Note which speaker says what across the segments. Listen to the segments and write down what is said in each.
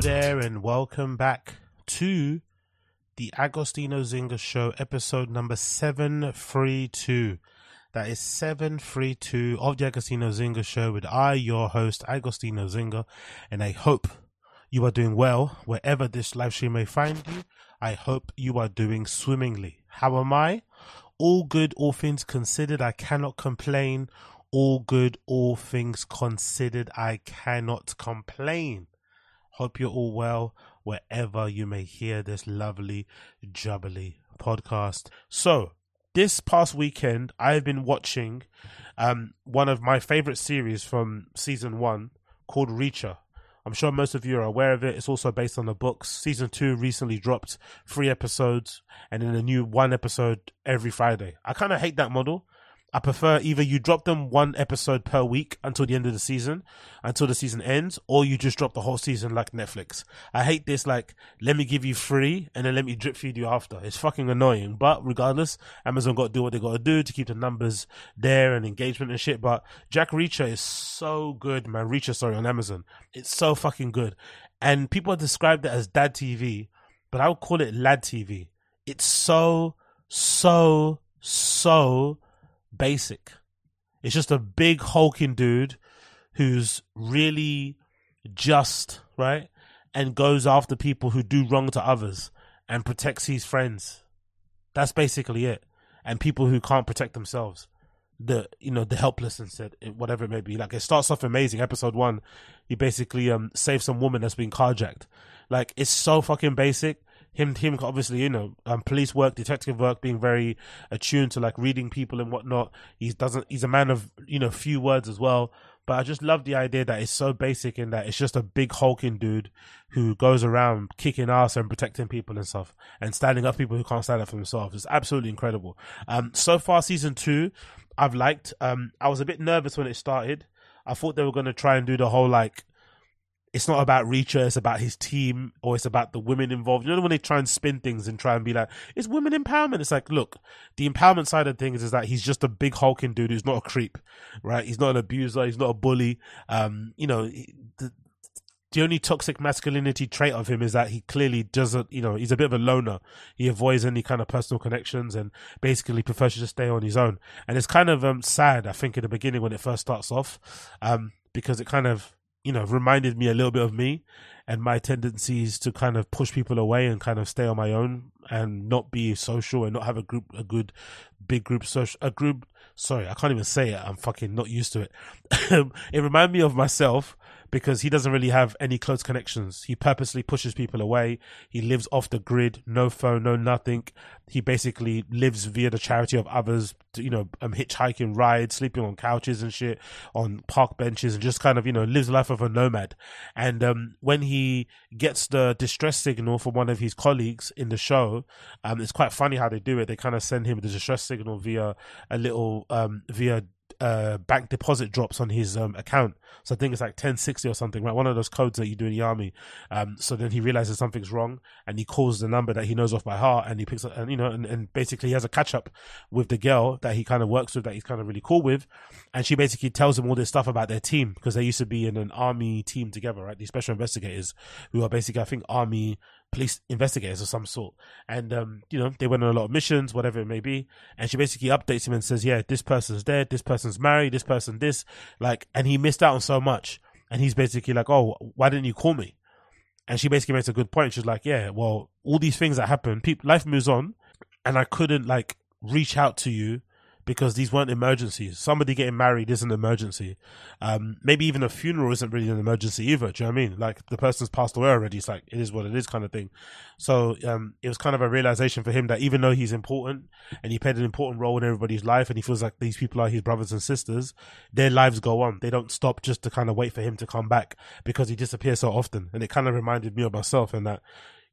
Speaker 1: There, and welcome back to the Agostinho Zinga Show, episode number 732. That is 732 of the Agostinho Zinga Show with I, your host, Agostinho Zinga, and I hope you are doing well wherever this live stream may find you. I hope you are doing swimmingly. How am I? All good, all things considered. I cannot complain. All good, all things considered. I cannot complain. Hope you're all well wherever you may hear this lovely, jubbly podcast. So, this past weekend, I've been watching um, one of my favorite series from season one called Reacher. I'm sure most of you are aware of it. It's also based on the books. Season two recently dropped three episodes and then a new one episode every Friday. I kind of hate that model. I prefer either you drop them one episode per week until the end of the season, until the season ends, or you just drop the whole season like Netflix. I hate this, like, let me give you free and then let me drip feed you after. It's fucking annoying. But regardless, Amazon got to do what they got to do to keep the numbers there and engagement and shit. But Jack Reacher is so good, man. Reacher, sorry, on Amazon. It's so fucking good. And people have described it as dad TV, but I would call it lad TV. It's so, so, so basic. It's just a big hulking dude who's really just, right? And goes after people who do wrong to others and protects his friends. That's basically it. And people who can't protect themselves. The you know, the helpless and said whatever it may be. Like it starts off amazing. Episode one, he basically um saves some woman that's been carjacked. Like it's so fucking basic him him obviously you know um, police work detective work being very attuned to like reading people and whatnot. He doesn't he's a man of you know few words as well. But i just love the idea that it's so basic in that it's just a big hulking dude who goes around kicking ass and protecting people and stuff and standing up people who can't stand up for themselves. It's absolutely incredible. Um so far season two i've liked um i was a bit nervous when it started. I thought they were going to try and do the whole like it's not about Reacher, it's about his team, or it's about the women involved. You know when they try and spin things and try and be like, it's women empowerment. It's like, look, the empowerment side of things is that he's just a big hulking dude who's not a creep, right? He's not an abuser, he's not a bully. Um, you know, the, the only toxic masculinity trait of him is that he clearly doesn't, you know, he's a bit of a loner. He avoids any kind of personal connections and basically prefers to just stay on his own. And it's kind of um, sad, I think, in the beginning when it first starts off, um, because it kind of you know, reminded me a little bit of me and my tendencies to kind of push people away and kind of stay on my own and not be social and not have a group, a good big group social, a group. Sorry, I can't even say it. I'm fucking not used to it. it reminded me of myself because he doesn't really have any close connections. He purposely pushes people away. He lives off the grid, no phone, no nothing. He basically lives via the charity of others, you know, um, hitchhiking rides, sleeping on couches and shit, on park benches, and just kind of, you know, lives life of a nomad. And um, when he gets the distress signal from one of his colleagues in the show, um, it's quite funny how they do it. They kind of send him the distress signal via a little, um, via uh, bank deposit drops on his um, account. So I think it's like 1060 or something, right? One of those codes that you do in the army. Um, so then he realizes something's wrong and he calls the number that he knows off by heart and he picks up, and you know, and, and basically he has a catch up with the girl that he kind of works with, that he's kind of really cool with. And she basically tells him all this stuff about their team because they used to be in an army team together, right? These special investigators who are basically, I think, army police investigators of some sort. And, um, you know, they went on a lot of missions, whatever it may be. And she basically updates him and says, yeah, this person's dead, this person's married, this person, this, like, and he missed out on so much. And he's basically like, oh, why didn't you call me? And she basically makes a good point. She's like, yeah, well, all these things that happen, people, life moves on. And I couldn't like reach out to you because these weren't emergencies. Somebody getting married is an emergency. Um, maybe even a funeral isn't really an emergency either. Do you know what I mean? Like the person's passed away already. It's like it is what it is, kind of thing. So um, it was kind of a realization for him that even though he's important and he played an important role in everybody's life, and he feels like these people are his brothers and sisters, their lives go on. They don't stop just to kind of wait for him to come back because he disappears so often. And it kind of reminded me of myself and that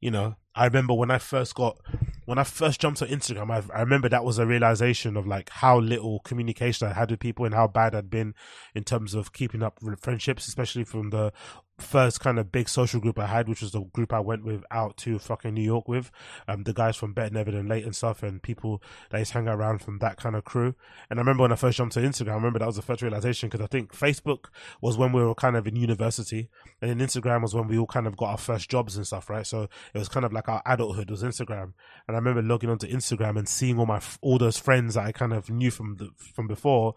Speaker 1: you know, I remember when I first got, when I first jumped on Instagram, I, I, remember that was a realization of like how little communication I had with people and how bad I'd been in terms of keeping up friendships, especially from the first kind of big social group I had, which was the group I went with out to fucking New York with, um, the guys from Better Never Than Late and stuff, and people that used to hang around from that kind of crew. And I remember when I first jumped to Instagram, I remember that was the first realization because I think Facebook was when we were kind of in university, and then Instagram was when we all kind of got our first jobs and stuff, right? So it was kind of like our adulthood was Instagram. And I remember logging onto Instagram and seeing all my all those friends that I kind of knew from the, from before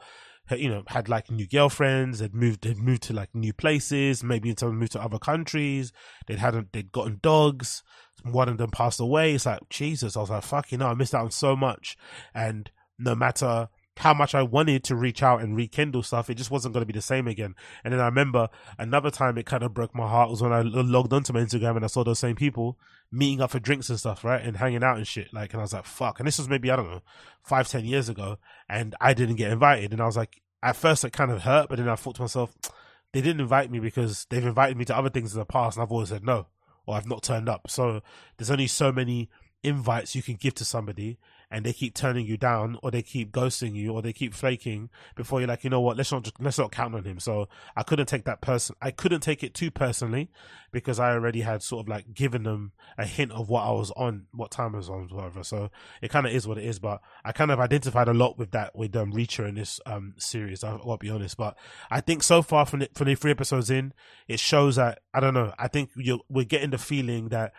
Speaker 1: you know, had like new girlfriends, had moved, had moved to like new places, maybe in some moved to other countries. They'd hadn't they'd gotten dogs. One of them passed away. It's like, Jesus, I was like, fuck, you know, I missed out on so much. And no matter how much I wanted to reach out and rekindle stuff, it just wasn't going to be the same again. And then I remember another time it kind of broke my heart was when I logged onto my Instagram and I saw those same people meeting up for drinks and stuff, right? And hanging out and shit. Like, and I was like, fuck. And this was maybe, I don't know, five, ten years ago. And I didn't get invited. And I was like, at first it kind of hurt, but then I thought to myself, they didn't invite me because they've invited me to other things in the past and I've always said no or I've not turned up. So there's only so many invites you can give to somebody and they keep turning you down or they keep ghosting you or they keep flaking before you're like, you know what, let's not let's not count on him. So I couldn't take that person I couldn't take it too personally because I already had sort of like given them a hint of what I was on, what time I was on, whatever. So it kind of is what it is. But I kind of identified a lot with that with um Reacher in this um series. I, will be honest, but I think so far from the, from the three episodes in, it shows that I don't know. I think you we're getting the feeling that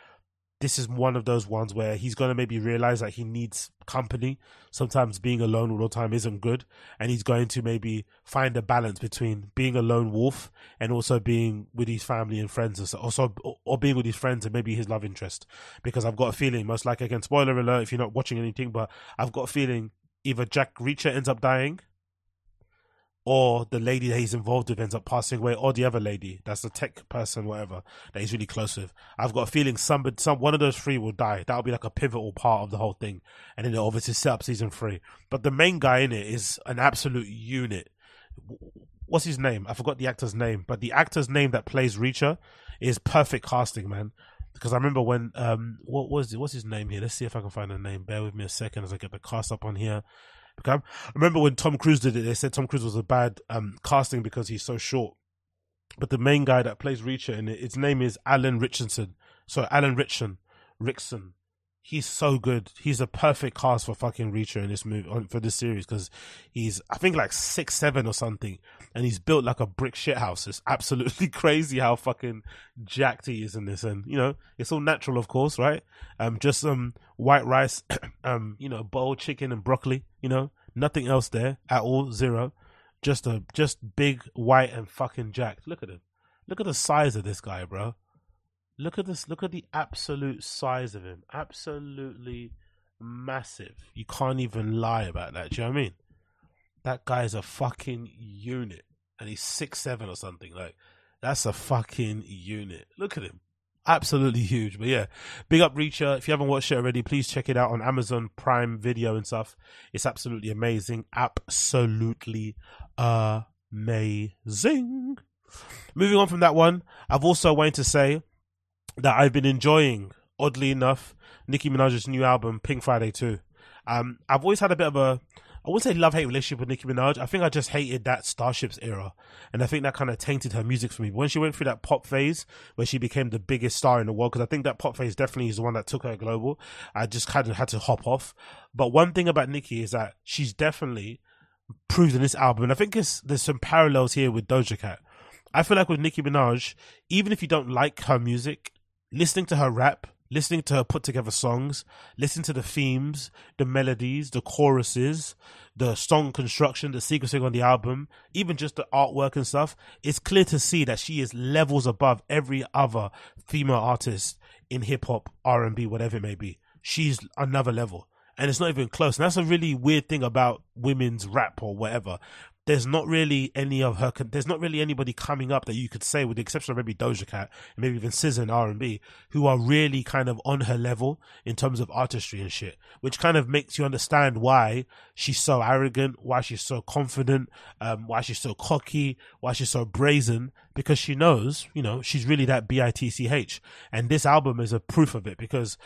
Speaker 1: this is one of those ones where he's going to maybe realize that he needs company. Sometimes being alone all the time isn't good. And he's going to maybe find a balance between being a lone wolf and also being with his family and friends, and so, also, or being with his friends and maybe his love interest. Because I've got a feeling, most likely, again, spoiler alert if you're not watching anything, but I've got a feeling either Jack Reacher ends up dying or the lady that he's involved with ends up passing away, or the other lady that's the tech person, whatever that he's really close with. I've got a feeling somebody, some one of those three will die. That'll be like a pivotal part of the whole thing, and then they'll obviously set up season three. But the main guy in it is an absolute unit. What's his name? I forgot the actor's name, but the actor's name that plays Reacher is perfect casting, man. Because I remember when um, what was it? What's his name here? Let's see if I can find a name. Bear with me a second as I get the cast up on here. Okay? Remember when Tom Cruise did it, they said Tom Cruise was a bad um, casting because he's so short. But the main guy that plays Reacher in it, his name is Alan Richardson. So Alan Ritchson, Rickson. He's so good. He's a perfect cast for fucking Reacher in this movie for this series because he's I think like six seven or something, and he's built like a brick shit house. It's absolutely crazy how fucking jacked he is in this, and you know it's all natural, of course, right? Um, just some white rice, um, you know, boiled chicken and broccoli, you know, nothing else there at all, zero. Just a just big white and fucking jacked. Look at him. Look at the size of this guy, bro. Look at this. Look at the absolute size of him. Absolutely massive. You can't even lie about that. Do you know what I mean? That guy's a fucking unit, and he's six seven or something. Like that's a fucking unit. Look at him absolutely huge. But yeah, big up Reacher. If you haven't watched it already, please check it out on Amazon Prime Video and stuff. It's absolutely amazing. Absolutely amazing. Moving on from that one, I've also wanted to say that I've been enjoying, oddly enough, Nicki Minaj's new album, Pink Friday 2. Um, I've always had a bit of a I wouldn't say love hate relationship with Nicki Minaj. I think I just hated that Starships era, and I think that kind of tainted her music for me. But when she went through that pop phase, where she became the biggest star in the world, because I think that pop phase definitely is the one that took her global. I just kind of had to hop off. But one thing about Nicki is that she's definitely proved in this album, and I think there's some parallels here with Doja Cat. I feel like with Nicki Minaj, even if you don't like her music, listening to her rap listening to her put together songs, listening to the themes, the melodies, the choruses, the song construction, the sequencing on the album, even just the artwork and stuff, it's clear to see that she is levels above every other female artist in hip hop, R and B, whatever it may be. She's another level. and it's not even close. And that's a really weird thing about women's rap or whatever. There's not really any of her. There's not really anybody coming up that you could say, with the exception of maybe Doja Cat and maybe even SZA and R and B, who are really kind of on her level in terms of artistry and shit. Which kind of makes you understand why she's so arrogant, why she's so confident, um, why she's so cocky, why she's so brazen, because she knows, you know, she's really that B I T C H. And this album is a proof of it because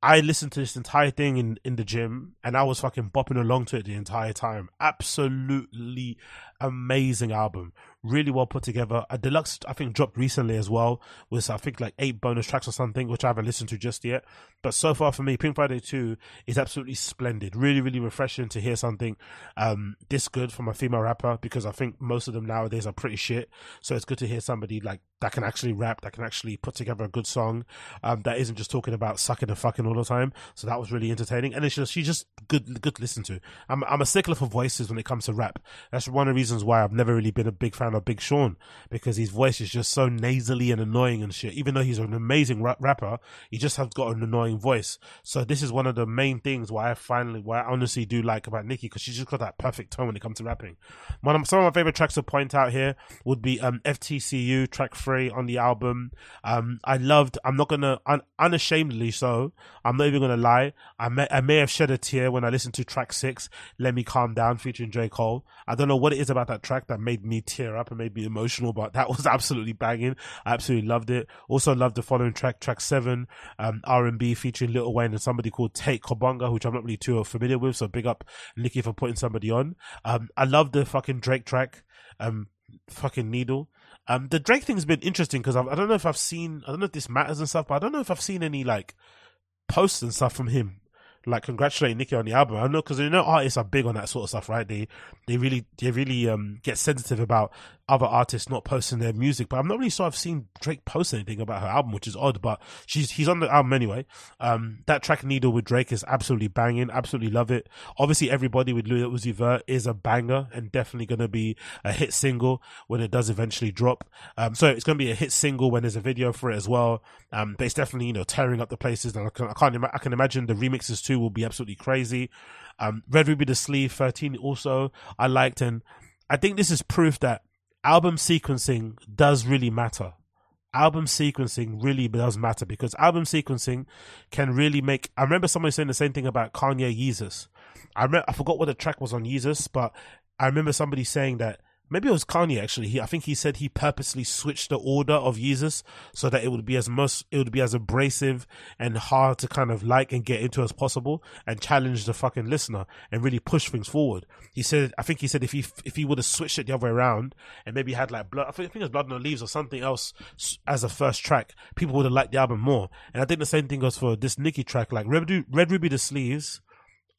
Speaker 1: I listened to this entire thing in, in the gym and I was fucking bopping along to it the entire time. Absolutely amazing album. Really well put together. A deluxe, I think, dropped recently as well, with I think like eight bonus tracks or something, which I haven't listened to just yet. But so far for me, Pink Friday 2 is absolutely splendid. Really, really refreshing to hear something um, this good from a female rapper because I think most of them nowadays are pretty shit. So it's good to hear somebody like that can actually rap, that can actually put together a good song, um, that isn't just talking about sucking and fucking all the time. So that was really entertaining. And she's just good, good to listen to. I'm, I'm a stickler for voices when it comes to rap. That's one of the reasons why I've never really been a big fan of Big Sean because his voice is just so nasally and annoying and shit. Even though he's an amazing rap- rapper, he just has got an annoying voice. So this is one of the main things why I finally, why I honestly do like about Nicki because she's just got that perfect tone when it comes to rapping. One of, some of my favorite tracks to point out here would be um, FTCU track three on the album. Um, I loved. I'm not gonna un- unashamedly so. I'm not even gonna lie. I may I may have shed a tear when I listened to track six. Let me calm down, featuring J Cole. I don't know what it is about that track that made me tear up and made me emotional, but that was absolutely banging. I absolutely loved it. Also loved the following track, track seven, um, R&B featuring Lil Wayne and somebody called Tate Kobonga, which I'm not really too familiar with. So big up Nicki for putting somebody on. Um, I love the fucking Drake track, um, fucking Needle. Um, the Drake thing's been interesting because I don't know if I've seen, I don't know if this matters and stuff, but I don't know if I've seen any like posts and stuff from him like congratulating Nicki on the album. I know because you know artists are big on that sort of stuff, right? They they really they really um get sensitive about other artists not posting their music. But I'm not really sure I've seen Drake post anything about her album, which is odd. But she's he's on the album anyway. Um, that track Needle with Drake is absolutely banging. Absolutely love it. Obviously, everybody with Lil Uzi Vert is a banger and definitely going to be a hit single when it does eventually drop. Um, so it's going to be a hit single when there's a video for it as well. Um, but it's definitely you know tearing up the places, and I, can, I can't I can imagine the remixes too will be absolutely crazy. Um, Red Ruby the Sleeze 13 also I liked, and I think this is proof that album sequencing does really matter. Album sequencing really does matter because album sequencing can really make. I remember somebody saying the same thing about Kanye Yeezus. I remember, I forgot what the track was on Yeezus, but I remember somebody saying that maybe it was Kanye actually. He, I think he said he purposely switched the order of Yeezus so that it would be as most, it would be as abrasive and hard to kind of like and get into as possible and challenge the fucking listener and really push things forward. He said, I think he said if he, if he would have switched it the other way around and maybe had like blood, I think, I think it was Blood on the Leaves or something else as a first track, people would have liked the album more. And I think the same thing goes for this Nicki track, like Red, Red Ruby the Sleeves.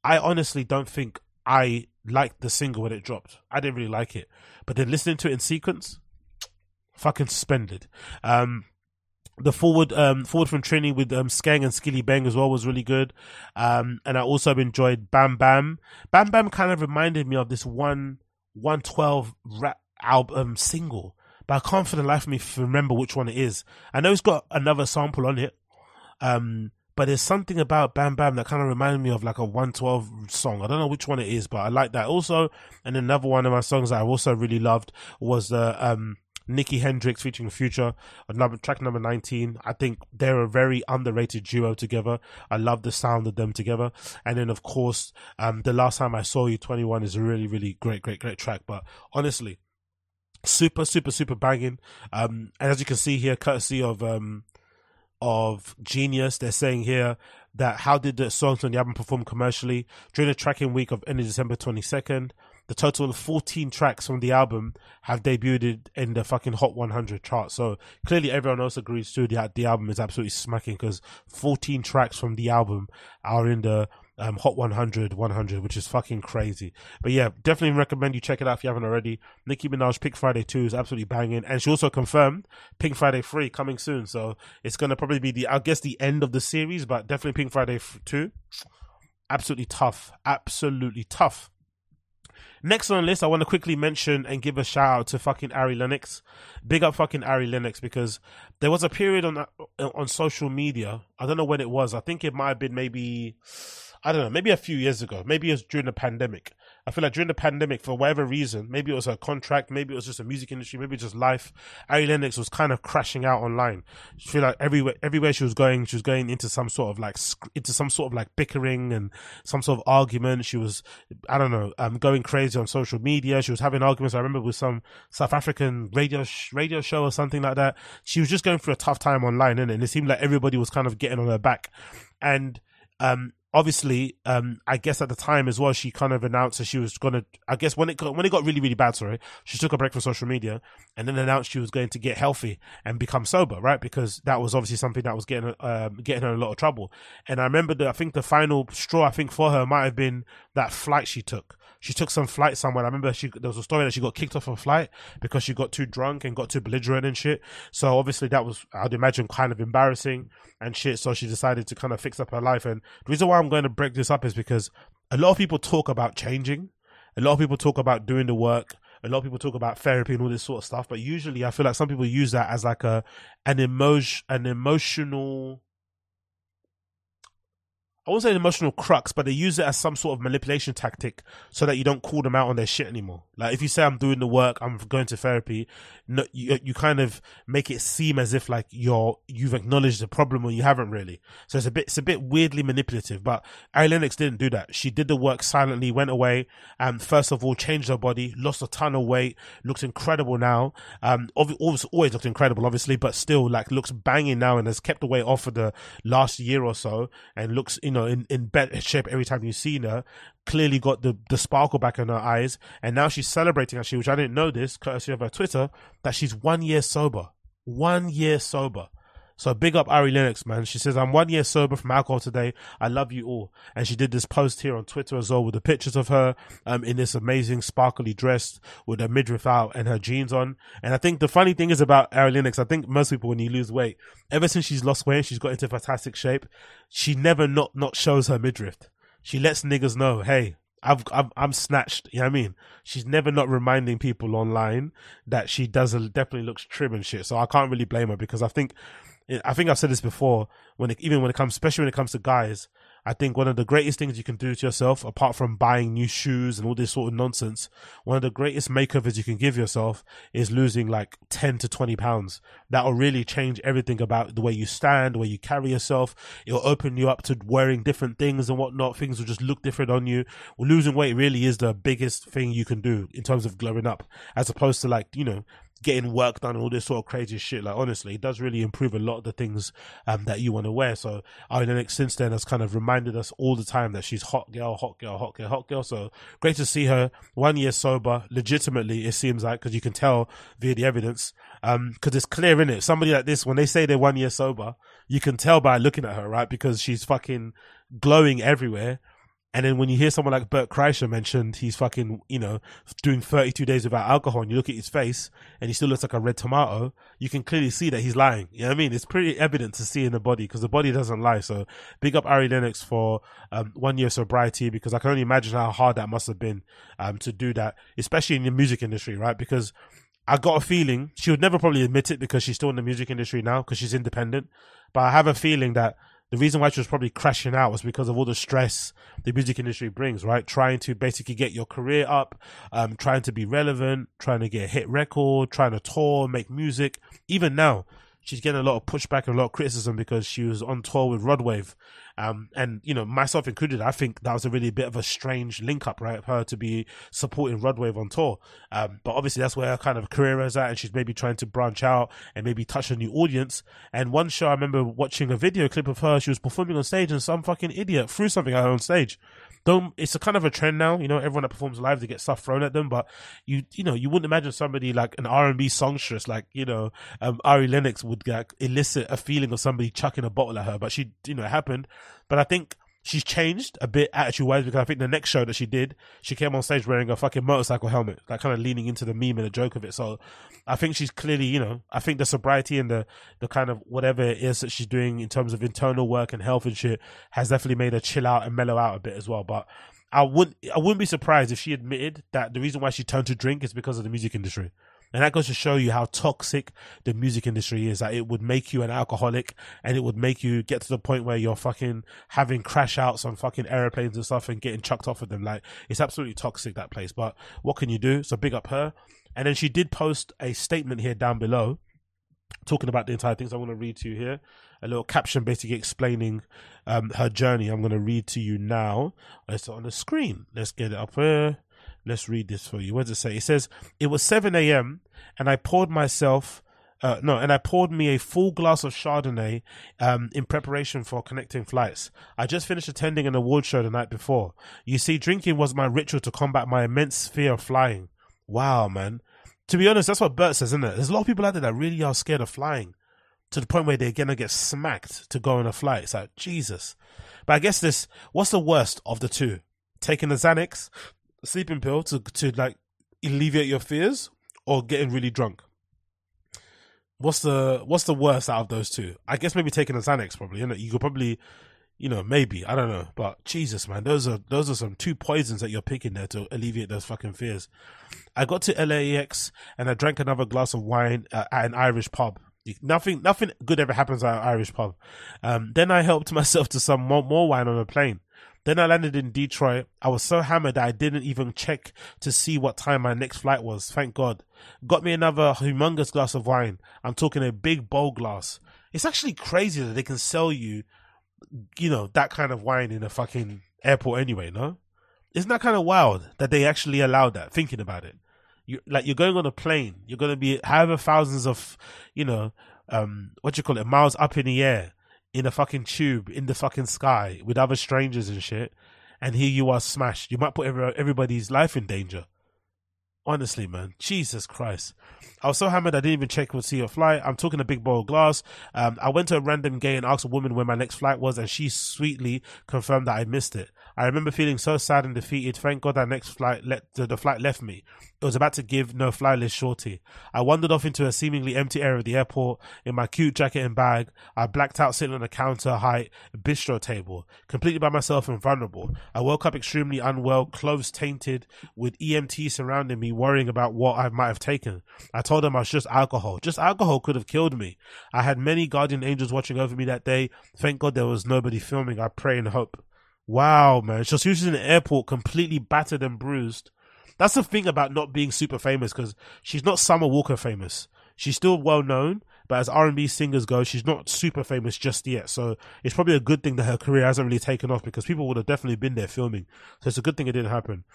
Speaker 1: I honestly don't think I liked the single when it dropped. I didn't really like it. But then listening to it in sequence, fucking suspended. Um, the forward um forward from Trini with um Skeng and Skillibeng as well was really good. Um and I also enjoyed Bam Bam. Bam Bam kind of reminded me of this one one twelve rap album single. But I can't for the life of me remember which one it is. I know it's got another sample on it. Um but there's something about Bam Bam that kind of reminded me of like a 112 song. I don't know which one it is, but I like that also. And another one of my songs that I also really loved was the um, Nicki Hendrixx featuring the Future, another track number 19. I think they're a very underrated duo together. I love the sound of them together. And then, of course, um, the last time I saw you 21 is a really, really great, great, great track. But honestly, super, super, super banging. Um, and as you can see here, courtesy of, um, of Genius. They're saying here that how did the songs on the album perform commercially during the tracking week of ending December 22nd? The total of 14 tracks from the album have debuted in the fucking Hot 100 chart. So clearly everyone else agrees too that the album is absolutely smacking because 14 tracks from the album are in the um, Hot 100, 100, which is fucking crazy. But yeah, definitely recommend you check it out if you haven't already. Nicki Minaj Pink Friday 2 is absolutely banging. And she also confirmed Pink Friday 3 coming soon. So it's going to probably be the, I guess, the end of the series, but definitely Pink Friday 2. Absolutely tough. Absolutely tough. Next on the list, I want to quickly mention and give a shout out to fucking Ari Lennox. Big up fucking Ari Lennox because there was a period on on social media. I don't know when it was. I think it might have been maybe I don't know, maybe a few years ago, maybe it was during the pandemic. I feel like during the pandemic, for whatever reason, maybe it was a contract, maybe it was just a music industry, maybe just life. Ari Lennox was kind of crashing out online. I feel like everywhere, everywhere she was going, she was going into some sort of like into some sort of like bickering and some sort of argument. She was, I don't know, um, going crazy on social media. She was having arguments. I remember with some South African radio sh- radio show or something like that. She was just going through a tough time online, and it? it seemed like everybody was kind of getting on her back, and um, obviously, um, I guess at the time as well, she kind of announced that she was gonna. I guess when it got, when it got really really bad, sorry, she took a break from social media and then announced she was going to get healthy and become sober, right? Because that was obviously something that was getting um, getting her a lot of trouble. And I remember that I think the final straw I think for her might have been that flight she took she took some flight somewhere. I remember she there was a story that she got kicked off a flight because she got too drunk and got too belligerent and shit. So obviously that was I'd imagine kind of embarrassing and shit. So she decided to kind of fix up her life. And the reason why I'm going to break this up is because a lot of people talk about changing. A lot of people talk about doing the work. A lot of people talk about therapy and all this sort of stuff. But usually I feel like some people use that as like a an emotion an emotional I won't say an emotional crux, but they use it as some sort of manipulation tactic so that you don't call them out on their shit anymore. Like if you say I'm doing the work, I'm going to therapy, no, you, you kind of make it seem as if like you're you've acknowledged the problem when you haven't really. So it's a bit it's a bit weirdly manipulative. But Ari Lennox didn't do that. She did the work silently, went away, and first of all changed her body, lost a ton of weight, looks incredible now. Um, always always looked incredible, obviously, but still like looks banging now and has kept the weight off for the last year or so, and looks you know know, in, in better shape every time you see her. Clearly got the, the sparkle back in her eyes. And now she's celebrating actually, which I didn't know this, courtesy of her Twitter, that she's one year sober. One year sober. So big up Ari Lennox, man. She says, I'm one year sober from alcohol today. I love you all. And she did this post here on Twitter as well with the pictures of her, um, in this amazing sparkly dress with her midriff out and her jeans on. And I think the funny thing is about Ari Lennox, I think most people, when you lose weight, ever since she's lost weight, she's got into fantastic shape. She never not, not shows her midriff. She lets niggas know, hey, I've, I've I'm snatched. You know what I mean? She's never not reminding people online that she does definitely looks trim and shit. So I can't really blame her because I think I think I've said this before. When it, even when it comes, especially when it comes to guys, I think one of the greatest things you can do to yourself, apart from buying new shoes and all this sort of nonsense, one of the greatest makeovers you can give yourself is losing like 10 to 20 pounds. That will really change everything about the way you stand, the way you carry yourself. It'll open you up to wearing different things and whatnot. Things will just look different on you. Well, losing weight really is the biggest thing you can do in terms of glowing up, as opposed to like, you know, getting work done and all this sort of crazy shit. Like honestly, it does really improve a lot of the things um, that you want to wear. So Ari Lennox since then has kind of reminded us all the time that she's hot girl, hot girl, hot girl, hot girl. So great to see her one year sober, legitimately. It seems like because you can tell via the evidence. Um, because it's clear in it. Somebody like this, when they say they're one year sober, you can tell by looking at her, right? Because she's fucking glowing everywhere and then when you hear someone like Bert Kreischer mentioned, he's fucking, you know, doing 32 days without alcohol and you look at his face and he still looks like a red tomato, you can clearly see that he's lying. You know what I mean? It's pretty evident to see in the body because the body doesn't lie. So big up Ari Lennox for, um, one year sobriety because I can only imagine how hard that must have been, um, to do that, especially in the music industry, right? Because I got a feeling she would never probably admit it because she's still in the music industry now because she's independent. But I have a feeling that the reason why she was probably crashing out was because of all the stress the music industry brings, right? Trying to basically get your career up, um, trying to be relevant, trying to get a hit record, trying to tour, make music. Even now, she's getting a lot of pushback and a lot of criticism because she was on tour with Rod Wave. Um, and, you know, myself included, I think that was a really bit of a strange link up, right? Her to be supporting Rod Wave on tour. Um, but obviously that's where her kind of career is at and she's maybe trying to branch out and maybe touch a new audience. And one show I remember watching a video clip of her, she was performing on stage and some fucking idiot threw something at her on stage don't it's a kind of a trend now you know everyone that performs live they get stuff thrown at them but you you know you wouldn't imagine somebody like an r&b songstress like you know um, ari lennox would like, elicit a feeling of somebody chucking a bottle at her but she you know it happened. But i think she's changed a bit attitude wise because I think the next show that she did, she came on stage wearing a fucking motorcycle helmet, like kind of leaning into the meme and the joke of it. So I think she's clearly, you know, I think the sobriety and the, the kind of whatever it is that she's doing in terms of internal work and health and shit has definitely made her chill out and mellow out a bit as well. But I wouldn't, I wouldn't be surprised if she admitted that the reason why she turned to drink is because of the music industry. And that goes to show you how toxic the music industry is. That it would make you an alcoholic and it would make you get to the point where you're fucking having crash outs on fucking airplanes and stuff and getting chucked off of them. Like it's absolutely toxic that place. But what can you do? So big up her. And then she did post a statement here down below talking about the entire things. I want to read to you here a little caption basically explaining um, her journey. I'm going to read to you now. It's on the screen. Let's get it up here. Let's read this for you. What does it say? It says, It was 7 a.m. and I poured myself. Uh, no, and I poured me a full glass of Chardonnay um, in preparation for connecting flights. I just finished attending an award show the night before. You see, drinking was my ritual to combat my immense fear of flying. Wow, man. To be honest, that's what Bert says, isn't it? There's a lot of people out there that really are scared of flying to the point where they're gonna get smacked to go on a flight. It's like Jesus. But I guess this what's the worst of the two? Taking the Xanax, sleeping pill to to like alleviate your fears, or getting really drunk. What's the what's the worst out of those two? I guess maybe taking a Xanax probably, you know. You could probably you know, maybe I don't know, but Jesus, man, those are those are some two poisons that you're picking there to alleviate those fucking fears. I got to LAX and I drank another glass of wine at an Irish pub. Nothing, nothing good ever happens at an Irish pub. Um, then I helped myself to some more, more wine on a plane. Then I landed in Detroit. I was so hammered that I didn't even check to see what time my next flight was. Thank God. Got me another humongous glass of wine. I'm talking a big bowl glass. It's actually crazy that they can sell you, you know, that kind of wine in a fucking airport anyway, no? Isn't that kind of wild that they actually allow that, thinking about it? you like you're going on a plane. You're going to be however thousands of, you know, um, what you call it, miles up in the air in a fucking tube in the fucking sky with other strangers and shit. And here you are smashed. You might put every, everybody's life in danger. Honestly, man, Jesus Christ. I was so hammered I didn't even check to see a flight. I'm talking a big bowl of glass. Um, I went to a random gate and asked a woman where my next flight was, and she sweetly confirmed that I missed it. I remember feeling so sad and defeated. Thank God that next flight let the, the flight left me. It was about to give no fly list shorty. I wandered off into a seemingly empty area of the airport in my cute jacket and bag. I blacked out sitting on a counter height bistro table, completely by myself and vulnerable. I woke up extremely unwell, clothes tainted, with EMT surrounding me, worrying about what I might have taken. I told them I was just alcohol. Just alcohol could have killed me. I had many guardian angels watching over me that day. Thank God there was nobody filming. I pray and hope. Wow, man. She was in the airport completely battered and bruised. That's the thing about not being super famous because she's not Summer Walker famous. She's still well known, but as R&B singers go, she's not super famous just yet. So it's probably a good thing that her career hasn't really taken off because people would have definitely been there filming. So it's a good thing it didn't happen.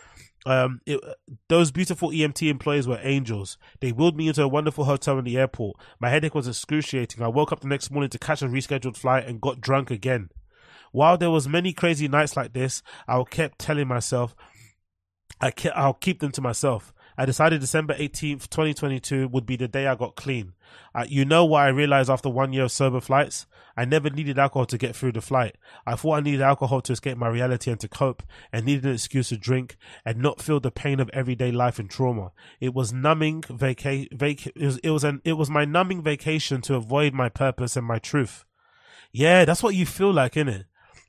Speaker 1: Um, it, those beautiful EMT employees were angels. They wheeled me into a wonderful hotel in the airport. My headache was excruciating. I woke up the next morning to catch a rescheduled flight and got drunk again. While there was many crazy nights like this, I kept telling myself, I kept, I'll keep them to myself. I decided December 18th, 2022 would be the day I got clean. Uh, you know what I realized after one year of sober flights? I never needed alcohol to get through the flight. I thought I needed alcohol to escape my reality and to cope, and needed an excuse to drink and not feel the pain of everyday life and trauma. It was numbing vaca- vac- it was, it was an, it was my numbing vacation to avoid my purpose and my truth. Yeah, that's what you feel like, innit?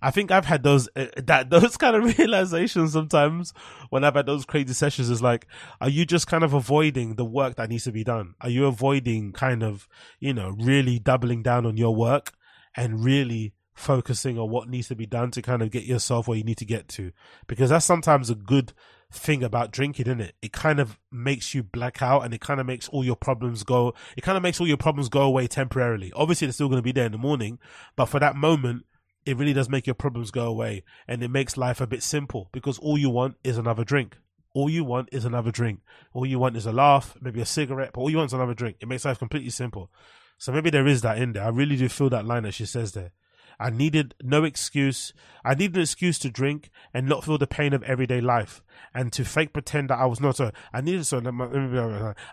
Speaker 1: I think I've had those uh, that those kind of realizations sometimes when I've had those crazy sessions. Is like, are you just kind of avoiding the work that needs to be done? Are you avoiding kind of you know really doubling down on your work and really focusing on what needs to be done to kind of get yourself where you need to get to? Because that's sometimes a good thing about drinking, isn't it? It kind of makes you black out and it kind of makes all your problems go, it kind of makes all your problems go away temporarily. Obviously, they're still going to be there in the morning, but for that moment, it really does make your problems go away and it makes life a bit simple because all you want is another drink. All you want is another drink. All you want is a laugh, maybe a cigarette, but all you want is another drink. It makes life completely simple. So maybe there is that in there. I really do feel that line that she says there. I needed no excuse. I needed an excuse to drink and not feel the pain of everyday life and to fake pretend that I was not a. I needed so.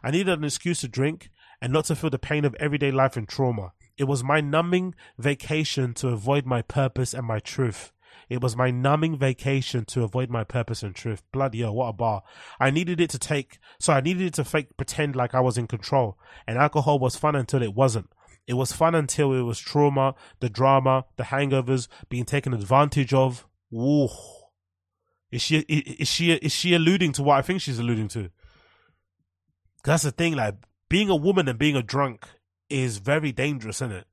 Speaker 1: I needed an excuse to drink and not to feel the pain of everyday life and trauma. It was my numbing vacation to avoid my purpose and my truth. It was my numbing vacation to avoid my purpose and truth. Bloody hell, what a bar. I needed it to take, so I needed it to fake pretend like I was in control. And alcohol was fun until it wasn't. It was fun until it was trauma, the drama, the hangovers, being taken advantage of. Ooh. Is she, is she, is she alluding to what I think she's alluding to? that's the thing. Like being a woman and being a drunk is very dangerous, isn't it?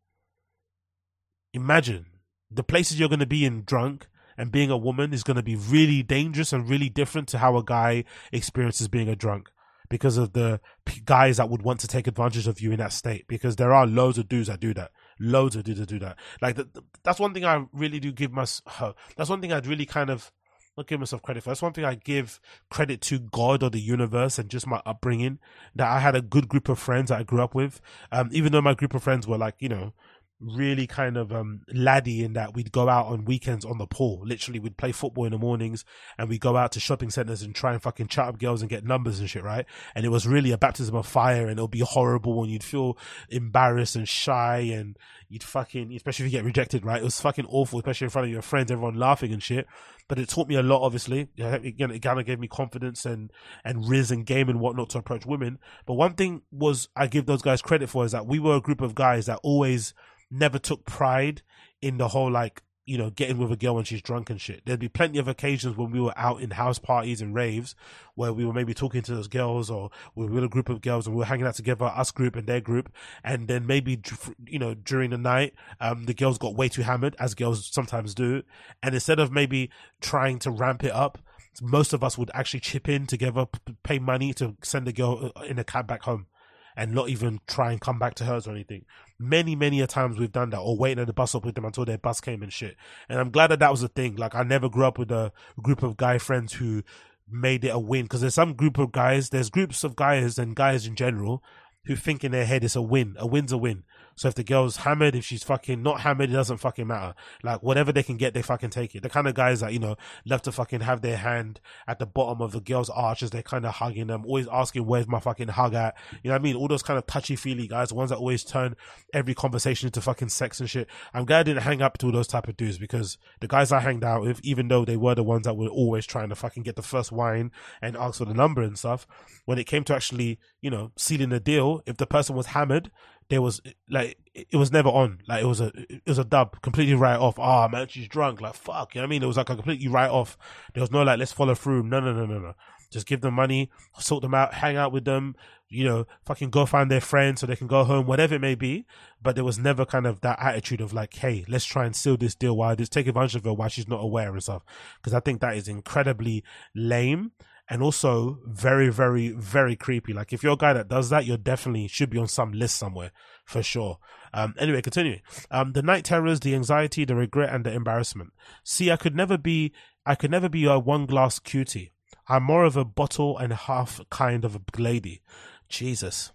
Speaker 1: Imagine the places you're going to be in drunk and being a woman is going to be really dangerous and really different to how a guy experiences being a drunk because of the guys that would want to take advantage of you in that state because there are loads of dudes that do that loads of dudes that do that like the, the- that's one thing i really do give myself that's one thing i'd really kind of not give myself credit for that's one thing i give credit to god or the universe and just my upbringing that i had a good group of friends that i grew up with. Um even though my group of friends were like you know really kind of um laddie in that we'd go out on weekends on the pool. Literally, we'd play football in the mornings and we'd go out to shopping centers and try and fucking chat up girls and get numbers and shit, right? And it was really a baptism of fire and it'll be horrible and you'd feel embarrassed and shy and you'd fucking, especially if you get rejected, right? It was fucking awful, especially in front of your friends, everyone laughing and shit. But it taught me a lot, obviously. Again, it kind of gave me confidence and, and riz and game and whatnot to approach women. But one thing was I give those guys credit for is that we were a group of guys that always never took pride in the whole like you know getting with a girl when she's drunk and shit. There'd be plenty of occasions when we were out in house parties and raves where we were maybe talking to those girls or we were with a group of girls and we were hanging out together, us group and their group, and then maybe you know during the night, um, the girls got way too hammered as girls sometimes do, and instead of maybe trying to ramp it up. Most of us would actually chip in together, pay money to send the girl uh, in a cab back home and not even try and come back to hers or anything. Many, many a times we've done that or waiting at the bus stop with them until their bus came and shit. And I'm glad that that was a thing. Like I never grew up with a group of guy friends who made it a win because there's some group of guys, there's groups of guys and guys in general who think in their head it's a win. A win's a win. So if the girl's hammered, if she's fucking not hammered, it doesn't fucking matter. Like whatever they can get, they fucking take it. The kind of guys that, you know, love to fucking have their hand at the bottom of the girl's arch as they're kind of hugging them, always asking, where's my fucking hug at? You know what I mean? All those kind of touchy feely guys, the ones that always turn every conversation into fucking sex and shit. I'm glad I didn't hang up to all those type of dudes because the guys I hanged out with, even though they were the ones that were always trying to fucking get the first wine and ask for the number and stuff, when it came to actually, you know, sealing the deal, if the person was hammered, there was like it was never on. Like it was a it was a dub, completely right off. Ah man, she's drunk. Like fuck, you know what I mean? It was like a completely right off. There was no like let's follow through. No, no, no, no, no. Just give them money, sort them out, hang out with them. You know, fucking go find their friends so they can go home, whatever it may be. But there was never kind of that attitude of like, hey, let's try and seal this deal while just take advantage of her while she's not aware and stuff. Because I think that is incredibly lame and also very, very, very creepy. Like if you're a guy that does that, you're definitely should be on some list somewhere for sure. Um, anyway, continuing. Um, the night terrors, the anxiety, the regret, and the embarrassment. See, I could never be, I could never be a one glass cutie. I'm more of a bottle and a half kind of a lady. Jesus.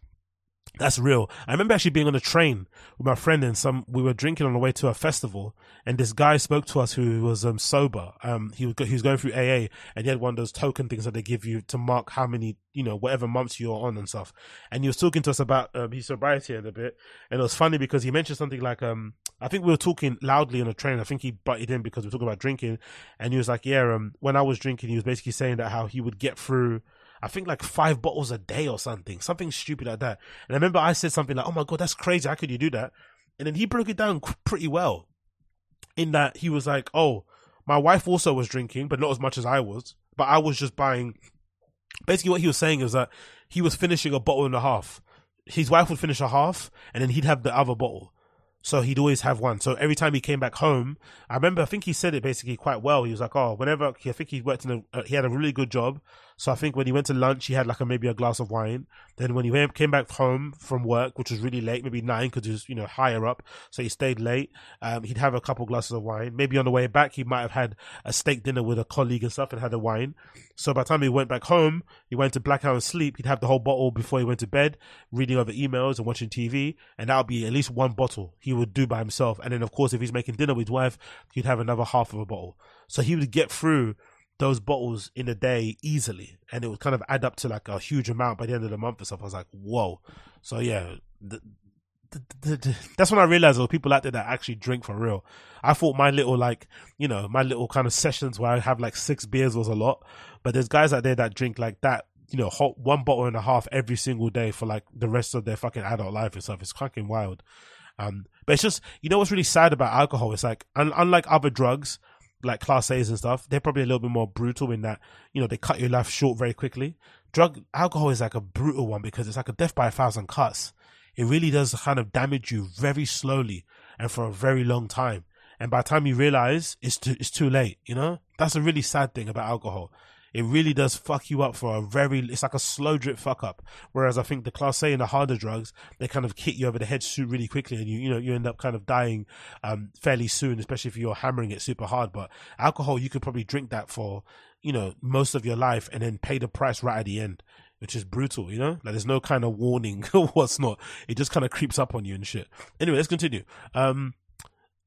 Speaker 1: That's real. I remember actually being on a train with my friend and some, we were drinking on the way to a festival and this guy spoke to us who was, um, sober. Um, he was, he was going through AA and he had one of those token things that they give you to mark how many, you know, whatever months you're on and stuff. And he was talking to us about, um, his sobriety in a bit. And it was funny because he mentioned something like, um, I think we were talking loudly on a train. I think he butted in because we were talking about drinking and he was like, yeah, um, when I was drinking, he was basically saying that how he would get through, I think like five bottles a day or something, something stupid like that. And I remember I said something like, "Oh my god, that's crazy! How could you do that?" And then he broke it down pretty well, in that he was like, "Oh, my wife also was drinking, but not as much as I was. But I was just buying." Basically, what he was saying is that he was finishing a bottle and a half. His wife would finish a half, and then he'd have the other bottle. So he'd always have one. So every time he came back home, I remember, I think he said it basically quite well. He was like, oh, whenever, I think he worked in a, uh, he had a really good job. So I think when he went to lunch, he had like a, maybe a glass of wine. Then when he came back home from work, which was really late, maybe nine, because he was, you know, higher up. So he stayed late. Um, he'd have a couple glasses of wine. Maybe on the way back, he might have had a steak dinner with a colleague and stuff and had a wine. So by the time he went back home, he went to blackout and sleep. He'd have the whole bottle before he went to bed, reading over emails and watching TV. And that would be at least one bottle he would do by himself. And then, of course, if he's making dinner with his wife, he'd have another half of a bottle. So he would get through those bottles in a day easily. And it would kind of add up to like a huge amount by the end of the month or stuff. I was like, whoa. So yeah, th- th- th- th- that's when I realized there were people out there that actually drink for real. I thought my little like, you know, my little kind of sessions where I have like six beers was a lot, but there's guys out there that drink like that, you know, hot, one bottle and a half every single day for like the rest of their fucking adult life and stuff. It's fucking wild. Um, but it's just, you know what's really sad about alcohol? It's like, un- unlike other drugs, like class A's and stuff, they're probably a little bit more brutal in that, you know, they cut your life short very quickly. Drug alcohol is like a brutal one because it's like a death by a thousand cuts. It really does kind of damage you very slowly and for a very long time. And by the time you realize it's too, it's too late, you know? That's a really sad thing about alcohol. It really does fuck you up for a very, it's like a slow drip fuck up. Whereas I think the class A and the harder drugs, they kind of hit you over the head suit really quickly and you, you know, you end up kind of dying, um, fairly soon, especially if you're hammering it super hard. But alcohol, you could probably drink that for, you know, most of your life and then pay the price right at the end which is brutal, you know? Like there's no kind of warning or what's not. It just kind of creeps up on you and shit. Anyway, let's continue. Um,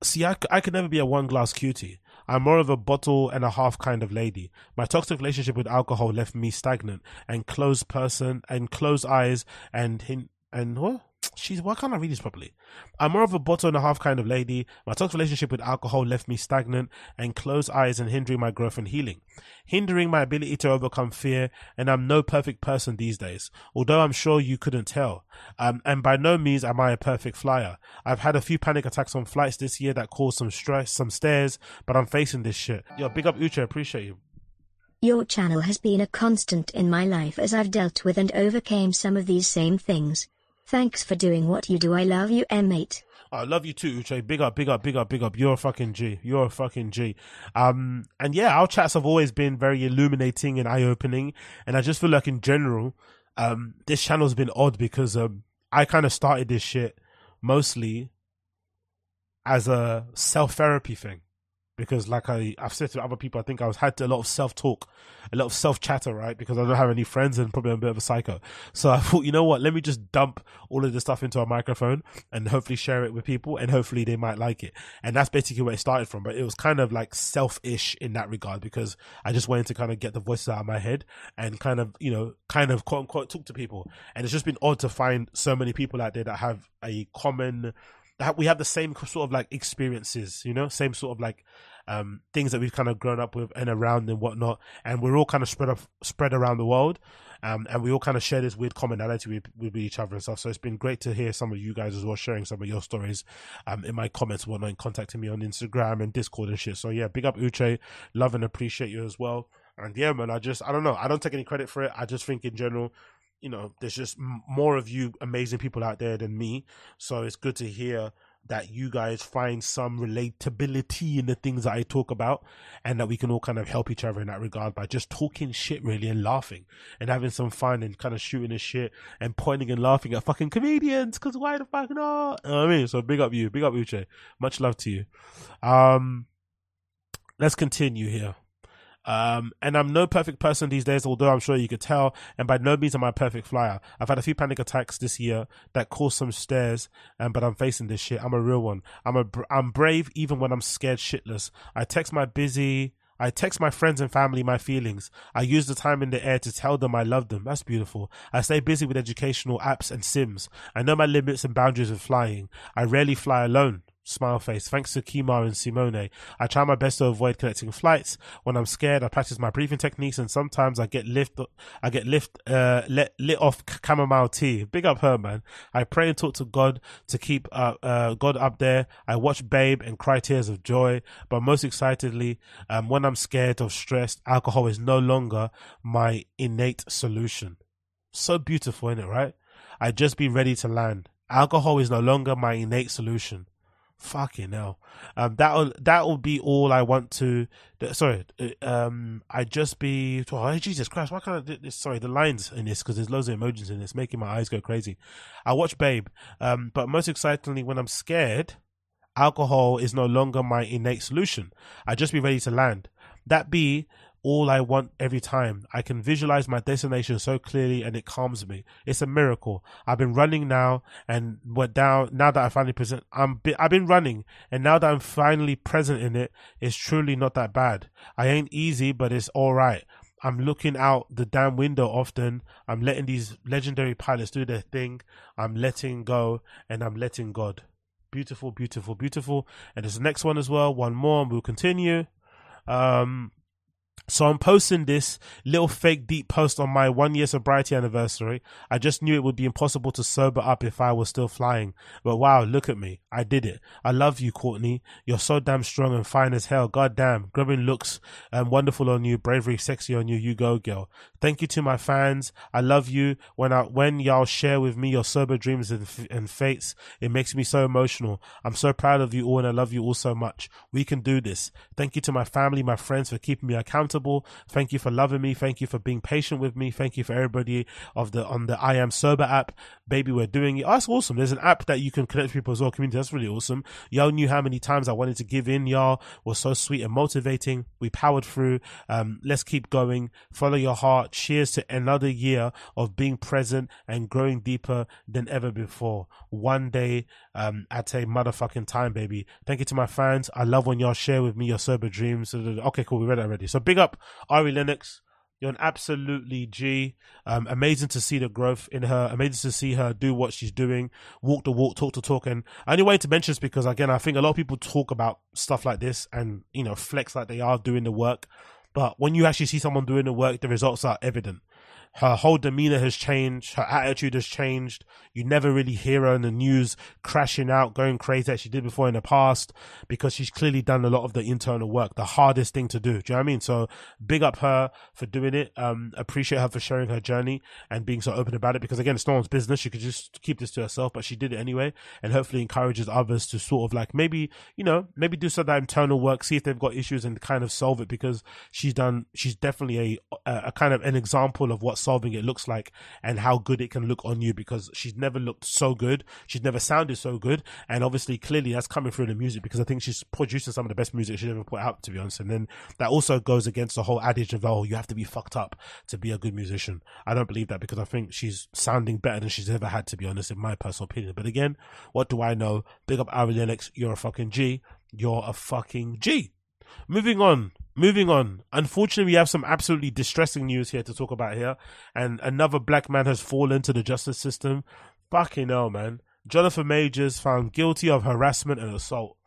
Speaker 1: see, I, I could never be a one glass cutie. I'm more of a bottle and a half kind of lady. My toxic relationship with alcohol left me stagnant and closed person and closed eyes and hint and what? She's why can't I read this properly? I'm more of a bottle and a half kind of lady. My toxic relationship with alcohol left me stagnant and closed eyes and hindering my growth and healing, hindering my ability to overcome fear. And I'm no perfect person these days, although I'm sure you couldn't tell. Um, and by no means am I a perfect flyer. I've had a few panic attacks on flights this year that caused some stress, some stares, but I'm facing this shit. Yo, big up Uche, appreciate you.
Speaker 2: Your channel has been a constant in my life as I've dealt with and overcame some of these same things. Thanks for doing what you do. I love you, M8.
Speaker 1: I love you too, Uche. Big up, big up, big up, big up. You're a fucking G. You're a fucking G. Um, and yeah, our chats have always been very illuminating and eye opening. And I just feel like in general, um, this channel's been odd because, um, I kind of started this shit mostly as a self therapy thing because like I, I've said to other people, I think I was had a lot of self talk, a lot of self chatter, right? Because I don't have any friends and probably I'm a bit of a psycho. So I thought, you know what? Let me just dump all of this stuff into a microphone and hopefully share it with people and hopefully they might like it. And that's basically where it started from. But it was kind of like selfish in that regard because I just wanted to kind of get the voices out of my head and kind of, you know, kind of quote unquote talk to people. And it's just been odd to find so many people out there that have a common that we have the same sort of like experiences, you know, same sort of like um, things that we've kind of grown up with and around and whatnot, and we're all kind of spread up, spread around the world, um, and we all kind of share this weird commonality with, with each other and stuff. So it's been great to hear some of you guys as well sharing some of your stories, um, in my comments, and whatnot, and contacting me on Instagram and Discord and shit. So yeah, big up Uche, love and appreciate you as well. And yeah, man, I just I don't know, I don't take any credit for it. I just think in general you know, there's just more of you amazing people out there than me. So it's good to hear that you guys find some relatability in the things that I talk about and that we can all kind of help each other in that regard by just talking shit really and laughing and having some fun and kind of shooting the shit and pointing and laughing at fucking comedians because why the fuck not? You know I mean? So big up you, big up Uche. Much love to you. Um, let's continue here. Um, and I'm no perfect person these days, although I'm sure you could tell. And by no means am I a perfect flyer. I've had a few panic attacks this year that caused some stares, um, but I'm facing this shit. I'm a real one. I'm a, I'm brave even when I'm scared shitless. I text my busy, I text my friends and family my feelings. I use the time in the air to tell them I love them. That's beautiful. I stay busy with educational apps and sims. I know my limits and boundaries of flying. I rarely fly alone. Smile face. Thanks to Kimar and Simone. I try my best to avoid connecting flights. When I'm scared, I practice my breathing techniques, and sometimes I get lift. I get lift. Uh, lit, lit off chamomile tea. Big up her, man. I pray and talk to God to keep uh, uh, God up there. I watch Babe and cry tears of joy. But most excitedly, um, when I'm scared or stressed, alcohol is no longer my innate solution. So beautiful, isn't it? Right? I just be ready to land. Alcohol is no longer my innate solution Fucking hell. Um, that'll that'll be all I want to. Sorry, uh, um, I just be. Oh, Jesus Christ! Why can't I do this? Sorry, the lines in this because there's loads of emojis in this, making my eyes go crazy. I watch Babe, um, but most excitingly, when I'm scared, alcohol is no longer my innate solution. I just be ready to land. That be all I want every time. I can visualize my destination so clearly and it calms me. It's a miracle. I've been running now and what down now that I finally present I'm I've been running and now that I'm finally present in it, it's truly not that bad. I ain't easy, but it's all right. I'm looking out the damn window often. I'm letting these legendary pilots do their thing. I'm letting go and I'm letting God. Beautiful, beautiful, beautiful. And there's the next one as well. One more and we'll continue. Um, So I'm posting this little fake deep post on my one year sobriety anniversary. I just knew it would be impossible to sober up if I was still flying. But wow, look at me. I did it. I love you, Courtney. You're so damn strong and fine as hell. God damn. Grubbing looks um, wonderful on you. Bravery sexy on you. You go, girl. Thank you to my fans. I love you. When I, when y'all share with me your sober dreams and, and fates, it makes me so emotional. I'm so proud of you all and I love you all so much. We can do this. Thank you to my family, my friends for keeping me accountable. Thank you for loving me. Thank you for being patient with me. Thank you for everybody of the, on the I am sober app. Baby, we're doing it. Oh, that's awesome. There's an app that you can connect people as well. Community. That's really awesome. Y'all knew how many times I wanted to give in. Y'all was so sweet and motivating. We powered through. Um, let's keep going. Follow your heart. Cheers to another year of being present and growing deeper than ever before. One day, um, at a motherfucking time, baby. Thank you to my fans. I love when y'all share with me your sober dreams. Okay, cool. We read it already. So big up Ari Lennox. You're an absolutely G. Um, amazing to see the growth in her. Amazing to see her do what she's doing, walk the walk, talk the talk. And only wanted to mention this because again, I think a lot of people talk about stuff like this and you know flex like they are doing the work. But when you actually see someone doing the work, the results are evident her whole demeanor has changed, her attitude has changed. You never really hear her in the news crashing out, going crazy as she did before in the past, because she's clearly done a lot of the internal work, the hardest thing to do. Do you know what I mean? So big up her for doing it. Um, appreciate her for sharing her journey and being so open about it, because again, it's no one's business. She could just keep this to herself, but she did it anyway, and hopefully encourages others to sort of like maybe, you know, maybe do some of that internal work, see if they've got issues and kind of solve it, because she's done, she's definitely a, a, a kind of an example of what solving it looks like and how good it can look on you because she's never looked so good. She's never sounded so good. And obviously, clearly that's coming through the music because I think she's producing some of the best music she's ever put out, to be honest. And then that also goes against the whole adage of, oh, you have to be fucked up to be a good musician. I don't believe that because I think she's sounding better than she's ever had, to be honest, in my personal opinion. But again, what do I know? Big up Ari Lennox. You're a fucking G. You're a fucking G. Moving on, moving on. Unfortunately, we have some absolutely distressing news here to talk about here. And another black man has fallen to the justice system. Fucking hell, man. Jonathan Majors found guilty of harassment and assault.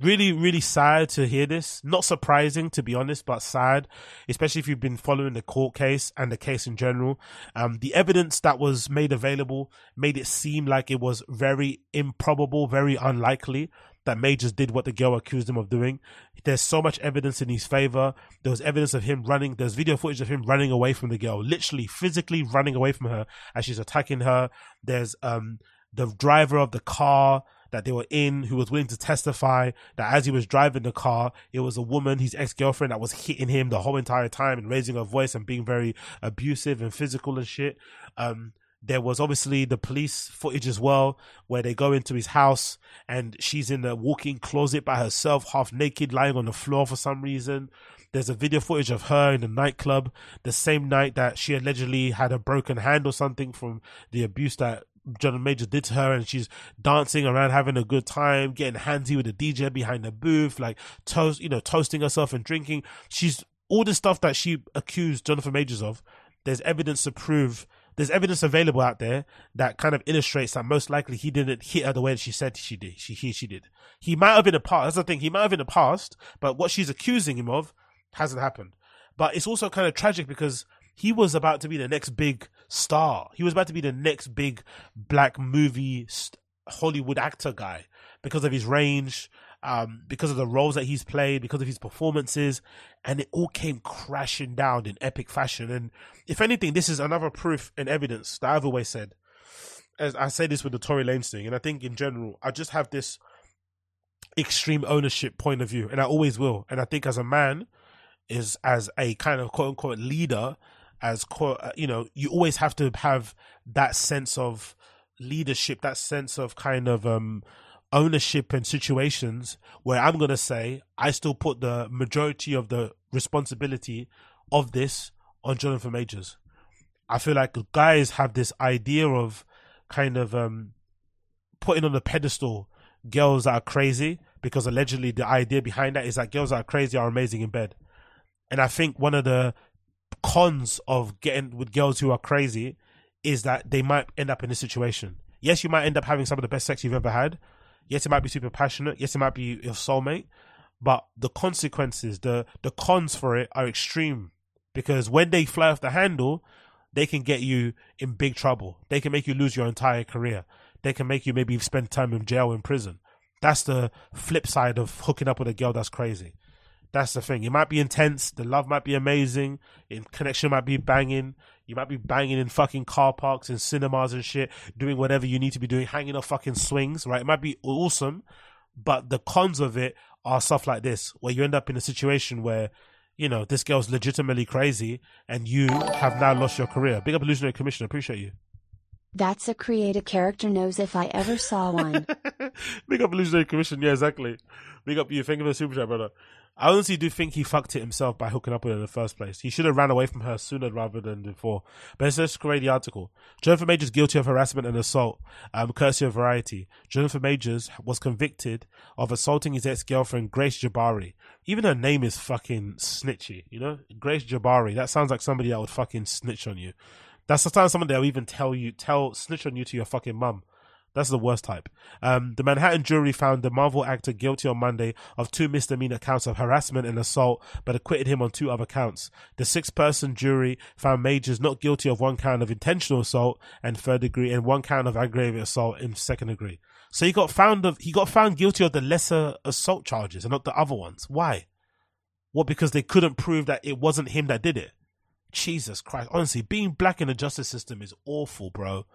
Speaker 1: Really, really sad to hear this. Not surprising, to be honest, but sad, especially if you've been following the court case and the case in general. Um, the evidence that was made available made it seem like it was very improbable, very unlikely that Majors did what the girl accused him of doing. There's so much evidence in his favor. There was evidence of him running. There's video footage of him running away from the girl, literally physically running away from her as she's attacking her. There's um the driver of the car that they were in who was willing to testify that as he was driving the car, it was a woman, his ex girlfriend, that was hitting him the whole entire time and raising her voice and being very abusive and physical and shit. Um, there was obviously the police footage as well, where they go into his house and she's in the walk-in closet by herself, half naked, lying on the floor for some reason. There's a video footage of her in the nightclub the same night that she allegedly had a broken hand or something from the abuse that John Major did to her, and she's dancing around, having a good time, getting handsy with the DJ behind the booth, like toast, you know, toasting herself and drinking. She's all the stuff that she accused Jonathan Majors of. There's evidence to prove there's evidence available out there that kind of illustrates that most likely he didn't hit her the way she said she did. She he she did. He might have in the past. That's the thing. He might have in the past, but what she's accusing him of hasn't happened. But it's also kind of tragic because he was about to be the next big star. He was about to be the next big black movie Hollywood actor guy because of his range, um, because of the roles that he's played, because of his performances, and it all came crashing down in epic fashion. And if anything, this is another proof and evidence that I've always said. As I say this with the Tory Lanez thing, and I think in general, I just have this extreme ownership point of view, and I always will. And I think as a man, is as a kind of quote unquote leader, as quote, uh, you know, you always have to have that sense of leadership, that sense of kind of um ownership and situations where I'm going to say I still put the majority of the responsibility of this on Jonathan Majors. I feel like guys have this idea of kind of um, putting on the pedestal girls that are crazy because allegedly the idea behind that is that girls that are crazy are amazing in bed. And I think one of the cons of getting with girls who are crazy is that they might end up in this situation. Yes, you might end up having some of the best sex you've ever had, Yes, it might be super passionate. Yes, it might be your soulmate. but the consequences, the the cons for it are extreme because when they fly off the handle, they can get you in big trouble. They can make you lose your entire career. They can make you maybe spend time in jail in prison. That's the flip side of hooking up with a girl that's crazy. That's the thing. It might be intense. The love might be amazing. In connection might be banging. You might be banging in fucking car parks and cinemas and shit, doing whatever you need to be doing, hanging off fucking swings, right? It might be awesome, but the cons of it are stuff like this, where you end up in a situation where, you know, this girl's legitimately crazy and you have now lost your career. Big up Illusionary Commission, appreciate you.
Speaker 3: That's a creative character knows if I ever saw one.
Speaker 1: Big up Illusionary Commission, yeah, exactly. Big up you. Thank you for the super chat, brother. I honestly do think he fucked it himself by hooking up with her in the first place. He should have ran away from her sooner rather than before. But let's just read the article. Jennifer Majors guilty of harassment and assault, um, courtesy of Variety. Jennifer Majors was convicted of assaulting his ex-girlfriend Grace Jabbari. Even her name is fucking snitchy, you know? Grace Jabbari. That sounds like somebody that would fucking snitch on you. That's the time someone that will even tell you, tell, snitch on you to your fucking mum. That's the worst type. Um, the Manhattan jury found the Marvel actor guilty on Monday of two misdemeanor counts of harassment and assault, but acquitted him on two other counts. The six-person jury found Majors not guilty of one count of intentional assault and third degree, and one count of aggravated assault in second degree. So he got found of he got found guilty of the lesser assault charges and not the other ones. Why? What? Because they couldn't prove that it wasn't him that did it. Jesus Christ! Honestly, being black in the justice system is awful, bro.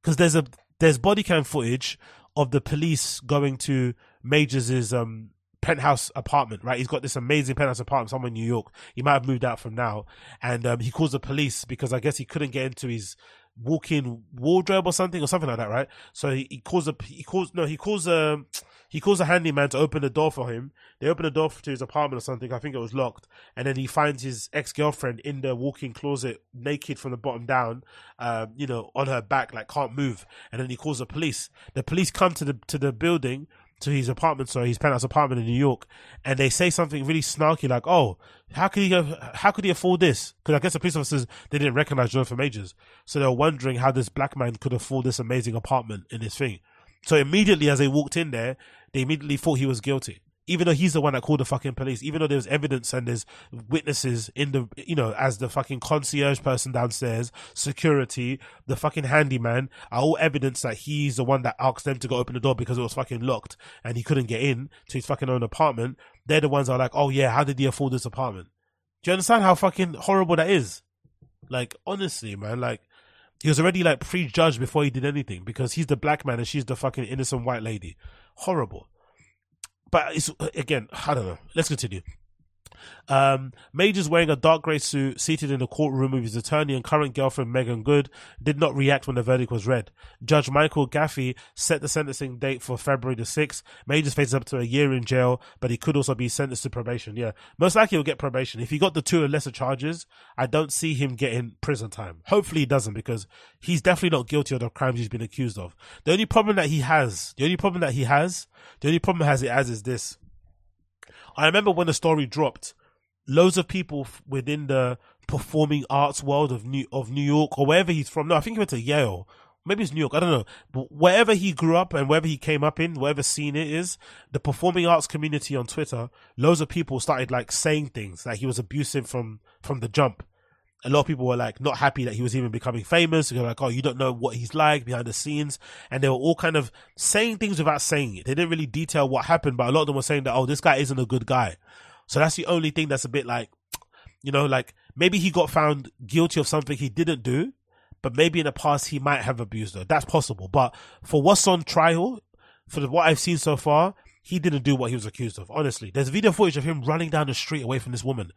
Speaker 1: Because there's a there's body cam footage of the police going to Majors's um penthouse apartment, right? He's got this amazing penthouse apartment somewhere in New York. He might have moved out from now. And um, he calls the police because I guess he couldn't get into his walk-in wardrobe or something or something like that, right? So he, he calls a he calls no he calls a um, he calls a handyman to open the door for him. They open the door to his apartment or something. I think it was locked, and then he finds his ex girlfriend in the walk-in closet, naked from the bottom down, um, you know, on her back, like can't move. And then he calls the police. The police come to the to the building to his apartment, sorry, his penthouse apartment in New York, and they say something really snarky like, "Oh, how could he how could he afford this?" Because I guess the police officers they didn't recognize Jonathan Majors, so they were wondering how this black man could afford this amazing apartment in this thing. So immediately as they walked in there, they immediately thought he was guilty. Even though he's the one that called the fucking police, even though there's evidence and there's witnesses in the, you know, as the fucking concierge person downstairs, security, the fucking handyman, are all evidence that he's the one that asked them to go open the door because it was fucking locked and he couldn't get in to his fucking own apartment. They're the ones that are like, oh yeah, how did he afford this apartment? Do you understand how fucking horrible that is? Like, honestly, man, like, he was already like prejudged before he did anything because he's the black man and she's the fucking innocent white lady. Horrible. But it's again, I don't know. Let's continue. Um, Majors wearing a dark grey suit, seated in the courtroom with his attorney and current girlfriend Meagan Good, did not react when the verdict was read. Judge Michael Gaffey set the sentencing date for February the 6th. Majors faces up to a year in jail, but he could also be sentenced to probation. Yeah, most likely he'll get probation. If he got the two lesser charges, I don't see him getting prison time. Hopefully he doesn't because he's definitely not guilty of the crimes he's been accused of. The only problem that he has, the only problem that he has, the only problem has it as is this. I remember when the story dropped, loads of people within the performing arts world of New of New York or wherever he's from. No, I think he went to Yale. Maybe it's New York. I don't know. But wherever he grew up and wherever he came up in, whatever scene it is, the performing arts community on Twitter, loads of people started like saying things like he was abusive from from the jump. A lot of people were like not happy that he was even becoming famous. Were like, "Oh, you don't know what he's like behind the scenes," and they were all kind of saying things without saying it. They didn't really detail what happened, but a lot of them were saying that, "Oh, this guy isn't a good guy." So that's the only thing that's a bit like, you know, like maybe he got found guilty of something he didn't do, but maybe in the past he might have abused her. That's possible. But for what's on trial, for what I've seen so far, he didn't do what he was accused of. Honestly, there's video footage of him running down the street away from this woman.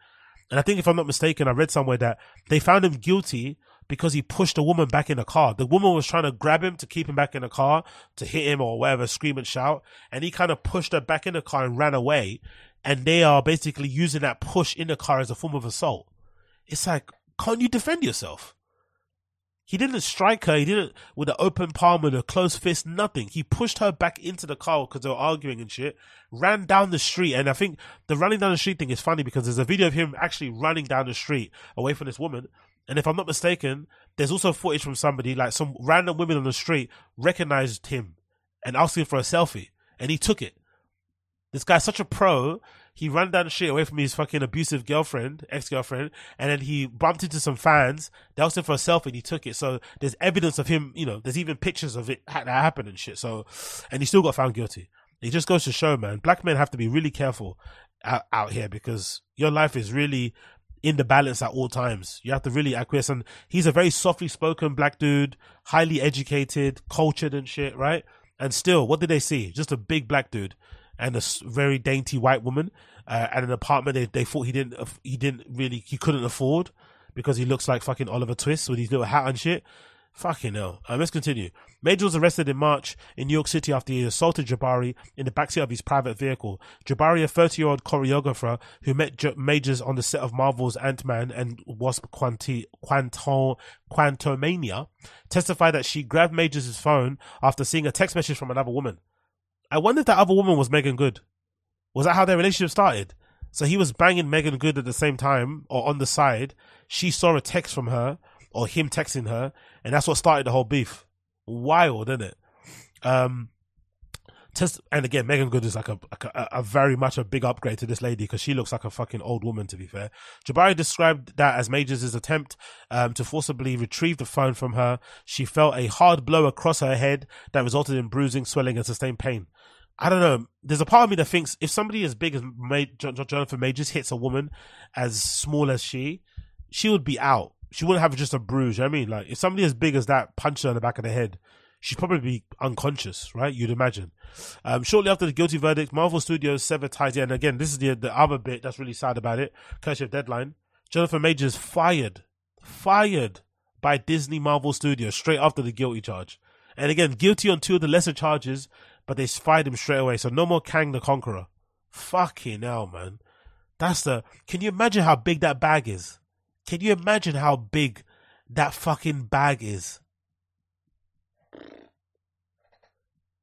Speaker 1: And I think if I'm not mistaken, I read somewhere that they found him guilty because he pushed a woman back in the car. The woman was trying to grab him to keep him back in the car, to hit him or whatever, scream and shout. And he kind of pushed her back in the car and ran away. And they are basically using that push in the car as a form of assault. It's like, can't you defend yourself? He didn't strike her. He didn't with an open palm with a closed fist. Nothing. He pushed her back into the car because they were arguing and shit. Ran down the street, and I think the running down the street thing is funny because there's a video of him actually running down the street away from this woman. And if I'm not mistaken, there's also footage from somebody like some random women on the street recognized him and asked him for a selfie, and he took it. This guy's such a pro. He ran down the street away from his fucking abusive girlfriend, ex girlfriend, and then he bumped into some fans. They asked him for a selfie and he took it. So there's evidence of him, you know, there's even pictures of it that happened and shit. So, and he still got found guilty. It just goes to show, man, black men have to be really careful out, out here because your life is really in the balance at all times. You have to really acquiesce. And he's a very softly spoken black dude, highly educated, cultured and shit, right? And still, what did they see? Just a big black dude and a very dainty white woman uh, and an apartment they, they thought he didn't he didn't really he couldn't afford because he looks like fucking Oliver Twist with his little hat and shit. Fucking hell. Uh, let's continue. Major was arrested in March in New York City after he assaulted Jabbari in the backseat of his private vehicle. Jabbari, a 30 year old choreographer who met J- Majors on the set of Marvel's Ant Man and Wasp Quanti- Quanto- testified that she grabbed Majors' phone after seeing a text message from another woman. I wonder if that other woman was Meagan Good. Was that how their relationship started? So he was banging Meagan Good at the same time or on the side. She saw a text from her or him texting her, and that's what started the whole beef. Wild, isn't it? Um, and again, Meagan Good is like a, a, a very much a big upgrade to this lady because she looks like a fucking old woman. To be fair, Jabbari described that as Majors' attempt um, to forcibly retrieve the phone from her. She felt a hard blow across her head that resulted in bruising, swelling, and sustained pain. I don't know. There's a part of me that thinks if somebody as big as Jonathan Majors hits a woman as small as she, she would be out. She wouldn't have just a bruise. You know I mean, like if somebody as big as that punched her in the back of the head, she'd probably be unconscious, right? You'd imagine. Um, shortly after the guilty verdict, Marvel Studios severed ties. And again, this is the the other bit that's really sad about it. Of Deadline, Jonathan Majors fired, fired by Disney Marvel Studios straight after the guilty charge, and again guilty on two of the lesser charges, but they fired him straight away. So no more Kang the Conqueror. Fucking hell, man. That's the. Can you imagine how big that bag is? Can you imagine how big that fucking bag is?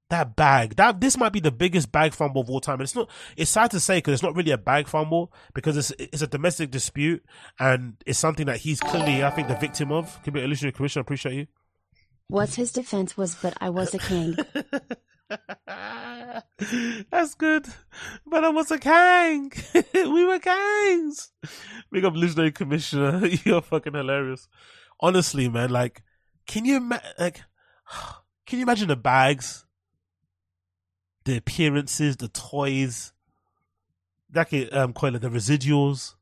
Speaker 1: That bag, that this might be the biggest bag fumble of all time. And it's not. It's sad to say because it's not really a bag fumble because it's it's a domestic dispute and it's something that he's clearly, I think, the victim of. Could be illusionary commission. I appreciate you.
Speaker 3: What his defense was, but I was a king.
Speaker 1: That's good. But I was a king. we were kings. Big up Legendary Commissioner. You're fucking hilarious. Honestly, man, like, can you ima- like, can you imagine the bags, the appearances, the toys, like um, it the residuals?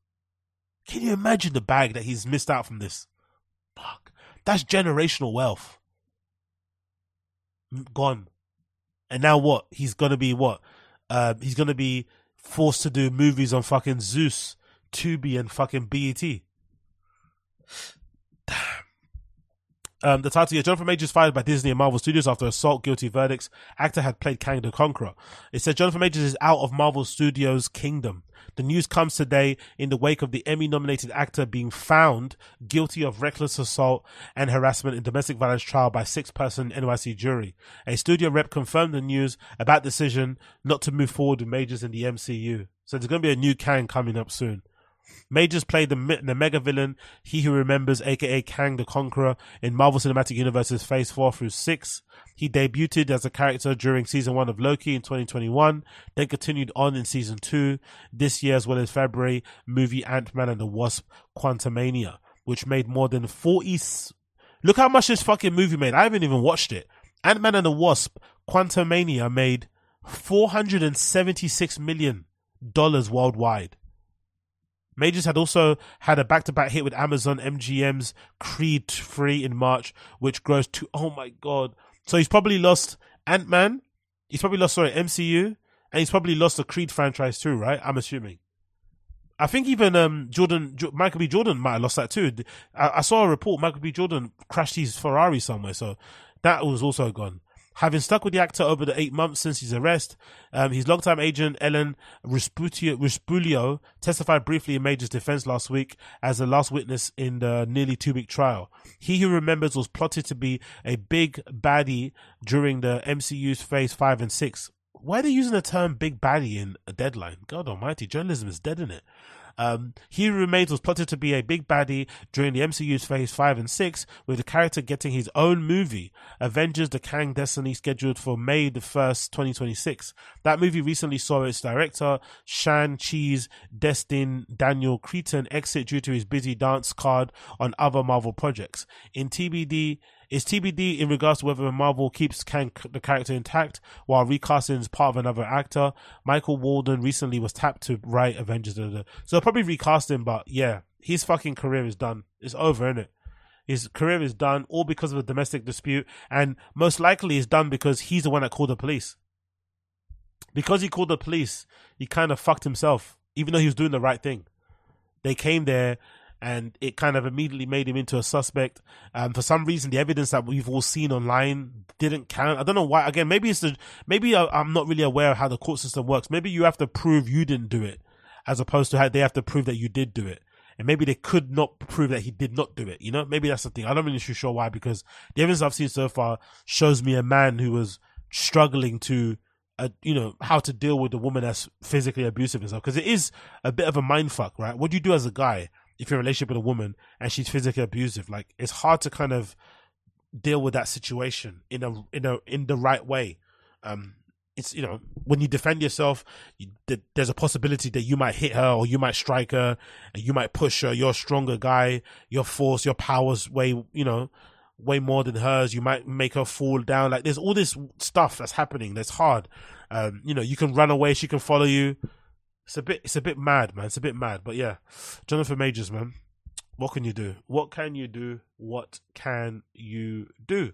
Speaker 1: Can you imagine the bag that he's missed out from this? Fuck, that's generational wealth. Gone. And now what? He's gonna be what? Uh, he's gonna be forced to do movies on fucking Zeus, Tubi, and fucking BET. Um, the title here, Jonathan Majors fired by Disney and Marvel Studios after assault guilty verdicts. Actor had played Kang the Conqueror. It said Jonathan Majors is out of Marvel Studios' kingdom. The news comes today in the wake of the Emmy-nominated actor being found guilty of reckless assault and harassment in domestic violence trial by six-person NYC jury. A studio rep confirmed the news about decision not to move forward with Majors in the MCU. So there's going to be a new Kang coming up soon. Majors played the, the mega villain, He Who Remembers, aka Kang the Conqueror, in Marvel Cinematic Universe's Phase 4 through 6. He debuted as a character during season 1 of Loki in 2021, then continued on in season 2 this year as well as February movie Ant-Man and the Wasp Quantumania, which made more than 40. s- Look how much this fucking movie made. I haven't even watched it. Ant-Man and the Wasp Quantumania made 476 million dollars worldwide. Majors had also had a back-to-back hit with Amazon MGM's Creed 3 in March, which grossed to oh my god. So he's probably lost Ant-Man, he's probably lost sorry MCU, and he's probably lost the Creed franchise too, right? I'm assuming. I think even um Jordan Jo- Michael B. Jordan might have lost that too. I, I saw a report Michael B. Jordan crashed his Ferrari somewhere, so that was also gone. Having stuck with the actor over the eight months since his arrest, um, his longtime agent Ellen Respulio testified briefly in Major's defense last week as the last witness in the nearly two-week trial. He who remembers was plotted to be a big baddie during the MCU's Phase Five and Six. why are they using the term big baddie in a deadline? God almighty, journalism is dead in it. Um, he Remains was plotted to be a big baddie during the MCU's Phase 5 and 6, with the character getting his own movie, Avengers The Kang Destiny, scheduled for May the 1st, 2026. That movie recently saw its director, Shang-Chi's Destin Daniel Cretton, exit due to his busy dance card on other Marvel projects. In TBD, is TBD in regards to whether Marvel keeps the character intact while recasting as part of another actor. Michael Waldron recently was tapped to write Avengers. So probably recast him, but yeah, his fucking career is done. It's over, isn't it? His career is done all because of a domestic dispute, and most likely it's done because he's the one that called the police. Because he called the police, he kind of fucked himself, even though he was doing the right thing. They came there and it kind of immediately made him into a suspect. Um, for some reason, the evidence that we've all seen online didn't count. I don't know why. Again, maybe it's the maybe I'm not really aware of how the court system works. Maybe you have to prove you didn't do it, as opposed to how they have to prove that you did do it. And maybe they could not prove that he did not do it. You know, maybe that's the thing. I'm not really sure why because the evidence I've seen so far shows me a man who was struggling to uh, you know how to deal with a woman that's physically abusive and stuff because it is a bit of a mind fuck right what do you do as a guy if you're in a relationship with a woman and she's physically abusive, like it's hard to kind of deal with that situation in a in a in the right way. Um, it's you know when you defend yourself, you, there's a possibility that you might hit her or you might strike her, and you might push her. You're a stronger guy. Your force, your powers way you know way more than hers. You might make her fall down. Like there's all this stuff that's happening. That's hard. Um, you know, you can run away. She can follow you. It's a bit, it's a bit mad, man. It's a bit mad, but yeah, Jonathan Majors, man. What can you do? What can you do? What can you do?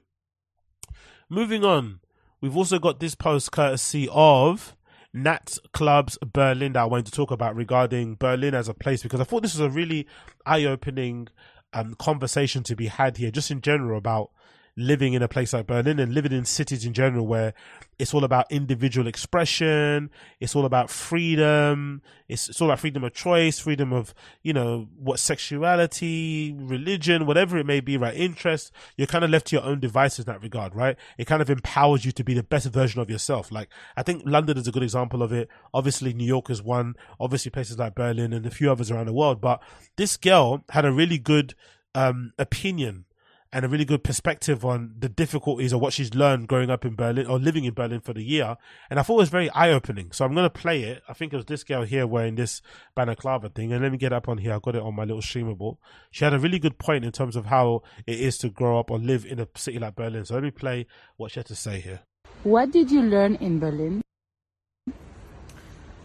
Speaker 1: Moving on, we've also got this post courtesy of Nat Clubs Berlin that I wanted to talk about regarding Berlin as a place because I thought this was a really eye opening um, conversation to be had here, just in general about living in a place like Berlin and living in cities in general where it's all about individual expression. It's all about freedom. It's, it's all about freedom of choice, freedom of, you know, what sexuality, religion, whatever it may be, right? Interest. You're kind of left to your own devices in that regard, right? It kind of empowers you to be the best version of yourself. Like, I think London is a good example of it. Obviously, New York is one. Obviously, places like Berlin and a few others around the world. But this girl had a really good, um, opinion and a really good perspective on the difficulties of what she's learned growing up in Berlin or living in Berlin for the year. And I thought it was very eye opening. So I'm going to play it. I think it was this girl here wearing this balaclava thing. And let me get up on here. I got it on my little streamable. She had a really good point in terms of how it is to grow up or live in a city like Berlin. So let me play what she had to say here.
Speaker 4: What did you learn in Berlin?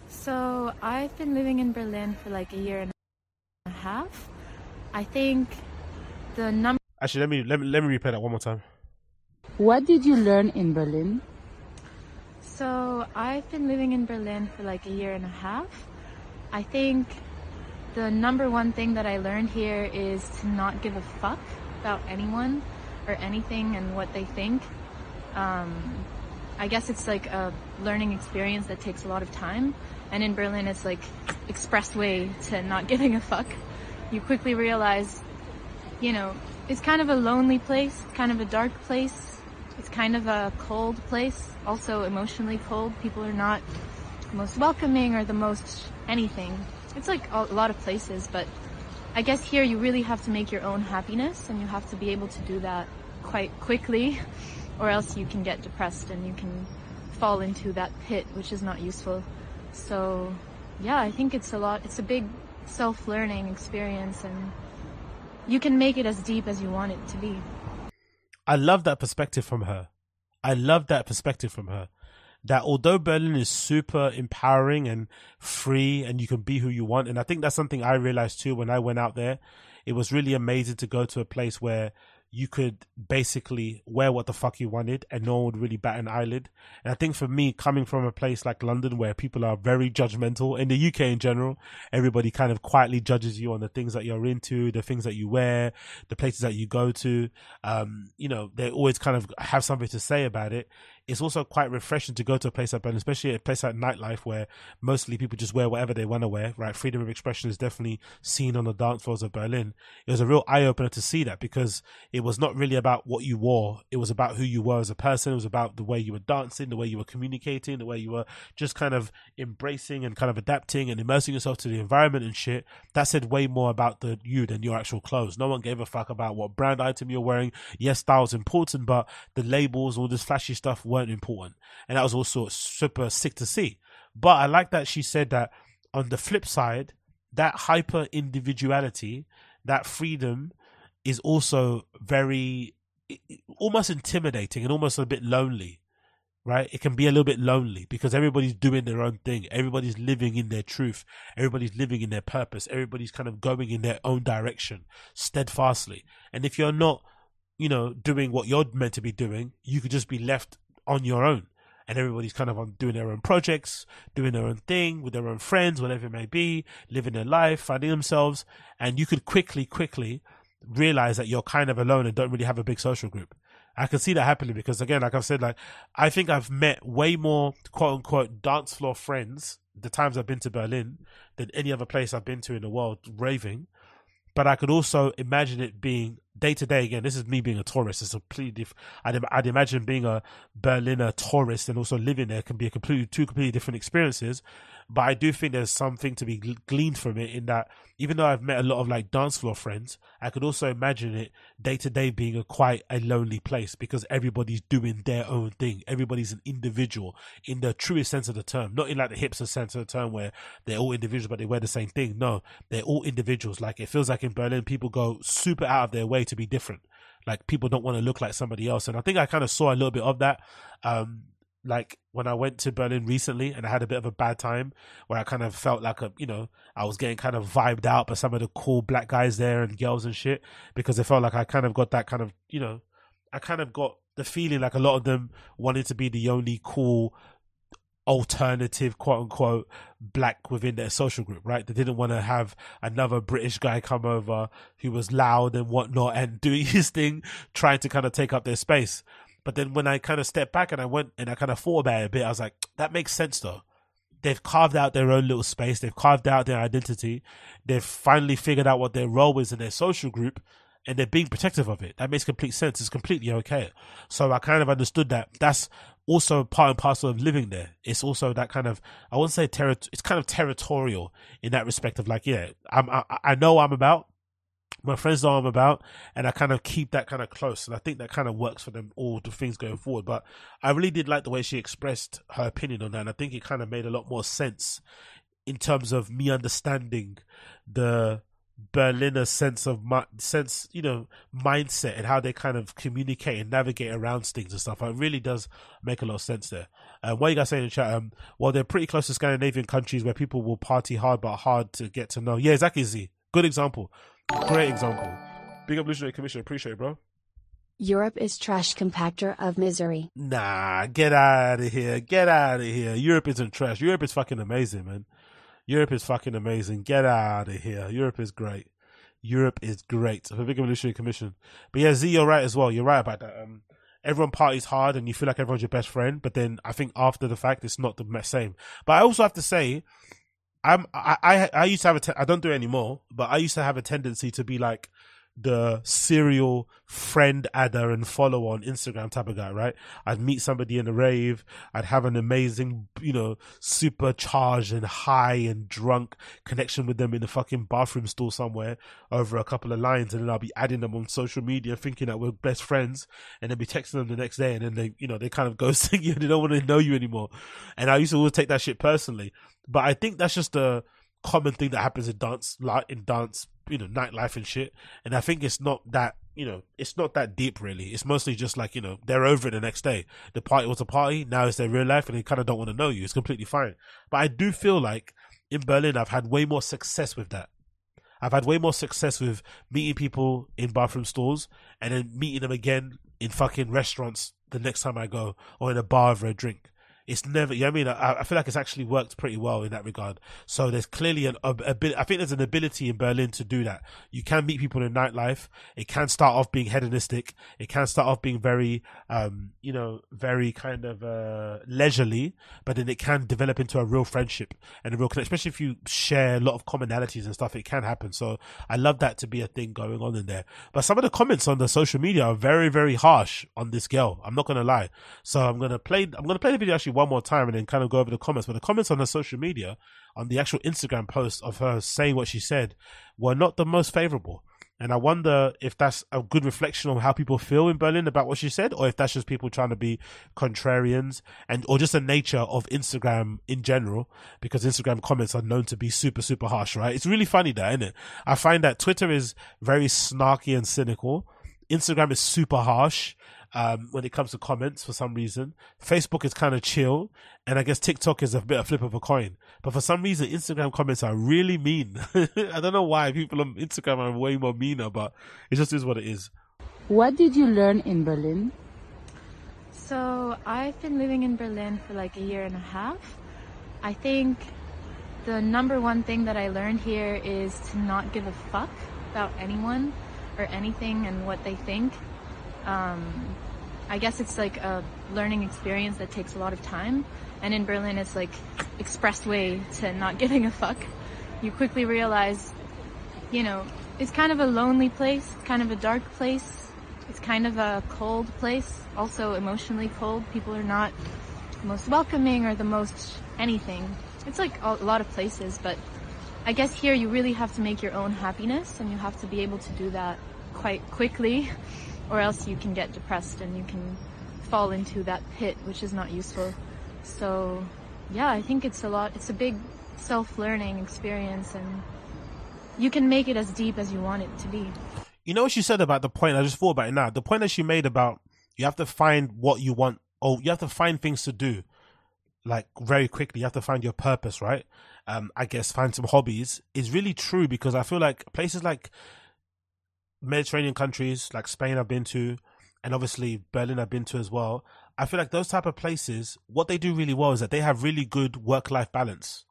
Speaker 5: So I've been living in Berlin for like a year and a half. I think the number
Speaker 1: Actually, let me let me let me replay that one more time.
Speaker 4: What did you learn in Berlin?
Speaker 5: So I've been living in Berlin for like a year and a half. I think the number one thing that I learned here is to not give a fuck about anyone or anything and what they think. Um, I guess it's like a learning experience that takes a lot of time. And in Berlin, it's like expressway to not giving a fuck. You quickly realize, you know, it's kind of a lonely place, it's kind of a dark place. It's kind of a cold place, also emotionally cold. People are not the most welcoming or the most anything. It's like a lot of places, but I guess here you really have to make your own happiness and you have to be able to do that quite quickly or else you can get depressed and you can fall into that pit, which is not useful. So yeah, I think it's a lot, it's a big self-learning experience and you can make it as deep as you want it to be.
Speaker 1: I love that perspective from her. I love that perspective from her. That although Berlin is super empowering and free and you can be who you want, and I think that's something I realized too when I went out there. It was really amazing to go to a place where you could basically wear what the fuck you wanted and no one would really bat an eyelid. And I think for me, coming from a place like London where people are very judgmental, in the UK in general, everybody kind of quietly judges you on the things that you're into, the things that you wear, the places that you go to. Um, you know, they always kind of have something to say about it it's also quite refreshing to go to a place like Berlin, especially a place like nightlife where mostly people just wear whatever they want to wear, right? Freedom of expression is definitely seen on the dance floors of Berlin. It was a real eye opener to see that because it was not really about what you wore. It was about who you were as a person. It was about the way you were dancing, the way you were communicating, the way you were just kind of embracing and kind of adapting and immersing yourself to the environment and shit. That said way more about the you than your actual clothes. No one gave a fuck about what brand item you're wearing. Yes, style's important, but the labels, all this flashy stuff weren't important. And that was also super sick to see. But I like that she said that on the flip side, that hyper individuality, that freedom is also very almost intimidating and almost a bit lonely right? It can be a little bit lonely because everybody's doing their own thing. Everybody's living in their truth. Everybody's living in their purpose. Everybody's kind of going in their own direction steadfastly. And if you're not, you know, doing what you're meant to be doing, you could just be left on your own. And everybody's kind of on doing their own projects, doing their own thing with their own friends, whatever it may be, living their life, finding themselves. And you could quickly, quickly realize that you're kind of alone and don't really have a big social group. I can see that happening because again, like I've said, like I think I've met way more quote unquote dance floor friends the times I've been to Berlin than any other place I've been to in the world raving. But I could also imagine it being day to day. Again, this is me being a tourist. It's a completely different. I'd, I'd imagine being a Berliner tourist and also living there can be a completely two completely different experiences. But I do think there's something to be gleaned from it in that even though I've met a lot of like dance floor friends, I could also imagine it day to day being a quite a lonely place because everybody's doing their own thing. Everybody's an individual in the truest sense of the term, not in like the hipster sense of the term where they're all individuals but they wear the same thing. No, they're all individuals. Like it feels like in Berlin, people go super out of their way to be different. Like people don't want to look like somebody else, and I think I kind of saw a little bit of that. Um, like when I went to Berlin recently and I had a bit of a bad time where I kind of felt like a, you know, I was getting kind of vibed out by some of the cool black guys there and girls and shit because I felt like I kind of got that kind of, you know, I kind of got the feeling like a lot of them wanted to be the only cool alternative quote unquote black within their social group, right? They didn't want to have another British guy come over who was loud and whatnot and doing his thing, trying to kind of take up their space. But then when I kind of stepped back and I went and I kind of thought about it a bit, I was like, that makes sense though. They've carved out their own little space. They've carved out their identity. They've finally figured out what their role is in their social group and they're being protective of it. That makes complete sense. It's completely okay. So I kind of understood that that's also part and parcel of living there. It's also that kind of, I wouldn't say terri- it's kind of territorial in that respect of like, yeah, I'm, I, I know I'm about, my friends know I'm about, and I kind of keep that kind of close, and I think that kind of works for them all the things going forward. But I really did like the way she expressed her opinion on that, and I think it kind of made a lot more sense in terms of me understanding the Berliner sense of my sense, you know, mindset and how they kind of communicate and navigate around things and stuff. It really does make a lot of sense there. Um, what you guys saying in the chat? Um, well, they're pretty close to Scandinavian countries where people will party hard but hard to get to know. Yeah, exactly. Z. Good example. Great example. Big Evolutionary Commission. Appreciate it, bro.
Speaker 3: Europe is trash compactor of misery.
Speaker 1: Nah, get out of here. Get out of here. Europe isn't trash. Europe is fucking amazing, man. Europe is fucking amazing. Get out of here. Europe is great. Europe is great. A big evolutionary commission. But yeah, Z, you're right as well. You're right about that. Um, everyone parties hard and you feel like everyone's your best friend, but then I think after the fact, it's not the same. But I also have to say, I'm I I, I used to have a te- I don't do it anymore, but I used to have a tendency to be like the serial friend adder and follow on Instagram type of guy, right? I'd meet somebody in a rave, I'd have an amazing, you know, supercharged and high and drunk connection with them in the fucking bathroom stall somewhere over a couple of lines, and then I'll be adding them on social media thinking that we're best friends, and then be texting them the next day, and then they, you know, they kind of ghosting you, and they don't want to know you anymore. And I used to always take that shit personally. But I think that's just a common thing that happens in dance, like in dance, you know, nightlife and shit. And I think it's not that, you know, it's not that deep really. It's mostly just like, you know, they're over it the next day. The party was a party, now it's their real life and they kind of don't want to know you. It's completely fine. But I do feel like in Berlin, I've had way more success with that. I've had way more success with meeting people in bathroom stores and then meeting them again in fucking restaurants the next time I go or in a bar over a drink. It's never, you know I mean? I, I feel like it's actually worked pretty well in that regard. So there's clearly an, a, a I think there's an ability in Berlin to do that. You can meet people in nightlife. It can start off being hedonistic. It can start off being very, um, you know, very kind of, uh, leisurely, but then it can develop into a real friendship and a real connection, especially if you share a lot of commonalities and stuff. It can happen. So I love that to be a thing going on in there. But some of the comments on the social media are very, very harsh on this girl. I'm not going to lie. So I'm going to play, I'm going to play the video actually one more time and then kind of go over the comments. But the comments on her social media, on the actual Instagram post of her saying what she said, were not the most favorable. And I wonder if that's a good reflection on how people feel in Berlin about what she said, or if that's just people trying to be contrarians and, or just the nature of Instagram in general, because Instagram comments are known to be super, super harsh, right? It's really funny that, isn't it? I find that Twitter is very snarky and cynical. Instagram is super harsh um, when it comes to comments for some reason. Facebook is kind of chill, and I guess TikTok is a bit of flip of a coin. But for some reason, Instagram comments are really mean. I don't know why people on Instagram are way more meaner, but it just is what it is.
Speaker 4: What did you learn in Berlin?
Speaker 5: So I've been living in Berlin for like a year and a half. I think the number one thing that I learned here is to not give a fuck about anyone or anything and what they think. Um, I guess it's like a learning experience that takes a lot of time. And in Berlin, it's like express way to not giving a fuck. You quickly realize, you know, it's kind of a lonely place, kind of a dark place. It's kind of a cold place, also emotionally cold. People are not the most welcoming or the most anything. It's like a lot of places, but I guess here you really have to make your own happiness and you have to be able to do that quite quickly or else you can get depressed and you can fall into that pit, which is not useful. So, yeah, I think it's a lot, it's a big self-learning experience and you can make it as deep as you want it to be.
Speaker 1: You know what she said about the point? I just thought about it now. The point that she made about you have to find what you want, or you have to find things to do, like very quickly. You have to find your purpose, right? Um, I guess find some hobbies is really true because I feel like places like Mediterranean countries like Spain I've been to, and obviously Berlin I've been to as well. I feel like those type of places, what they do really well is that they have really good work life balance.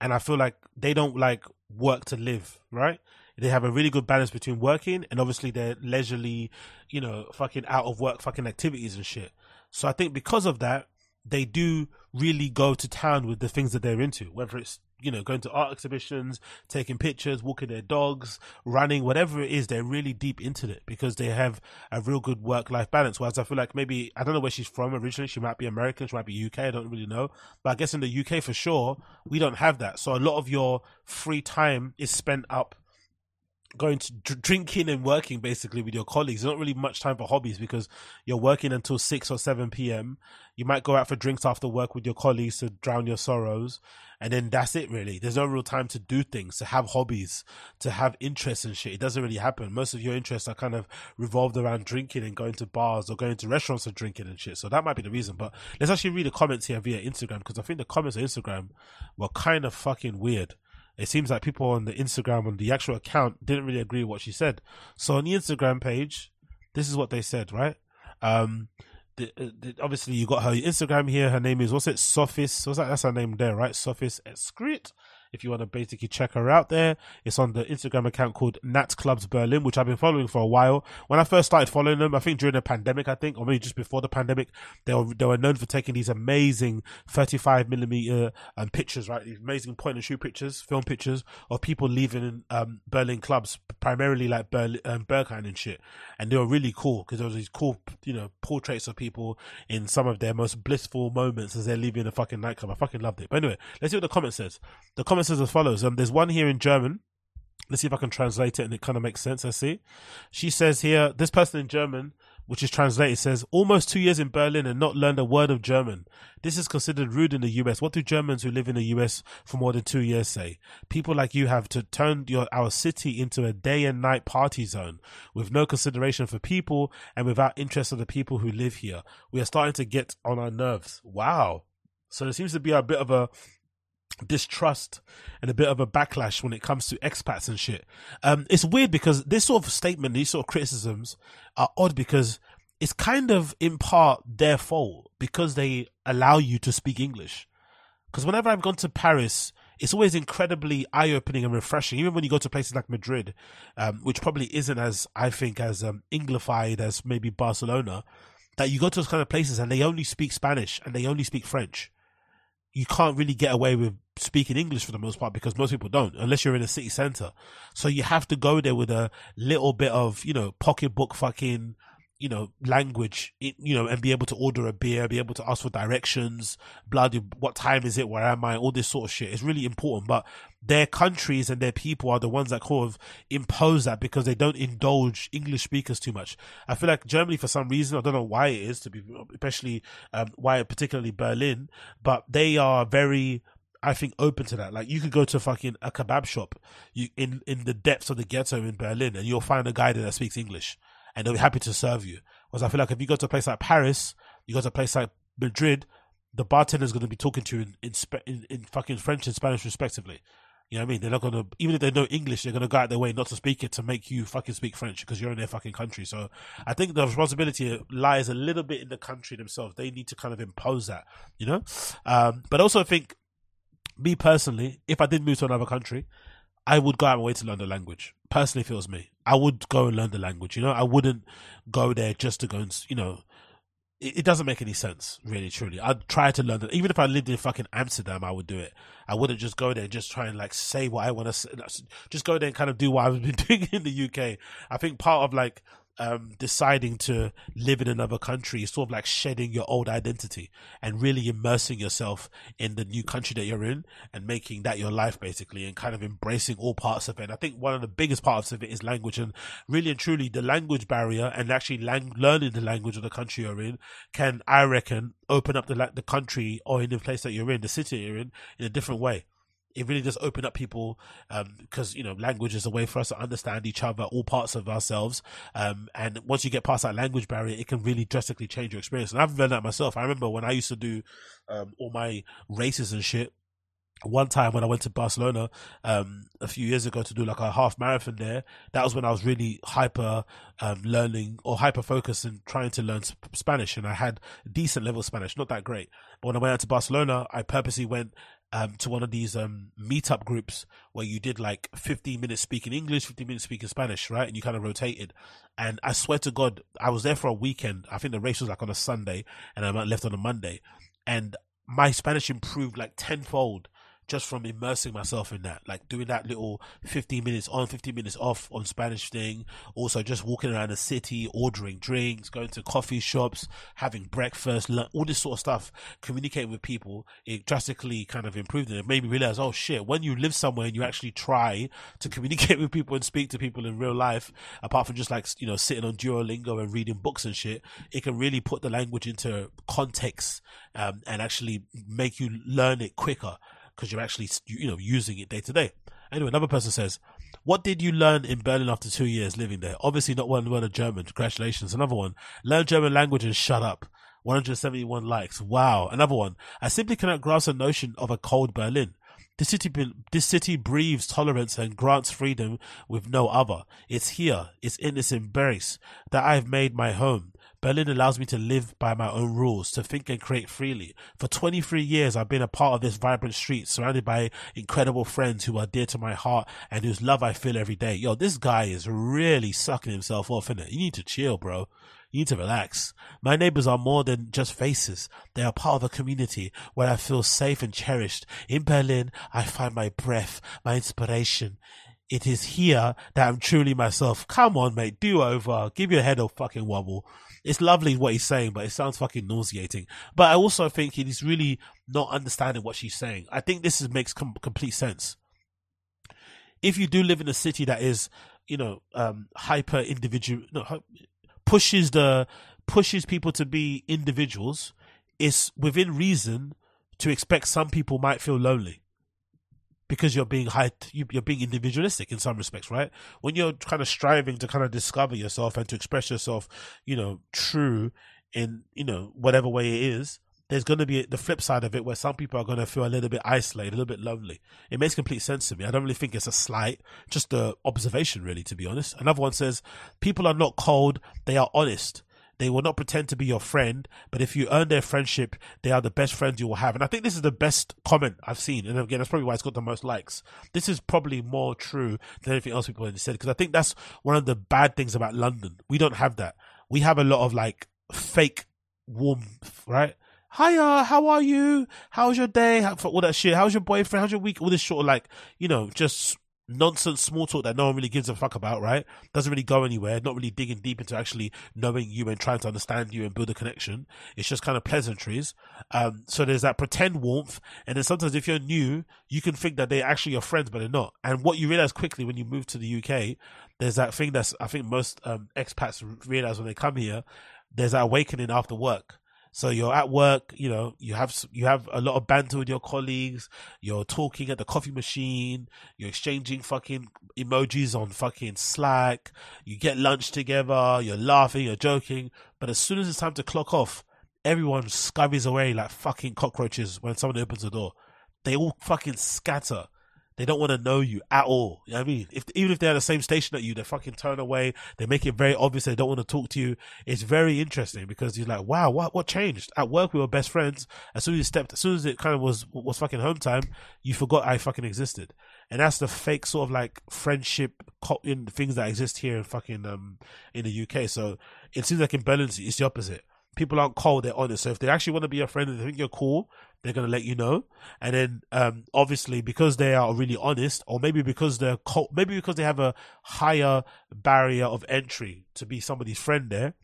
Speaker 1: And I feel like they don't like work to live, right? They have a really good balance between working and obviously their leisurely, you know, fucking out of work fucking activities and shit. So I think because of that, they do really go to town with the things that they're into, whether it's you know, going to art exhibitions, taking pictures, walking their dogs, running, whatever it is, they're really deep into it because they have a real good work life balance. Whereas I feel like maybe, I don't know where she's from originally. She might be American, she might be UK, I don't really know. But I guess in the UK for sure, we don't have that. So a lot of your free time is spent up going to dr- drinking and working basically with your colleagues. There's not really much time for hobbies because you're working until 6 or 7 p.m. You might go out for drinks after work with your colleagues to drown your sorrows. And then that's it really. There's no real time to do things, to have hobbies, to have interests and shit. It doesn't really happen. Most of your interests are kind of revolved around drinking and going to bars or going to restaurants and drinking and shit. So that might be the reason. But let's actually read the comments here via Instagram because I think the comments on Instagram were kind of fucking weird it seems like people on the Instagram on the actual account didn't really agree with what she said. So on the Instagram page, this is what they said, right? Um, the, uh, the, obviously you got her Instagram here. Her name is what's it? Sophis. What's that? That's her name there, right? Sophis Excrete if you want to basically check her out there. It's on the Instagram account called Nat Clubs Berlin, which I've been following for a while. When I first started following them, I think during the pandemic, I think, or maybe just before the pandemic, they were they were known for taking these amazing 35 millimeter um, pictures, right? These amazing point and shoot pictures, film pictures of people leaving um, Berlin clubs, primarily like Berlin, um, Berghain and shit. And they were really cool because there was these cool, you know, portraits of people in some of their most blissful moments as they're leaving a fucking nightclub. I fucking loved it. But anyway, let's see what the comment says. The comment says as follows. Um, there's one here in German. Let's see if I can translate it and it kind of makes sense. I see. She says here, this person in German, which is translated, says, almost two years in Berlin and not learned a word of German. This is considered rude in the US. What do Germans who live in the US for more than two years say? People like you have to turn your, our city into a day and night party zone with no consideration for people and without interest of the people who live here. We are starting to get on our nerves. Wow. So there seems to be a bit of a distrust and a bit of a backlash when it comes to expats and shit. Um, it's weird because this sort of statement, these sort of criticisms are odd because it's kind of in part their fault because they allow you to speak English. Because whenever I've gone to Paris, it's always incredibly eye opening and refreshing. Even when you go to places like Madrid, um, which probably isn't as, I think, as um, Anglified as maybe Barcelona, that you go to those kind of places and they only speak Spanish and they only speak French. You can't really get away with speaking English for the most part because most people don't, unless you're in a city center. So you have to go there with a little bit of, you know, pocketbook fucking you know, language, you know, and be able to order a beer, be able to ask for directions, bloody, what time is it, where am I, all this sort of shit is really important. But their countries and their people are the ones that kind of impose that because they don't indulge English speakers too much. I feel like Germany, for some reason, I don't know why it is, to be, especially, um, why particularly Berlin, but they are very, I think open to that. Like you could go to fucking a kebab shop you in in the depths of the ghetto in Berlin and you'll find a guy there that speaks English and they'll be happy to serve you. Because I feel like if you go to a place like Paris, you go to a place like Madrid, the bartender is going to be talking to you in, in, in, in fucking French and Spanish respectively. You know what I mean? They're not going to, even if they know English, they're going to go out their way not to speak it to make you fucking speak French because you're in their fucking country. So I think the responsibility lies a little bit in the country themselves. They need to kind of impose that, you know? Um, but also I think, me personally, if I did move to another country, I would go out my way to learn the language. Personally, feels me. I would go and learn the language. You know, I wouldn't go there just to go and you know. It, it doesn't make any sense, really, truly. I'd try to learn it. Even if I lived in fucking Amsterdam, I would do it. I wouldn't just go there and just try and like say what I want to. say. Uh, just go there and kind of do what I've been doing in the UK. I think part of like um, deciding to live in another country. Is sort of like shedding your old identity and really immersing yourself in the new country that you're in and making that your life basically and kind of embracing all parts of it. And I think one of the biggest parts of it is language. And really and truly the language barrier and actually lang- learning the language of the country you're in can, I reckon, open up the, the country or in the place that you're in, the city you're in, in a different way it really does open up people because um, you know language is a way for us to understand each other, all parts of ourselves. Um, and once you get past that language barrier, it can really drastically change your experience. And I've learned that myself. I remember when I used to do um, all my races and shit one time when I went to Barcelona um, a few years ago to do like a half marathon there, that was when I was really hyper um, learning or hyper focused and trying to learn Spanish. And I had decent level Spanish, not that great. But when I went out to Barcelona, I purposely went um, to one of these um, meetup groups where you did like 15 minutes speaking English, 15 minutes speaking Spanish, right? And you kind of rotated. And I swear to God, I was there for a weekend. I think the race was like on a Sunday and I left on a Monday. And my Spanish improved like tenfold just from immersing myself in that, like doing that little 15 minutes on, 15 minutes off on Spanish thing. Also just walking around the city, ordering drinks, going to coffee shops, having breakfast, all this sort of stuff, communicating with people. It drastically kind of improved and it made me realize, oh shit, when you live somewhere and you actually try to communicate with people and speak to people in real life, apart from just like, you know, sitting on Duolingo and reading books and shit, it can really put the language into context, um, and actually make you learn it quicker because you're actually you know using it day to day. Anyway, another person says, "What did you learn in Berlin after two years living there? Obviously, not one word of German. Congratulations." Another one: learn German language and shut up. 171 likes. Wow. Another one. I simply cannot grasp the notion of a cold Berlin. This city, this city breathes tolerance and grants freedom with no other. It's here, it's in this embrace that I have made my home. Berlin allows me to live by my own rules, to think and create freely. For 23 years, I've been a part of this vibrant street, surrounded by incredible friends who are dear to my heart and whose love I feel every day. Yo, this guy is really sucking himself off, innit? You need to chill, bro. You need to relax. My neighbors are more than just faces. They are part of a community where I feel safe and cherished. In Berlin, I find my breath, my inspiration. It is here that I'm truly myself. Come on, mate. Do over. Give your head a fucking wobble it's lovely what he's saying, but it sounds fucking nauseating. But I also think he's really not understanding what she's saying. I think this is, makes com- complete sense. If you do live in a city that is, you know, um, hyper individual, no, pushes the pushes people to be individuals, it's within reason to expect some people might feel lonely because you're being high, you're being individualistic in some respects, right? When you're kind of striving to kind of discover yourself and to express yourself, you know, true in, you know, whatever way it is, there's going to be the flip side of it where some people are going to feel a little bit isolated, a little bit lonely. It makes complete sense to me. I don't really think it's a slight, just a observation, really, to be honest. Another one says, people are not cold, they are honest. They will not pretend to be your friend, but if you earn their friendship, they are the best friends you will have. And I think this is the best comment I've seen. And again, that's probably why it's got the most likes. This is probably more true than anything else people have said because I think that's one of the bad things about London. We don't have that. We have a lot of like fake warmth, right? Hiya, how are you? How's your day? How, all that shit. How's your boyfriend? How's your week? All this sort of like, you know, just nonsense small talk that no one really gives a fuck about, right? Doesn't really go anywhere, not really digging deep into actually knowing you and trying to understand you and build a connection. It's just kind of pleasantries. Um, so there's that pretend warmth. And then sometimes if you're new, you can think that they're actually your friends, but they're not. And what you realize quickly when you move to the UK, there's that thing that's, I think most, um, expats realize when they come here, there's that awakening after work so you're at work, you know, you have you have a lot of banter with your colleagues. You're talking at the coffee machine. You're exchanging fucking emojis on fucking Slack. You get lunch together. You're laughing. You're joking. But as soon as it's time to clock off, everyone scurries away like fucking cockroaches when someone opens the door. They all fucking scatter. They don't want to know you at all. You know I mean? If, even if they're at the same station that you, they fucking turn away. They make it very obvious they don't want to talk to you. It's very interesting because you're like, wow, what, what changed? At work, we were best friends. As soon as you stepped, as soon as it kind of was, was fucking home time, you forgot I fucking existed. And that's the fake sort of like friendship in things that exist here in fucking, um, in the UK. So it seems like in Berlin, it's the opposite people aren't cold, they're honest. So if they actually want to be a friend and they think you're cool, they're going to let you know. And then, um, obviously because they are really honest or maybe because they're cold, maybe because they have a higher barrier of entry to be somebody's friend there.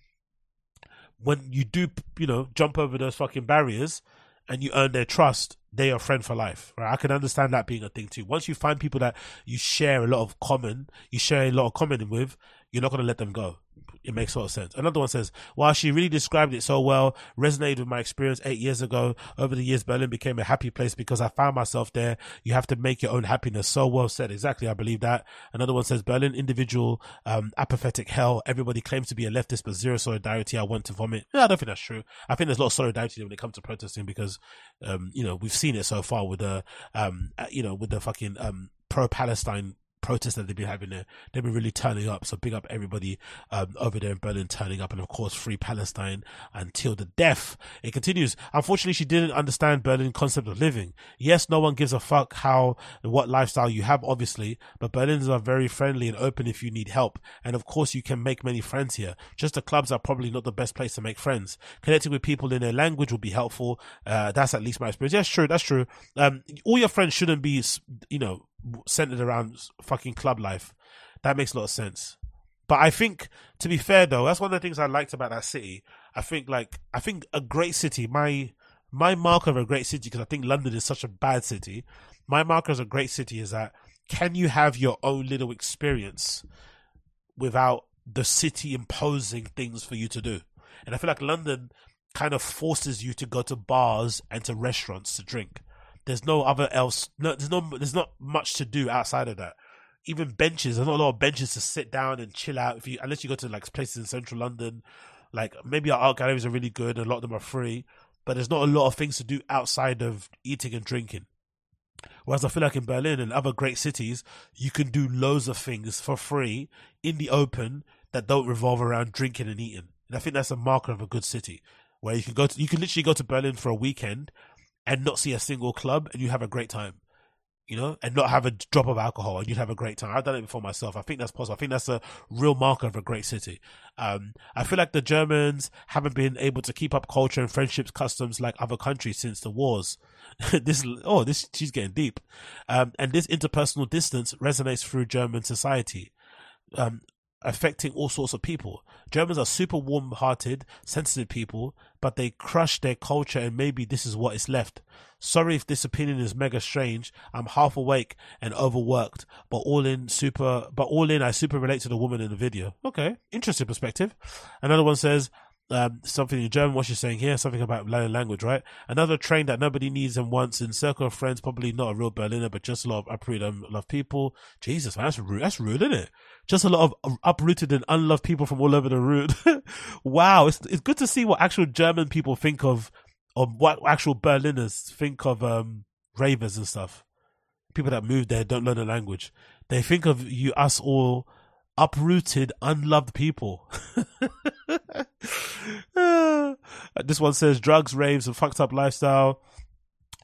Speaker 1: When you do, you know, jump over those fucking barriers and you earn their trust, they are friend for life, right? I can understand that being a thing too. Once you find people that you share a lot of common, you share a lot of common with, you're not going to let them go it makes a lot of sense. Another one says, while she really described it so well, resonated with my experience eight years ago. Over the years, Berlin became a happy place because I found myself there. You have to make your own happiness. So well said. Exactly. I believe that. Another one says, Berlin individual, um, apathetic hell. Everybody claims to be a leftist, but zero solidarity. I want to vomit. Yeah, I don't think that's true. I think there's a lot of solidarity when it comes to protesting because, um, you know, we've seen it so far with the, um, uh, you know, with the fucking, um, pro-Palestine protests that they've been having there. They've been really turning up. So big up everybody um, over there in Berlin turning up, and of course, free Palestine until the death. It continues. Unfortunately, she didn't understand Berlin concept of living. Yes, no one gives a fuck how what lifestyle you have, obviously, but Berliners are very friendly and open if you need help. And of course, you can make many friends here. Just the clubs are probably not the best place to make friends. Connecting with people in their language will be helpful. Uh, that's at least my experience. Yes, true. That's true. Um, all your friends shouldn't be, you know, centered around fucking club life. That makes a lot of sense. But I think, to be fair though, that's one of the things I liked about that city. I think like, I think a great city, my, my marker of a great city, because I think London is such a bad city. My marker as a great city is that can you have your own little experience without the city imposing things for you to do? And I feel like London kind of forces you to go to bars and to restaurants to drink. There's no other else. No, there's no. There's not much to do outside of that. Even benches. There's not a lot of benches to sit down and chill out. If you unless you go to like places in central London, like maybe our art galleries are really good. A lot of them are free, but there's not a lot of things to do outside of eating and drinking. Whereas I feel like in Berlin and other great cities, you can do loads of things for free in the open that don't revolve around drinking and eating. And I think that's a marker of a good city where you can go to, you can literally go to Berlin for a weekend and not see a single club and you have a great time you know, and not have a drop of alcohol and you'd have a great time. I've done it before myself. I think that's possible. I think that's a real marker of a great city. Um, I feel like the Germans haven't been able to keep up culture and friendships customs like other countries since the wars. this, oh, this, she's getting deep. Um, and this interpersonal distance resonates through German society. Um, affecting all sorts of people. Germans are super warm hearted, sensitive people, but they crush their culture and maybe this is what is left. Sorry if this opinion is mega strange. I'm half awake and overworked, but all in super, but all in I super relate to the woman in the video. Okay. Interesting perspective. Another one says, um, something in German, what she's saying here, something about language, right? Another train that nobody needs and wants in circle of friends, probably not a real Berliner, but just a lot of uprooted, and unloved people. Jesus, man, that's rude. That's rude, isn't it? Just a lot of uprooted and unloved people from all over the road. wow, it's it's good to see what actual German people think of, of what actual Berliners think of um, ravers and stuff. People that move there don't learn the language. They think of you, us all uprooted, unloved people. This one says drugs, raves, and fucked up lifestyle.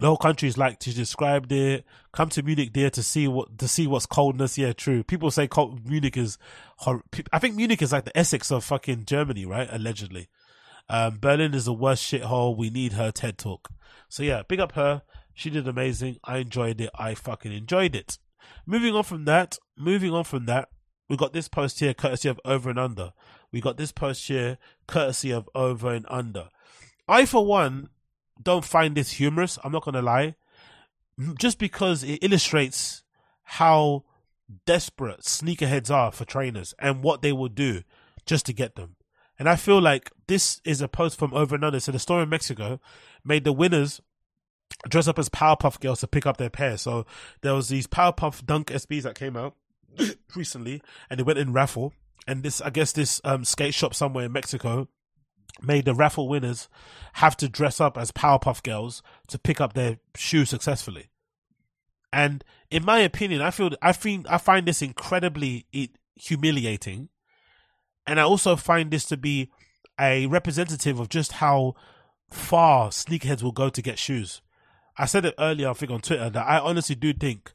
Speaker 1: The whole country is like to describe it. Come to Munich, dear, to see what to see what's coldness. Yeah, true. People say cold, Munich is. Hor- I think Munich is like the Essex of fucking Germany, right? Allegedly. Um, Berlin is the worst shithole. We need her TED talk. So yeah, big up her. She did amazing. I enjoyed it. I fucking enjoyed it. Moving on from that, moving on from that, we got this post here courtesy of Over and Under. We got this post here courtesy of Over and Under. I, for one, don't find this humorous. I'm not going to lie. Just because it illustrates how desperate sneakerheads are for trainers and what they will do just to get them. And I feel like this is a post from Over and Under. So the store in Mexico made the winners dress up as Powerpuff Girls to pick up their pair. So there was these Powerpuff Dunk SBs that came out recently, and they went in raffle. And this, I guess, this um, skate shop somewhere in Mexico made the raffle winners have to dress up as Powerpuff Girls to pick up their shoes successfully. And in my opinion, I feel I think I find this incredibly humiliating, and I also find this to be a representative of just how far sneakerheads will go to get shoes. I said it earlier, I think on Twitter, that I honestly do think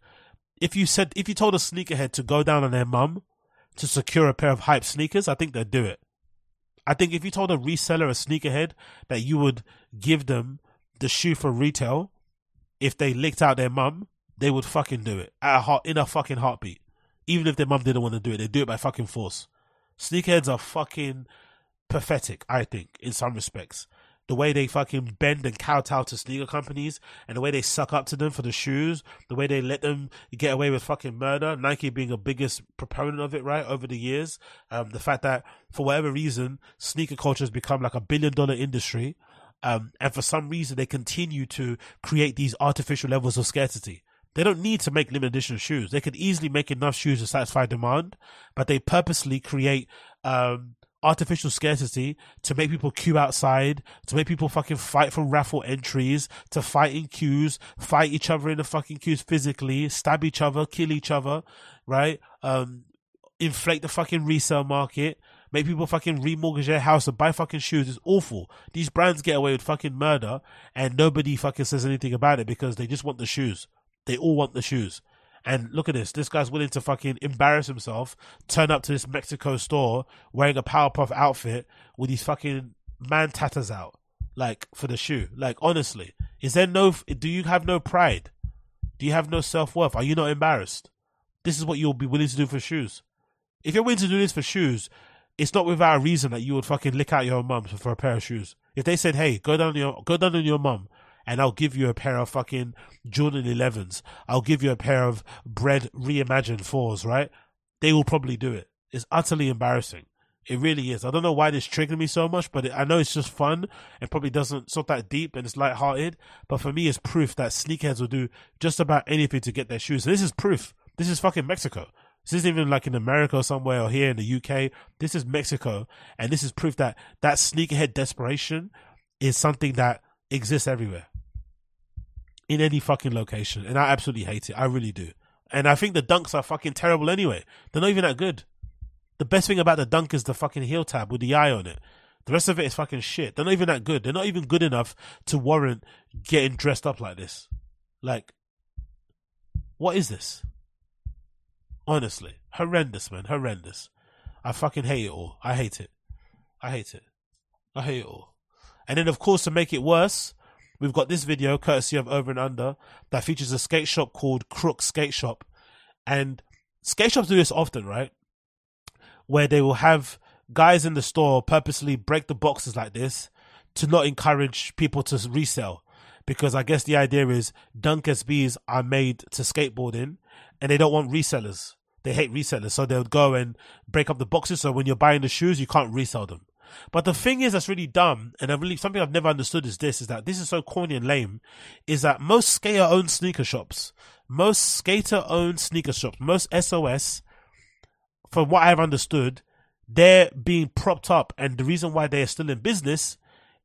Speaker 1: if you said if you told a sneakerhead to go down on their mum to secure a pair of hype sneakers, I think they'd do it. I think if you told a reseller, a sneakerhead, that you would give them the shoe for retail, if they licked out their mum, they would fucking do it at a heart, in a fucking heartbeat. Even if their mum didn't want to do it, they do it by fucking force. Sneakerheads are fucking pathetic, I think, in some respects the way they fucking bend and kowtow to sneaker companies and the way they suck up to them for the shoes, the way they let them get away with fucking murder, Nike being a biggest proponent of it, right, over the years. Um, the fact that for whatever reason, sneaker culture has become like a billion dollar industry. Um, and for some reason they continue to create these artificial levels of scarcity. They don't need to make limited edition shoes. They could easily make enough shoes to satisfy demand, but they purposely create, um, artificial scarcity to make people queue outside, to make people fucking fight for raffle entries, to fight in queues, fight each other in the fucking queues physically, stab each other, kill each other, right? Um, inflate the fucking resale market, make people fucking remortgage their house and buy fucking shoes. It's awful. These brands get away with fucking murder and nobody fucking says anything about it because they just want the shoes. They all want the shoes. And look at this. This guy's willing to fucking embarrass himself, turn up to this Mexico store wearing a Powerpuff outfit with these fucking man tatters out, like for the shoe. Like, honestly, is there no, do you have no pride? Do you have no self worth? Are you not embarrassed? This is what you'll be willing to do for shoes. If you're willing to do this for shoes, it's not without a reason that you would fucking lick out your mum for a pair of shoes. If they said, "Hey, go down your go down on your mum and I'll give you a pair of fucking Jordan 11s. I'll give you a pair of Bred reimagined 4s, right? They will probably do it. It's utterly embarrassing. It really is. I don't know why this triggered me so much, but it, I know it's just fun and probably doesn't, it's not that deep and it's light-hearted. But for me, it's proof that sneakerheads will do just about anything to get their shoes. And this is proof. This is fucking Mexico. This isn't even like in America or somewhere or here in the UK. This is Mexico. And this is proof that that sneakerhead desperation is something that exists everywhere in any fucking location, and I absolutely hate it. I really do. And I think the dunks are fucking terrible anyway. They're not even that good. The best thing about the dunk is the fucking heel tab with the eye on it. The rest of it is fucking shit. They're not even that good. They're not even good enough to warrant getting dressed up like this. Like, what is this? Honestly, horrendous, man. Horrendous. I fucking hate it all. I hate it. I hate it. I hate it all. And then, of course, to make it worse, We've got this video courtesy of Over and Under that features a skate shop called Crooks Skate Shop. And skate shops do this often, right? Where they will have guys in the store purposely break the boxes like this to not encourage people to resell. Because I guess the idea is dunk SBs are made to skateboard in and they don't want resellers. They hate resellers. So they'll go and break up the boxes. So when you're buying the shoes, you can't resell them. But the thing is that's really dumb, and I really something I've never understood is this: is that this is so corny and lame. Is that most skater-owned sneaker shops, most skater-owned sneaker shops, most SOS, from what I've understood, they're being propped up, and the reason why they are still in business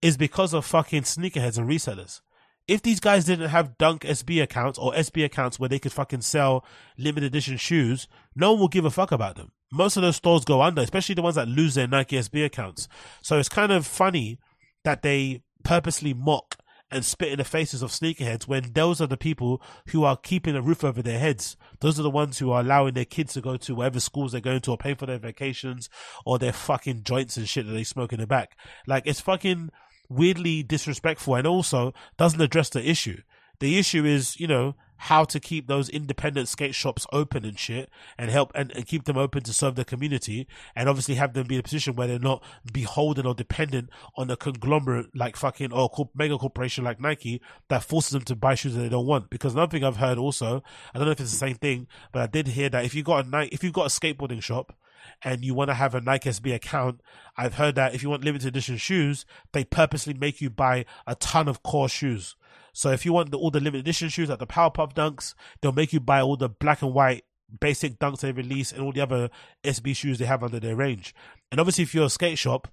Speaker 1: is because of fucking sneakerheads and resellers. If these guys didn't have Dunk SB accounts or SB accounts where they could fucking sell limited edition shoes, no one will give a fuck about them. Most of those stores go under, especially the ones that lose their Nike SB accounts. So it's kind of funny that they purposely mock and spit in the faces of sneakerheads when those are the people who are keeping a roof over their heads. Those are the ones who are allowing their kids to go to whatever schools they're going to or paying for their vacations or their fucking joints and shit that they smoke in the back. Like it's fucking weirdly disrespectful and also doesn't address the issue. The issue is, you know, how to keep those independent skate shops open and shit and help and, and keep them open to serve the community and obviously have them be in a position where they're not beholden or dependent on a conglomerate like fucking or corp- mega corporation like Nike that forces them to buy shoes that they don't want. Because another thing I've heard also, I don't know if it's the same thing, but I did hear that if you got a Nike, if you've got a skateboarding shop and you want to have a Nike SB account, I've heard that if you want limited edition shoes, they purposely make you buy a ton of core shoes. So if you want the, all the limited edition shoes like the Powerpuff Dunks, they'll make you buy all the black and white basic dunks they release and all the other SB shoes they have under their range. And obviously, if you're a skate shop,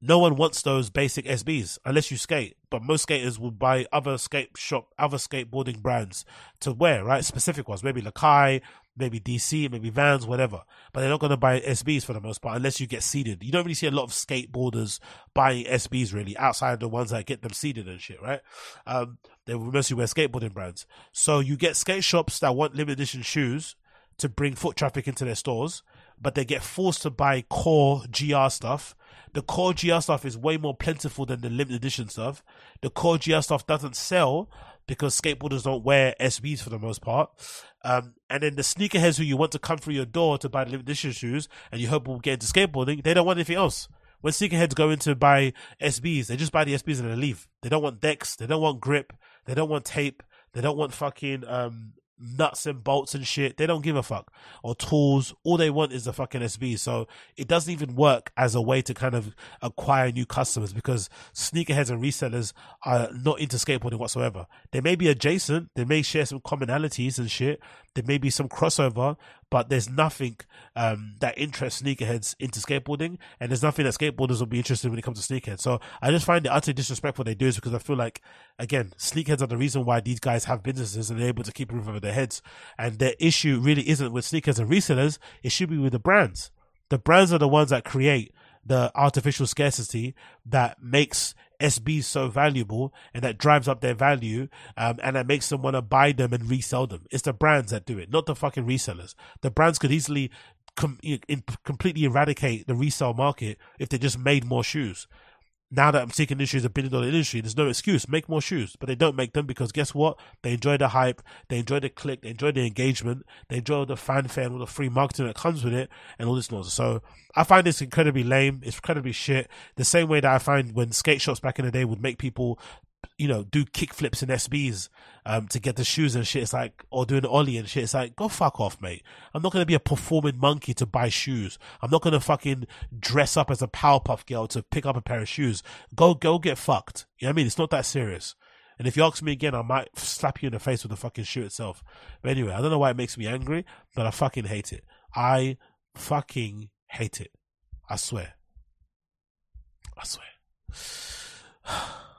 Speaker 1: no one wants those basic SBs unless you skate. But most skaters will buy other skate shop, other skateboarding brands to wear, right? Specific ones, maybe Lakai, maybe DC, maybe Vans, whatever. But they're not going to buy SBs for the most part unless you get seeded. You don't really see a lot of skateboarders buying SBs really outside the ones that get them seeded and shit, right? Um, they mostly wear skateboarding brands. So you get skate shops that want limited edition shoes to bring foot traffic into their stores, but they get forced to buy core GR stuff. The core GR stuff is way more plentiful than the limited edition stuff. The core GR stuff doesn't sell because skateboarders don't wear SBs for the most part. Um, and then the sneakerheads who you want to come through your door to buy the limited edition shoes and you hope will get into skateboarding, they don't want anything else. When sneakerheads go in to buy SBs, they just buy the SBs and they leave. They don't want decks, they don't want grip, they don't want tape, they don't want fucking um, nuts and bolts and shit. They don't give a fuck. Or tools. All they want is the fucking SB. So it doesn't even work as a way to kind of acquire new customers because sneakerheads and resellers are not into skateboarding whatsoever. They may be adjacent. They may share some commonalities and shit. There may be some crossover, but there's nothing um, that interests sneakerheads into skateboarding, and there's nothing that skateboarders will be interested in when it comes to sneakerheads. So I just find it utterly disrespectful they do this because I feel like, again, sneakerheads are the reason why these guys have businesses and they're able to keep roof over their heads. And their issue really isn't with sneakers and resellers; it should be with the brands. The brands are the ones that create the artificial scarcity that makes SBs so valuable and that drives up their value um, and that makes them want to buy them and resell them. It's the brands that do it, not the fucking resellers. The brands could easily com- in- completely eradicate the resale market if they just made more shoes. Now that I'm industry is a billion dollar industry, there's no excuse. Make more shoes, but they don't make them because guess what? They enjoy the hype, they enjoy the click, they enjoy the engagement, they enjoy all the fanfare and all the free marketing that comes with it, and all this nonsense. So I find this incredibly lame. It's incredibly shit. The same way that I find when skate shops back in the day would make people you know, do kick flips and SBs um, to get the shoes and shit. It's like, or doing an ollie and shit. It's like, go fuck off, mate. I'm not gonna be a performing monkey to buy shoes. I'm not gonna fucking dress up as a Powerpuff girl to pick up a pair of shoes. Go, go get fucked. You know what I mean? It's not that serious. And if you ask me again, I might slap you in the face with the fucking shoe itself. But anyway, I don't know why it makes me angry, but I fucking hate it. I fucking hate it. I swear. I swear.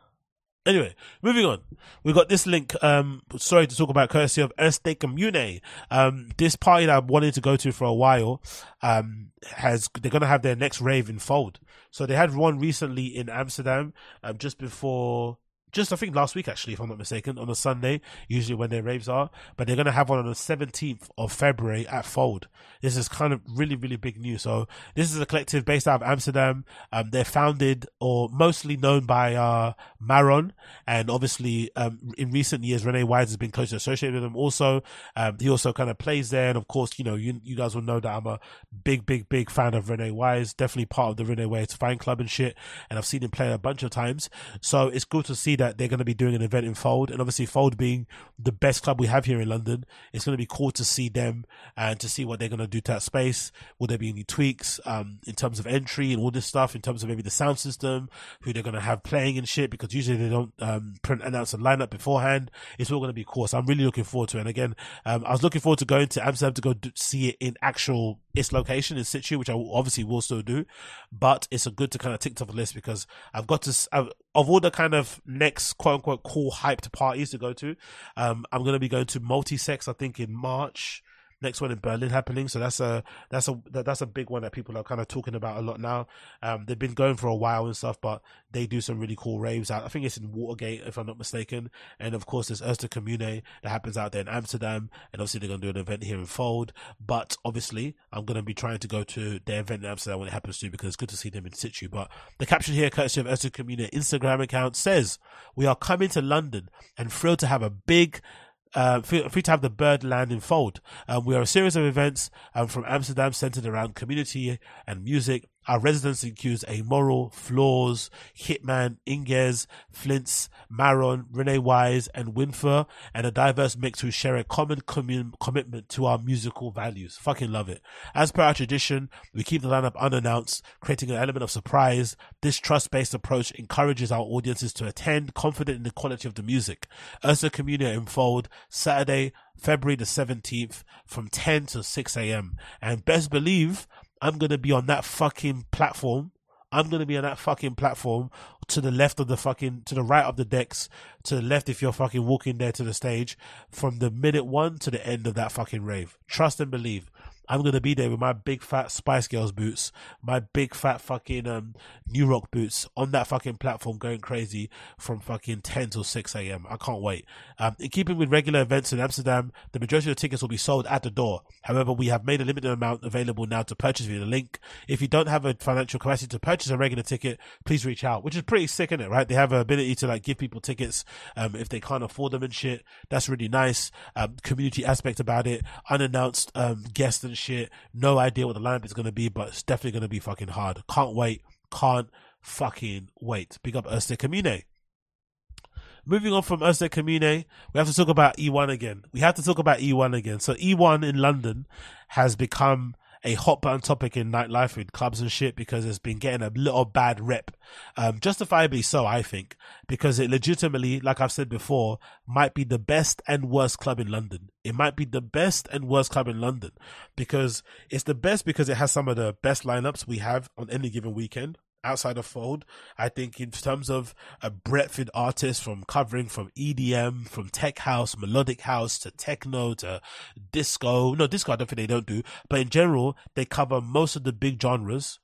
Speaker 1: Anyway, moving on. We got this link. Um, sorry to talk about courtesy of Erste Commune. Um, this party that I wanted to go to for a while, um, has they're gonna have their next rave in Fold. So they had one recently in Amsterdam, um, just before. Just I think last week actually, if I'm not mistaken, on a Sunday, usually when their raves are, but they're gonna have one on the 17th of February at Fold. This is kind of really, really big news. So this is a collective based out of Amsterdam. Um, they're founded or mostly known by uh, Maron, and obviously um, in recent years, Rene Wise has been closely associated with them. Also, um, he also kind of plays there, and of course, you know, you you guys will know that I'm a big, big, big fan of Rene Wise. Definitely part of the Rene Wise fan club and shit, and I've seen him play a bunch of times. So it's good to see that they're going to be doing an event in Fold, and obviously Fold being the best club we have here in London, it's going to be cool to see them and to see what they're going to do to that space. Will there be any tweaks um, in terms of entry and all this stuff? In terms of maybe the sound system, who they're going to have playing and shit? Because usually they don't um, print announce a lineup beforehand. It's all going to be cool. So I'm really looking forward to it. And again, um, I was looking forward to going to Amsterdam to go do, see it in actual its location in situ, which I obviously will still do. But it's a good to kind of tick off the list because I've got to I've, of all the kind of next quote unquote cool hyped parties to go to. Um, I'm going to be going to multi sex. I think in March. Next one in Berlin happening. So that's a that's a that- that's a big one that people are kind of talking about a lot now. Um, they've been going for a while and stuff, but they do some really cool raves out. I think it's in Watergate, if I'm not mistaken. And of course, there's Erste Commune that happens out there in Amsterdam, and obviously they're going to do an event here in Fold. But obviously, I'm going to be trying to go to their event in Amsterdam when it happens too, because it's good to see them in situ. But the caption here, courtesy of Erste Commune Instagram account, says, "We are coming to London and thrilled to have a big." Uh, free, to have the Birdland in Fold. Um, we are a series of events um, from Amsterdam centered around community and music. Our residence includes Amoral, Floors, Hitman, Inges, Flints, Maron, Rene Wise, and Winfer, and a diverse mix who share a common commun- commitment to our musical values. Fucking love it. As per our tradition, we keep the lineup unannounced, creating an element of surprise. This trust-based approach encourages our audiences to attend confident in the quality of the music. Ursa Community in Fold, Saturday, February the 17th from 10 to 6 a.m. And best believe I'm to be on that fucking platform. I'm to be on that fucking platform to the left of the fucking, to the right of the decks, to the left if you're fucking walking there to the stage from the minute one to the end of that fucking rave. Trust and believe. I'm gonna be there with my big fat Spice Girls boots, my big fat fucking um New Rock boots on that fucking platform going crazy from fucking 10 till 6 a.m. I can't wait. Um, in keeping with regular events in Amsterdam, the majority of the tickets will be sold at the door. However, we have made a limited amount available now to purchase via the link. If you don't have a financial capacity to purchase a regular ticket, please reach out, which is pretty sick, isn't it? Right? They have an ability to like give people tickets um, if they can't afford them and shit. That's really nice. Um, community aspect about it, unannounced um, guests and shit. No idea what the lineup is going to be, but it's definitely going to be fucking hard. Can't wait. Can't fucking wait. Big up Erste Commune. Moving on from Erste Commune, we have to talk about E1 again. We have to talk about E1 again. So E1 in London has become a hot button topic in nightlife with clubs and shit because it's been getting a little bad rep. Um, justifiably so, I think, because it legitimately, like I've said before, might be the best and worst club in London. It might be the best and worst club in London because it's the best because it has some of the best lineups we have on any given weekend outside of Fold. I think in terms of a breadth in artists from covering from EDM, from tech house, melodic house to techno to disco. No, disco I don't think they don't do, but in general, they cover most of the big genres.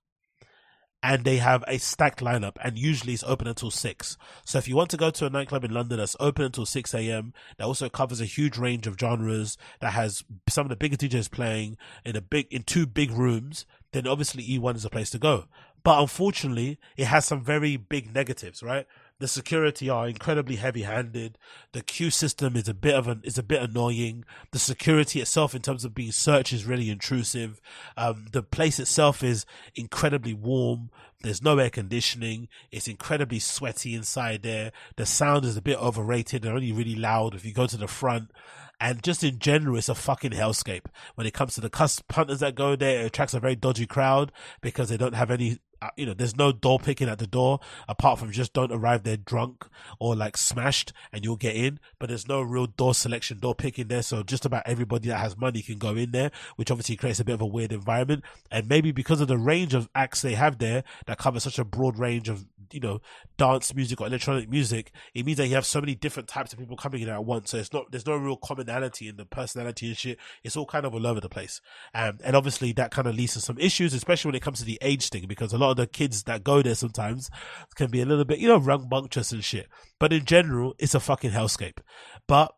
Speaker 1: And they have a stacked lineup, and usually it's open until six. So if you want to go to a nightclub in London that's open until six a.m., that also covers a huge range of genres, that has some of the biggest DJs playing in a big in two big rooms, then obviously E1 is a place to go. But unfortunately, it has some very big negatives, right? The security are incredibly heavy-handed. The queue system is a bit of an is a bit annoying. The security itself, in terms of being searched, is really intrusive. Um, the place itself is incredibly warm. There's no air conditioning. It's incredibly sweaty inside there. The sound is a bit overrated. They're only really loud if you go to the front. And just in general, it's a fucking hellscape. When it comes to the cus- punters that go there, it attracts a very dodgy crowd because they don't have any you know, there's no door picking at the door apart from just don't arrive there drunk or like smashed and you'll get in. But there's no real door selection, door picking there. So just about everybody that has money can go in there, which obviously creates a bit of a weird environment. And maybe because of the range of acts they have there that cover such a broad range of, you know, dance music or electronic music, it means that you have so many different types of people coming in at once. So it's not, there's no real commonality in the personality and shit. It's all kind of all over the place. Um, and obviously that kind of leads to some issues, especially when it comes to the age thing, because a lot of the kids that go there sometimes can be a little bit, you know, rambunctious and shit. But in general, it's a fucking hellscape. But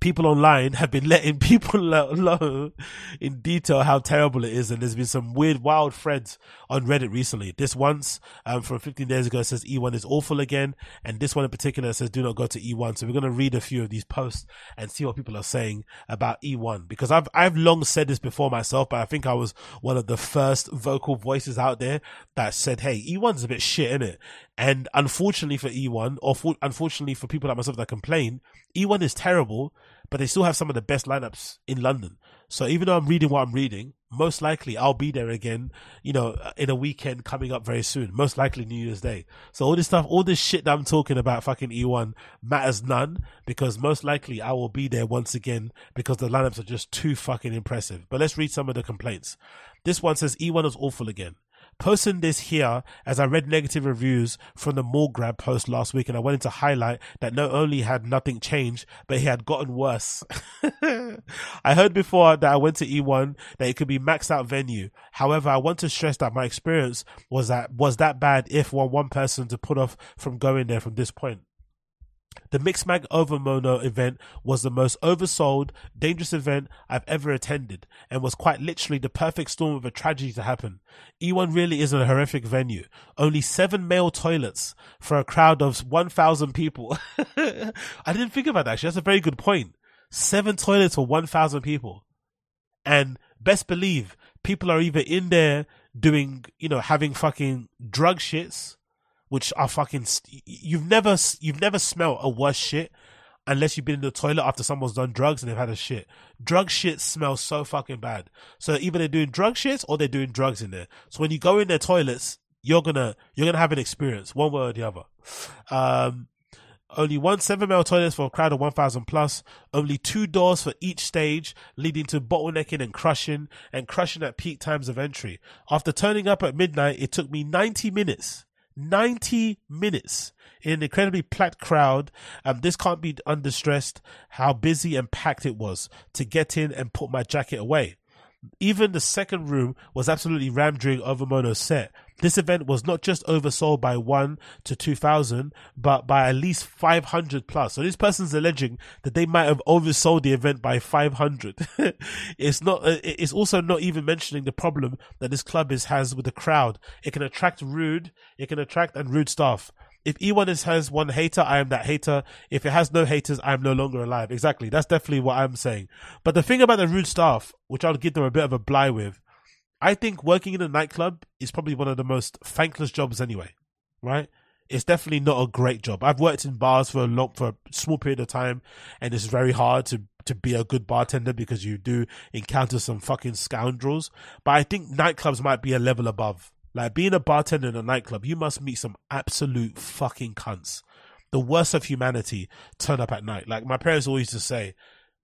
Speaker 1: people online have been letting people know in detail how terrible it is. And there's been some weird, wild threads on Reddit recently. This once, um, from 15 days ago says E1 is awful again. And this one in particular says do not go to E1. So we're going to read a few of these posts and see what people are saying about E1 because I've, I've long said this before myself, but I think I was one of the first vocal voices out there that said, Hey, E1's a bit shit, isn't it? And unfortunately for E1 or for, unfortunately for people like myself that complain, E1 is terrible, but they still have some of the best lineups in London. So even though I'm reading what I'm reading, most likely I'll be there again, you know, in a weekend coming up very soon. Most likely New Year's Day. So all this stuff, all this shit that I'm talking about fucking E1 matters none because most likely I will be there once again because the lineups are just too fucking impressive. But let's read some of the complaints. This one says E1 is awful again. Posting this here as I read negative reviews from the Mall Grab post last week and I wanted to highlight that not only had nothing changed, but he had gotten worse. I heard before that I went to E1 that it could be maxed out venue. However, I want to stress that my experience was that was that bad if one one person to put off from going there from this point. The Mixmag Overmono event was the most oversold, dangerous event I've ever attended and was quite literally the perfect storm of a tragedy to happen. E1 really is a horrific venue. Only seven male toilets for a crowd of 1,000 people. I didn't think about that actually. That's a very good point. Seven toilets for 1,000 people. And best believe people are either in there doing, you know, having fucking drug shits which are fucking. St- you've never you've never smelled a worse shit unless you've been in the toilet after someone's done drugs and they've had a shit. Drug shit smells so fucking bad. So either they're doing drug shits or they're doing drugs in there. So when you go in their toilets, you're gonna you're gonna have an experience, one way or the other. Um, only one seven male toilets for a crowd of 1,000 plus. Only two doors for each stage, leading to bottlenecking and crushing, and crushing at peak times of entry. After turning up at midnight, it took me 90 minutes 90 minutes in an incredibly packed crowd. Um, this can't be understressed how busy and packed it was to get in and put my jacket away. Even the second room was absolutely rammed during Overmono's set. This event was not just oversold by one to 2000, but by at least 500 plus. So this person's alleging that they might have oversold the event by 500. it's not, uh, it's also not even mentioning the problem that this club is, has with the crowd. It can attract rude, it can attract and rude staff. If E1 is, has one hater, I am that hater. If it has no haters, I am no longer alive. Exactly. That's definitely what I'm saying. But the thing about the rude staff, which I'll give them a bit of a bly with, I think working in a nightclub is probably one of the most thankless jobs anyway, right? It's definitely not a great job. I've worked in bars for a long, for a small period of time, and it's very hard to to be a good bartender because you do encounter some fucking scoundrels. But I think nightclubs might be a level above. Like being a bartender in a nightclub, you must meet some absolute fucking cunts. The worst of humanity turn up at night. Like my parents always to say,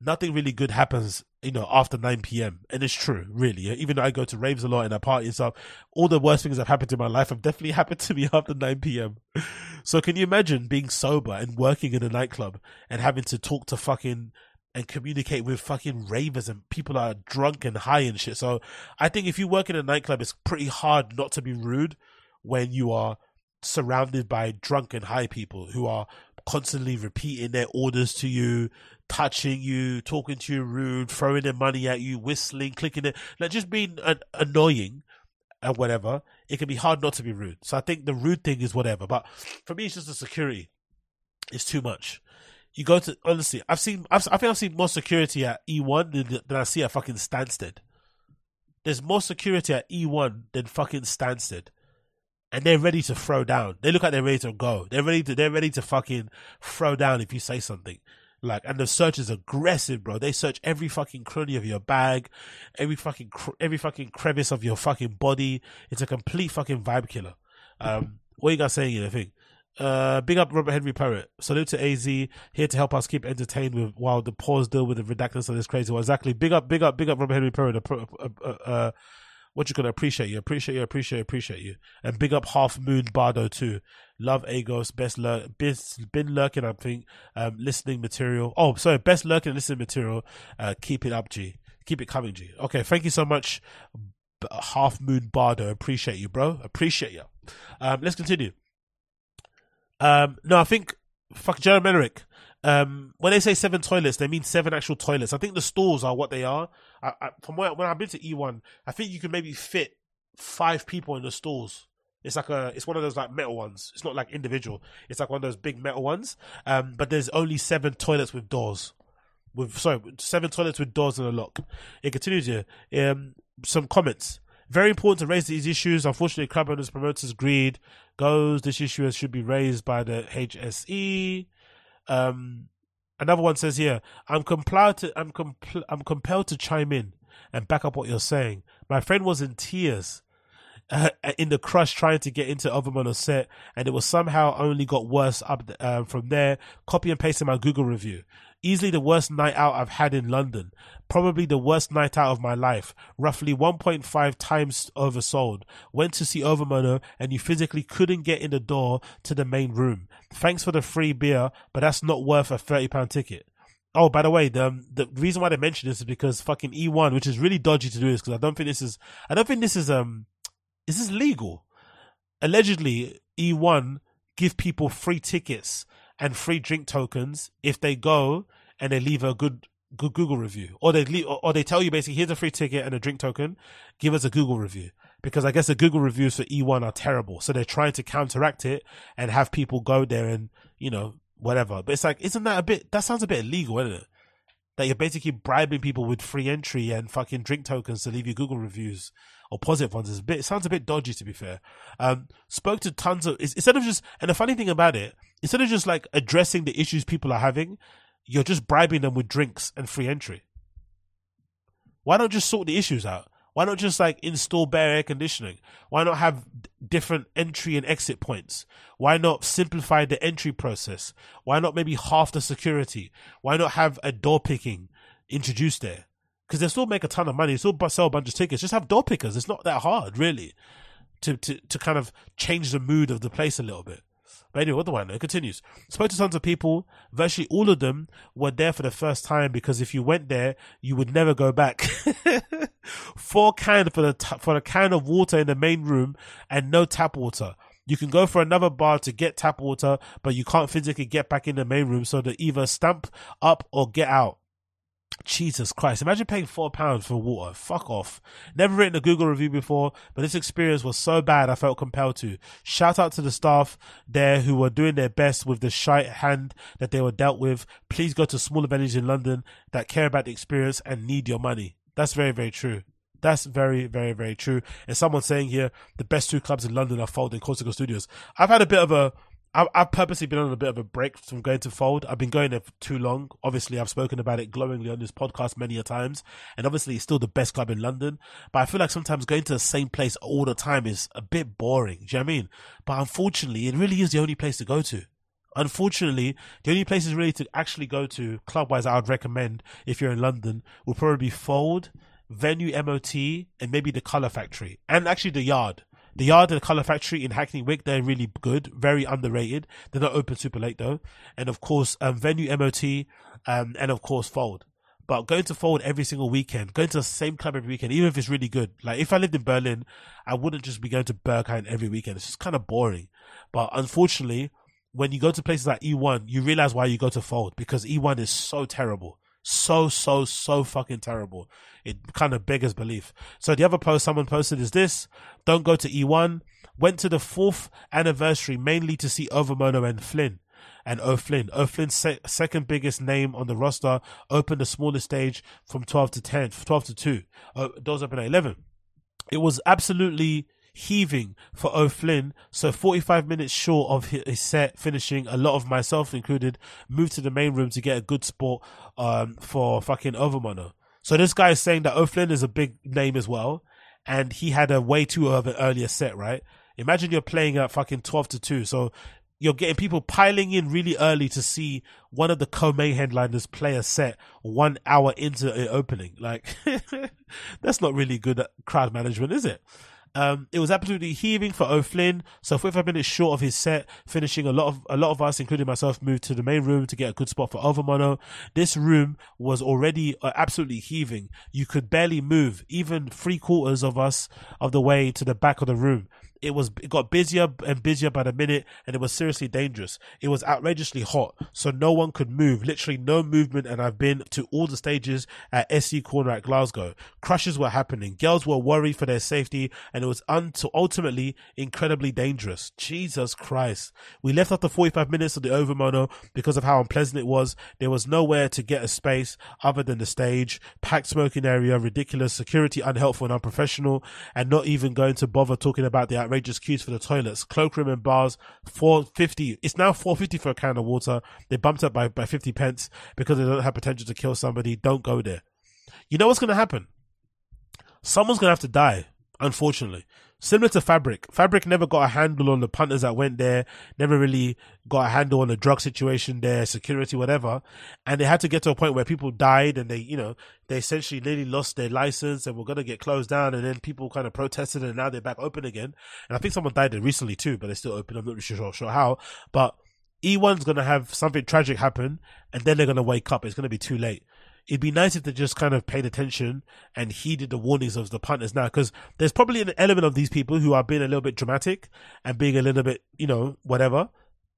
Speaker 1: nothing really good happens you know, after 9 p.m. And it's true, really. Even though I go to raves a lot and I party and stuff, all the worst things that have happened in my life have definitely happened to me after 9 p.m. So can you imagine being sober and working in a nightclub and having to talk to fucking and communicate with fucking ravers and people are drunk and high and shit. So I think if you work in a nightclub, it's pretty hard not to be rude when you are surrounded by drunk and high people who are constantly repeating their orders to you, touching you, talking to you rude, throwing their money at you, whistling, clicking it, like just being an- annoying and whatever, it can be hard not to be rude. So I think the rude thing is whatever. But for me, it's just the security. It's too much. You go to honestly, I've seen, I've, I think I've seen more security at E1 than, than I see at fucking Stansted. There's more security at E1 than fucking Stansted and they're ready to throw down. They look like they're ready to go. They're ready to they're ready to fucking throw down if you say something. Like, and the search is aggressive, bro. They search every fucking cranny of your bag, every fucking every fucking crevice of your fucking body. It's a complete fucking vibe killer. Um, what you guys saying in the thing? Uh, big up Robert Henry Poet. Salute to AZ here to help us keep entertained with while the pause deal with the redactness of this crazy one. Exactly. Big up, big up, big up Robert Henry Poet. Uh, uh, uh, what you gonna appreciate you, appreciate you, appreciate you, appreciate you, and big up Half Moon Bardo too. Love Agos, best lurk, best, been lurking. I think um, listening material. Oh, sorry, best lurking listening material. Uh, keep it up, G. Keep it coming, G. Okay, thank you so much, Half Moon Bardo. Appreciate you, bro. Appreciate you. Um, let's continue. Um, no, I think fuck Jeremy Merrick. Um, when they say seven toilets, they mean seven actual toilets. I think the stalls are what they are. I, I, from where, when I've been to E1, I think you can maybe fit five people in the stalls. It's like a, it's one of those like metal ones. It's not like individual. It's like one of those big metal ones. Um, but there's only seven toilets with doors. With sorry, seven toilets with doors and a lock. It continues here. Um, some comments. Very important to raise these issues. Unfortunately, club owners, promoters, greed goes. This issue should be raised by the HSE. Um, another one says here, I'm compelled to, I'm compl- I'm compelled to chime in and back up what you're saying. My friend was in tears. Uh, in the crush trying to get into Overmono set, and it was somehow only got worse up uh, from there. Copy and pasting my Google review. Easily the worst night out I've had in London. Probably the worst night out of my life. Roughly 1.5 times oversold. Went to see Overmono and you physically couldn't get in the door to the main room. Thanks for the free beer, but that's not worth a £30 ticket. Oh, by the way, the the reason why they mention this is because fucking E1, which is really dodgy to do this because I don't think this is, I don't think this is um, is this legal? Allegedly, E1 give people free tickets and free drink tokens if they go and they leave a good good Google review, or they leave, or they tell you basically here's a free ticket and a drink token, give us a Google review because I guess the Google reviews for E1 are terrible, so they're trying to counteract it and have people go there and you know whatever. But it's like, isn't that a bit? That sounds a bit illegal, isn't it? That you're basically bribing people with free entry and fucking drink tokens to leave you Google reviews or positive ones. It's a bit, it sounds a bit dodgy to be fair. Um, spoke to tons of instead of just, and the funny thing about it, instead of just like addressing the issues people are having, you're just bribing them with drinks and free entry. Why not just sort the issues out? Why not just like install better air conditioning? Why not have different entry and exit points? Why not simplify the entry process? Why not maybe half the security? Why not have a door picking introduced there? Because they still make a ton of money, still sell a bunch of tickets. Just have door pickers. It's not that hard, really, to to to kind of change the mood of the place a little bit. But anyway, what do I know? It continues. Spoke to tons of people. Virtually all of them were there for the first time because if you went there, you would never go back. Four can for the t- for a can of water in the main room and no tap water. You can go for another bar to get tap water, but you can't physically get back in the main room, so they either stamp up or get out. Jesus Christ. Imagine paying four pounds for water. Fuck off. Never written a Google review before, but this experience was so bad I felt compelled to. Shout out to the staff there who were doing their best with the shite hand that they were dealt with. Please go to smaller venues in London that care about the experience and need your money. That's very, very true. That's very, very, very true. And someone saying here, the best two clubs in London are Fold and Corsica Studios. I've had a bit of a, I- I've purposely been on a bit of a break from going to Fold. I've been going there for too long. Obviously, I've spoken about it glowingly on this podcast many a times, and obviously, it's still the best club in London. But I feel like sometimes going to the same place all the time is a bit boring. Do you know what I mean? But unfortunately, it really is the only place to go to. Unfortunately, the only places really to actually go to club wise I would recommend if you're in London will probably be Fold, Venue MOT, and maybe the Colour Factory, and actually the Yard. The Yard and the Colour Factory in Hackney Wick, they're really good, very underrated. They're not open super late though. And of course, um, Venue MOT, um, and of course Fold. But going to Fold every single weekend, going to the same club every weekend, even if it's really good. Like if I lived in Berlin, I wouldn't just be going to Berghain every weekend. It's just kind of boring. But unfortunately, when you go to places like E1, you realize why you go to Fold because E1 is so terrible. So, so, so fucking terrible. It kind of beggars belief. So the other post someone posted is this. Don't go to E1. Went to the fourth anniversary mainly to see Overmono and Flynn. And O'Flynn. O'Flynn's se- second biggest name on the roster opened the smallest stage from 12 to 10, 12 to 2. Uh, doors open at 11 it was absolutely heaving for O'Flynn. So 45 minutes short of his set finishing, a lot of myself included moved to the main room to get a good spot um, for fucking Overmono. So this guy is saying that O'Flynn is a big name as well, and he had a way too of an earlier set, right? Imagine you're playing at fucking 12 to 2. So you're getting people piling in really early to see one of the co-main headliners play a set one hour into an opening. Like, that's not really good crowd management, is it? Um, it was absolutely heaving for O'Flynn. So 45 minutes short of his set, finishing a lot of a lot of us, including myself, moved to the main room to get a good spot for Overmono. This room was already uh, absolutely heaving. You could barely move, even three quarters of us of the way to the back of the room. It was it got busier and busier by the minute, and it was seriously dangerous. It was outrageously hot, so no one could move. Literally no movement, and I've been to all the stages at SC Corner at Glasgow. Crushes were happening. Girls were worried for their safety, and it was un- ultimately incredibly dangerous. Jesus Christ! We left after 45 minutes of the Overmono because of how unpleasant it was. There was nowhere to get a space other than the stage, packed smoking area, ridiculous security, unhelpful and unprofessional, and not even going to bother talking about the outrageous queues for the toilets. Cloakroom and bars, 450. It's now 450 for a can of water. They bumped up by, by 50 pence because they don't have potential to kill somebody. Don't go there. You know what's going to happen? Someone's going to have to die, unfortunately. Similar to Fabric. Fabric never got a handle on the punters that went there, never really got a handle on the drug situation there, security, whatever. And they had to get to a point where people died and they, you know, they essentially nearly lost their license and were going to get closed down. And then people kind of protested and now they're back open again. And I think someone died there recently too, but they're still open. I'm not really sure, sure how. But E1's going to have something tragic happen and then they're going to wake up. It's going to be too late it'd be nice if they just kind of paid attention and heeded the warnings of the punters now, because there's probably an element of these people who are being a little bit dramatic and being a little bit, you know, whatever.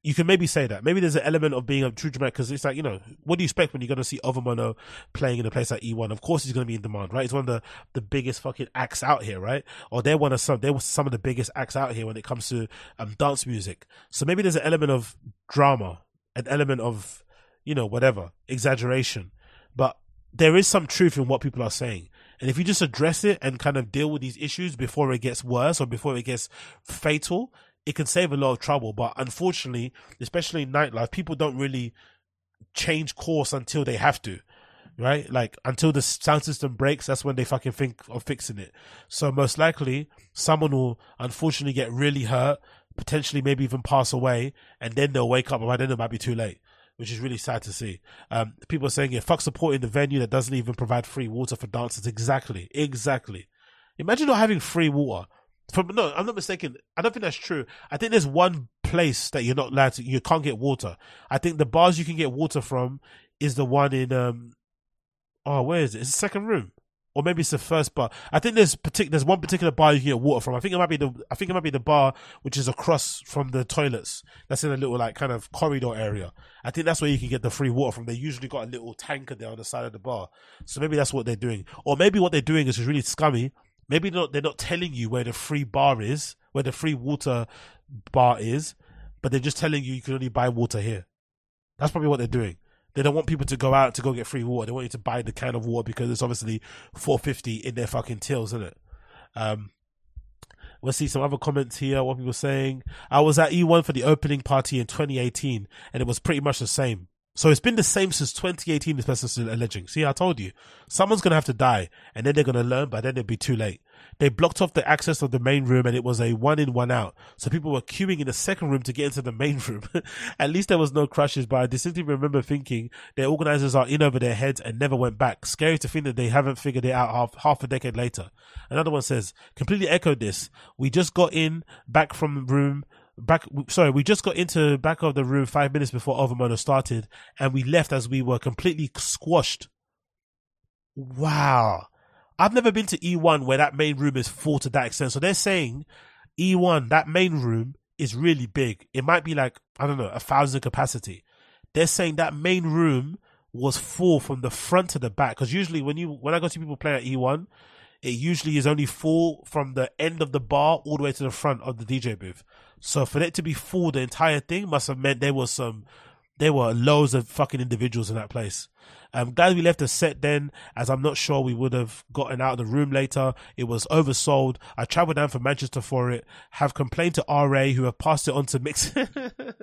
Speaker 1: You can maybe say that. Maybe there's an element of being a true dramatic because it's like, you know, what do you expect when you're going to see Overmono playing in a place like E1? Of course he's going to be in demand, right? He's one of the, the biggest fucking acts out here, right? Or they're one of some, they were some of the biggest acts out here when it comes to um, dance music. So maybe there's an element of drama, an element of, you know, whatever, exaggeration but there is some truth in what people are saying. And if you just address it and kind of deal with these issues before it gets worse or before it gets fatal, it can save a lot of trouble. But unfortunately, especially in nightlife, people don't really change course until they have to. Right? Like until the sound system breaks, that's when they fucking think of fixing it. So most likely someone will unfortunately get really hurt, potentially maybe even pass away, and then they'll wake up and by then it might be too late which is really sad to see. Um, people are saying, yeah, fuck supporting the venue that doesn't even provide free water for dancers. Exactly. Exactly. Imagine not having free water. From, no, I'm not mistaken. I don't think that's true. I think there's one place that you're not allowed to, you can't get water. I think the bars you can get water from is the one in, um, oh, where is it? It's the second room or maybe it's the first bar. I think there's partic- there's one particular bar you can get water from. I think it might be the I think it might be the bar which is across from the toilets. That's in a little like kind of corridor area. I think that's where you can get the free water from. They usually got a little tanker there on the side of the bar. So maybe that's what they're doing. Or maybe what they're doing is really scummy. Maybe they're not, they're not telling you where the free bar is, where the free water bar is, but they're just telling you you can only buy water here. That's probably what they're doing. They don't want people to go out to go get free water. They want you to buy the can of water because it's obviously four fifty in their fucking tills, isn't it? Um, Let's see some other comments here. What people saying. I was at E1 for the opening party in 2018 and it was pretty much the same. So it's been the same since 2018, this person's alleging. See, I told you. Someone's to have to die and then they're to learn, but then it'll be too late. They blocked off the access of the main room and it was a one in, one out. So people were queuing in the second room to get into the main room. At least there was no crashes, but I distinctly remember thinking their organizers are in over their heads and never went back. Scary to think that they haven't figured it out half, half a decade later. Another one says, completely echoed this. We just got in back from room back sorry we just got into back of the room five minutes before overmono started and we left as we were completely squashed wow i've never been to e1 where that main room is full to that extent. So they're saying e1 that main room is really big. It might be like i don't know a thousand capacity. They're saying that main room was full from the front to the back. Because usually when you when i go see people play at e1 it usually is only full from the end of the bar all the way to the front of the dj booth. So for it to be full, the entire thing must have meant there was some, there were loads of fucking individuals in that place. I'm glad we left the set then, as I'm not sure we would have gotten out of the room later. It was oversold. I travelled down from Manchester for it. Have complained to RA, who have passed it on to Mix.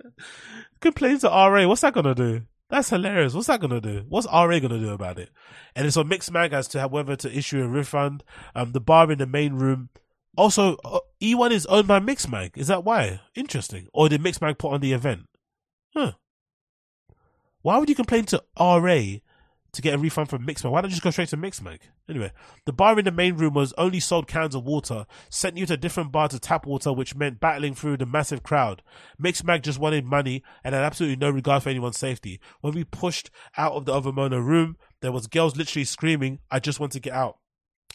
Speaker 1: complained to RA. What's that gonna do? That's hilarious. What's that gonna do? What's RA gonna do about it? And it's on Mixmag as to have whether to issue a refund. Um, the bar in the main room also, uh, E1 is owned by Mixmag. Is that why? Interesting. Or did Mixmag put on the event? Huh. Why would you complain to RA to get a refund from Mixmag? Why don't you just go straight to Mixmag? Anyway, the bar in the main room was only sold cans of water, sent you to a different bar to tap water, which meant battling through the massive crowd. Mixmag just wanted money and had absolutely no regard for anyone's safety. When we pushed out of the Overmono room, there was girls literally screaming, I just want to get out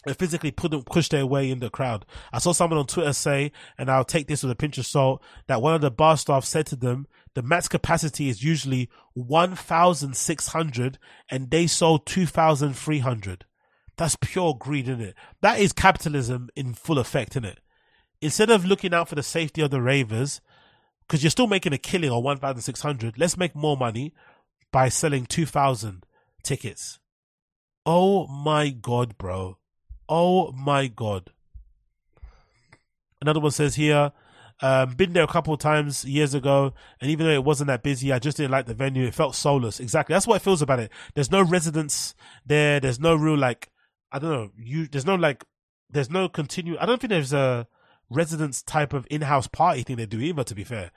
Speaker 1: they physically put push their way in the crowd. I saw someone on Twitter say, and I'll take this with a pinch of salt, that one of the bar staff said to them, the max capacity is usually 1,600 and they sold 2,300. That's pure greed, isn't it? That is capitalism in full effect, isn't it? Instead of looking out for the safety of the ravers, because you're still making a killing on 1,600, let's make more money by selling 2,000 tickets. Oh my god, bro. Oh my god. Another one says here, um, been there a couple of times years ago, and even though it wasn't that busy, I just didn't like the venue. It felt soulless. Exactly. That's what it feels about it. There's no residents there. There's no real like, I don't know. You there's no like, there's no continue. I don't think there's a residence type of in-house party thing they do either. To be fair,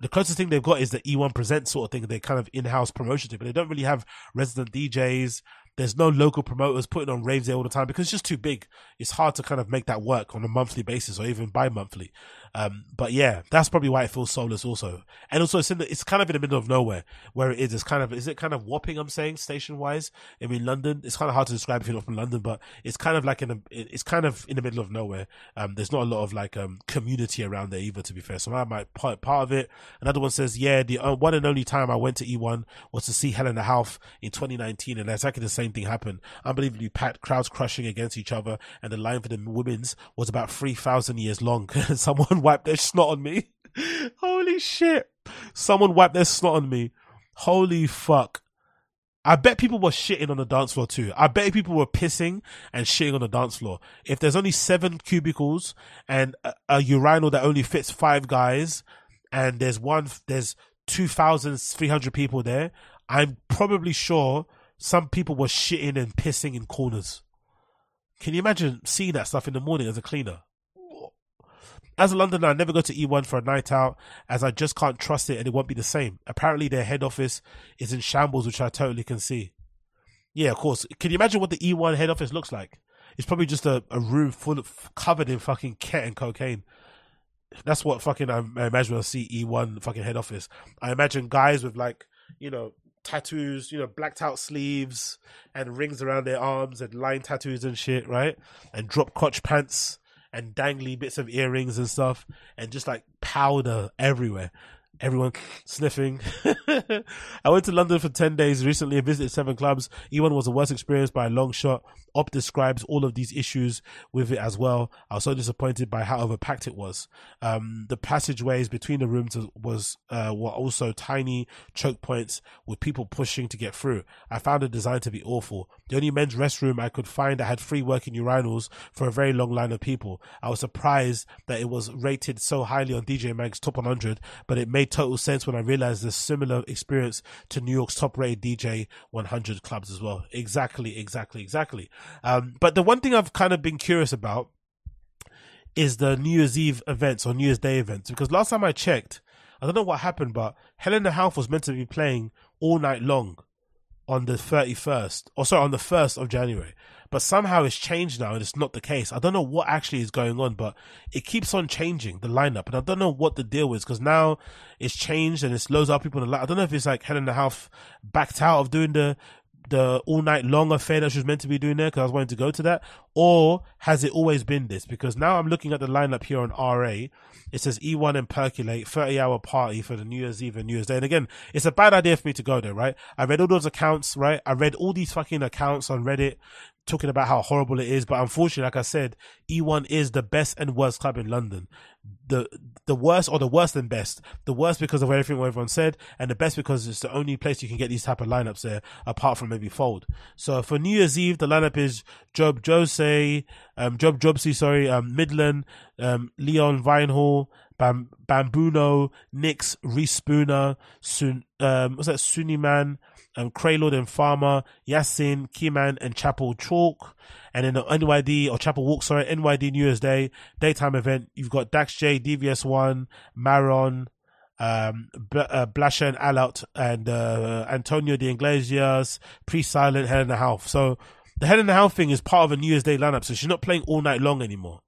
Speaker 1: the closest thing they've got is the E1 Present sort of thing. They kind of in-house promotion thing, but they don't really have resident DJs. There's no local promoters putting on raves there all the time because it's just too big. It's hard to kind of make that work on a monthly basis or even bi-monthly. Um, but yeah, that's probably why it feels soulless also. And also it's in the, it's kind of in the middle of nowhere where it is. It's kind of, is it kind of Wapping, I'm saying, station wise? I mean, London, it's kind of hard to describe if you're not from London, but it's kind of like in a, it's kind of in the middle of nowhere. Um, there's not a lot of like, um, community around there either, to be fair. So I might part, part of it. Another one says, yeah, the uh, one and only time I went to E1 was to see Helena Hauff in 2019 and exactly the same thing happened. Unbelievably packed crowds crushing against each other and the line for the women's was about 3,000 years long. Someone wiped their snot on me. Holy shit. Someone wiped their snot on me. Holy fuck. I bet people were shitting on the dance floor too. I bet people were pissing and shitting on the dance floor. If there's only seven cubicles and a, a urinal that only fits five guys and there's one, there's 2,300 people there, I'm probably sure some people were shitting and pissing in corners. Can you imagine seeing that stuff in the morning as a cleaner? As a Londoner, I never go to E1 for a night out as I just can't trust it and it won't be the same. Apparently, their head office is in shambles, which I totally can see. Yeah, of course. Can you imagine what the E1 head office looks like? It's probably just a, a room full of covered in fucking ket and cocaine. That's what fucking I, I imagine when I see E1 fucking head office. I imagine guys with like, you know, tattoos, you know, blacked out sleeves and rings around their arms and line tattoos and shit, right? And drop crotch pants and dangly bits of earrings and stuff and just like powder everywhere. Everyone sniffing. I went to London for 10 days recently and visited seven clubs. E1 was the worst experience by a long shot. Op describes all of these issues with it as well. I was so disappointed by how overpacked it was. Um, the passageways between the rooms was, uh, were also tiny choke points with people pushing to get through. I found the design to be awful. The only men's restroom I could find that had free working urinals for a very long line of people. I was surprised that it was rated so highly on DJ Mag's top 100, but it made total sense when I realized the similar experience to New York's top rated DJ 100 clubs as well. Exactly, exactly, exactly. Um, but the one thing I've kind of been curious about is the New Year's Eve events or New Year's Day events because last time I checked, I don't know what happened, but Helena Hauff was meant to be playing all night long on the 31st, or sorry, on the 1st of January. But somehow it's changed now and it's not the case. I don't know what actually is going on, but it keeps on changing the lineup. And I don't know what the deal is because now it's changed and it's loads of people in the I don't know if it's like Helena Hauff backed out of doing the the all night long affair that she was meant to be doing there because I was wanting to go to that, or has it always been this? Because now I'm looking at the lineup here on RA. It says E1 and Percolate 30 hour party for the New Year's Eve and New Year's Day. And again, it's a bad idea for me to go there, right? I read all those accounts, right? I read all these fucking accounts on Reddit talking about how horrible it is. But unfortunately, like I said, E1 is the best and worst club in London. The the worst or the worst and best. The worst because of everything everyone said, and the best because it's the only place you can get these type of lineups there, apart from maybe Fold. So for New Year's Eve, the lineup is Job Jose, um, Job Jobse, sorry, um, Midland, um, Leon Vynehall, Bam, Bambounou, Nix, Reese Spooner, Sun, um, what's that, Suniman, um, and Farmer, Yassin, Keyman, and Chapel Chalk. And then the NYD or Chapel Walk, sorry, NYD New Year's Day daytime event. You've got Dax J, DVS1, Maron, um, B- uh, Blasha and Alot, and uh, Antonio de Iglesias, Pre Silent, Helena Hauff. So the Helena Hauff thing is part of a New Year's Day lineup, so she's not playing all night long anymore.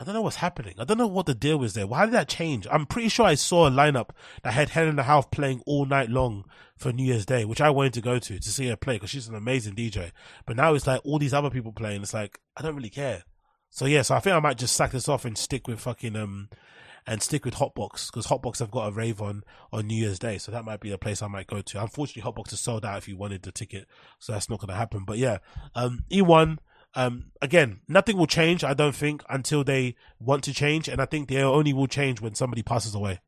Speaker 1: I don't know what's happening. I don't know what the deal is there. Why did that change? I'm pretty sure I saw a lineup that had Helena Hauff playing all night long for New Year's Day, which I wanted to go to to see her play because she's an amazing DJ. But now it's like all these other people playing. It's like I don't really care. So yeah, so I think I might just sack this off and stick with fucking um and stick with Hotbox because Hotbox have got a rave on on New Year's Day, so that might be a place I might go to. Unfortunately, Hotbox is sold out if you wanted the ticket, so that's not going to happen. But yeah, um, E1 um, again, nothing will change, I don't think, until they want to change, and I think they only will change when somebody passes away.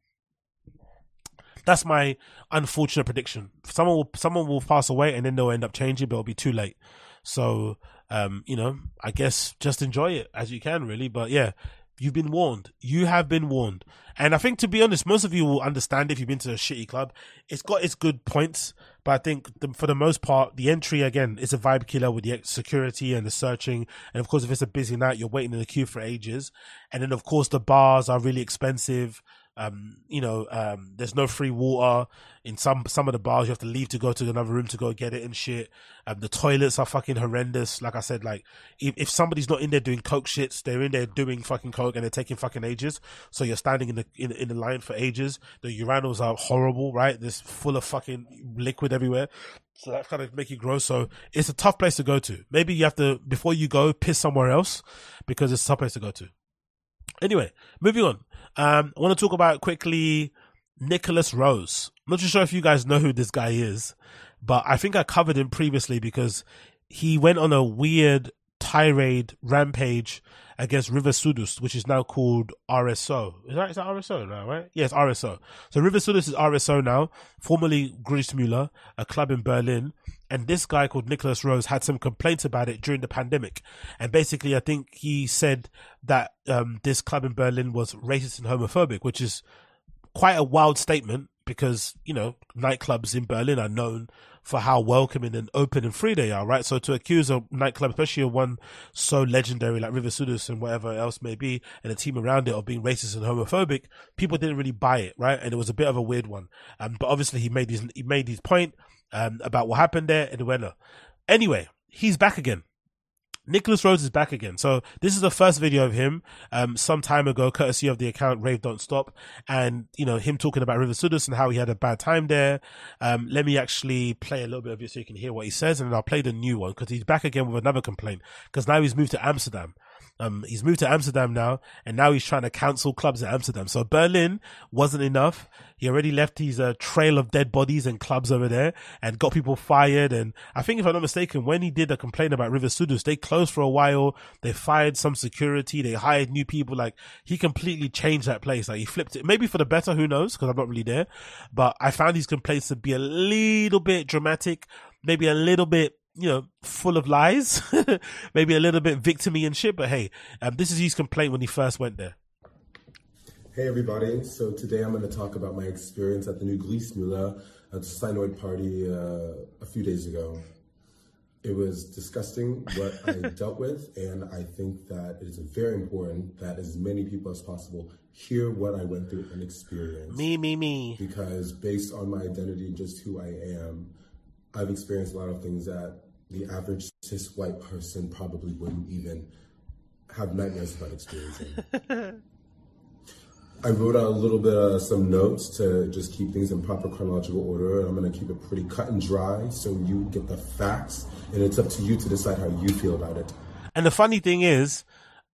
Speaker 1: That's my unfortunate prediction. Someone will someone will pass away, and then they'll end up changing, but it'll be too late. So, um, you know, I guess just enjoy it as you can, really. But yeah, You've been warned. You have been warned. And I think, to be honest, most of you will understand if you've been to a shitty club. It's got its good points, but I think the, for the most part, the entry again is a vibe killer with the security and the searching. And of course, if it's a busy night, you're waiting in the queue for ages. And then, of course, the bars are really expensive. Um, you know, um, there's no free water in some some of the bars. You have to leave to go to another room to go get it and shit. Um, the toilets are fucking horrendous. Like I said, like if, if somebody's not in there doing coke shits, they're in there doing fucking coke and they're taking fucking ages. So you're standing in the in, in the line for ages. The urinals are horrible, right? There's full of fucking liquid everywhere. So that kind of make you gross. So it's a tough place to go to. Maybe you have to before you go piss somewhere else because it's a tough place to go to. Anyway, moving on. Um, I want to talk about quickly Nicholas Rose. I'm not too sure if you guys know who this guy is, but I think I covered him previously because he went on a weird tirade rampage against Revier Südost, which is now called RSO. Is that, is that RSO now, right? Yes, RSO. So Revier Südost is RSO now, formerly Grießmüller, a club in Berlin. And this guy called Nicholas Rose had some complaints about it during the pandemic. And basically, I think he said that um, this club in Berlin was racist and homophobic, which is quite a wild statement because, you know, nightclubs in Berlin are known for how welcoming and open and free they are, right? So to accuse a nightclub, especially one so legendary like Revier Südost and whatever else may be, and a team around it of being racist and homophobic, people didn't really buy it, right? And it was a bit of a weird one. Um, but obviously he made he made his point, um, about what happened there and went, anyway, he's back again. Nicholas Rose is back again. So this is the first video of him, um, some time ago, courtesy of the account Rave Don't Stop. And, you know, him talking about Revier Südost and how he had a bad time there. Um, let me actually play a little bit of it so you can hear what he says. And then I'll play the new one because he's back again with another complaint because now he's moved to Amsterdam. Um, he's moved to Amsterdam now, and now he's trying to cancel clubs at Amsterdam. So Berlin wasn't enough. He already left his uh, trail of dead bodies and clubs over there, and got people fired. And I think, if I'm not mistaken, when he did a complaint about Revier Südost, they closed for a while. They fired some security. They hired new people. Like he completely changed that place. Like he flipped it, maybe for the better. Who knows? Because I'm not really there. But I found these complaints to be a little bit dramatic, maybe a little bit you know, full of lies, maybe a little bit victimy and shit. But hey, um, this is his complaint when he first went there.
Speaker 6: Hey everybody, so today I'm going to talk about my experience at the new Grießmüller at the Steinoid party uh, a few days ago. It was disgusting what I dealt with, and I think that it is very important that as many people as possible hear what I went through and experience.
Speaker 1: Me, me, me.
Speaker 6: Because based on my identity and just who I am, I've experienced a lot of things that the average cis white person probably wouldn't even have nightmares about experiencing. I wrote out a little bit of some notes to just keep things in proper chronological order. I'm going to keep it pretty cut and dry so you get the facts, and it's up to you to decide how you feel about it.
Speaker 1: And the funny thing is,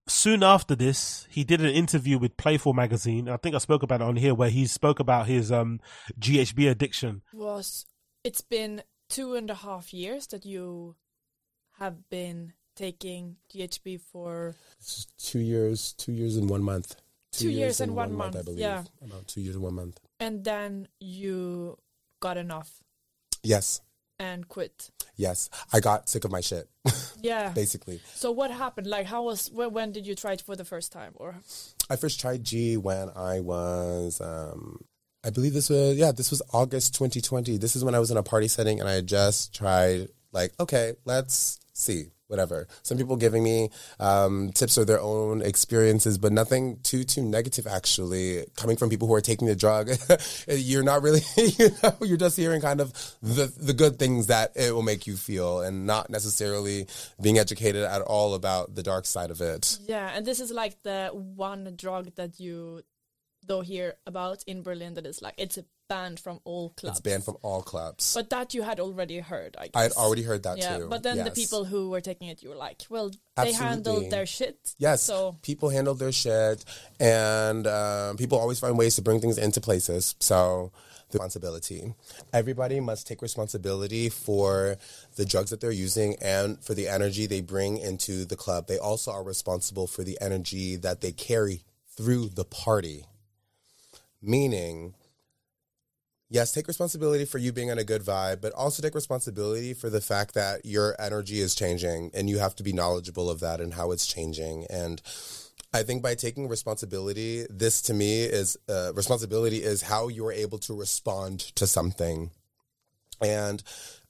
Speaker 1: soon after this, he did an interview with Playful magazine. I think I spoke about it on here, where he spoke about his um, GHB addiction.
Speaker 7: Was it's been two and a half years that you have been taking GHB for
Speaker 6: two years, two years and one month.
Speaker 7: Two, two years, years, and, one, one month, month,
Speaker 6: I believe.
Speaker 7: Yeah,
Speaker 6: about two years and one month.
Speaker 7: And then you got enough.
Speaker 6: Yes.
Speaker 7: And quit.
Speaker 6: Yes, I got sick of my shit.
Speaker 7: Yeah,
Speaker 6: basically.
Speaker 7: So what happened? Like, how was when, when did you try it for the first time, or?
Speaker 6: I first tried G when I was um, I believe this was yeah, this was August 2020. This is when I was in a party setting and I just tried like, okay, let's see, whatever. Some people giving me um, tips or their own experiences, but nothing too too negative actually. Coming from people who are taking the drug, you're not really you know, you're just hearing kind of the the good things that it will make you feel, and not necessarily being educated at all about the dark side of it.
Speaker 7: Yeah, and this is like the one drug that you though hear about in Berlin that is like it's banned from all clubs.
Speaker 6: It's banned from all clubs.
Speaker 7: But that you had already heard, I guess.
Speaker 6: I had already heard that
Speaker 7: yeah,
Speaker 6: too.
Speaker 7: But then
Speaker 6: yes.
Speaker 7: the people who were taking it, you were like, well, they handled their shit.
Speaker 6: Yes.
Speaker 7: So
Speaker 6: people handled their shit, and um, people always find ways to bring things into places. So the responsibility. Everybody must take responsibility for the drugs that they're using and for the energy they bring into the club. They also are responsible for the energy that they carry through the party. Meaning, yes, take responsibility for you being on a good vibe, but also take responsibility for the fact that your energy is changing and you have to be knowledgeable of that and how it's changing. And I think by taking responsibility, this to me is uh, responsibility is how you are able to respond to something. And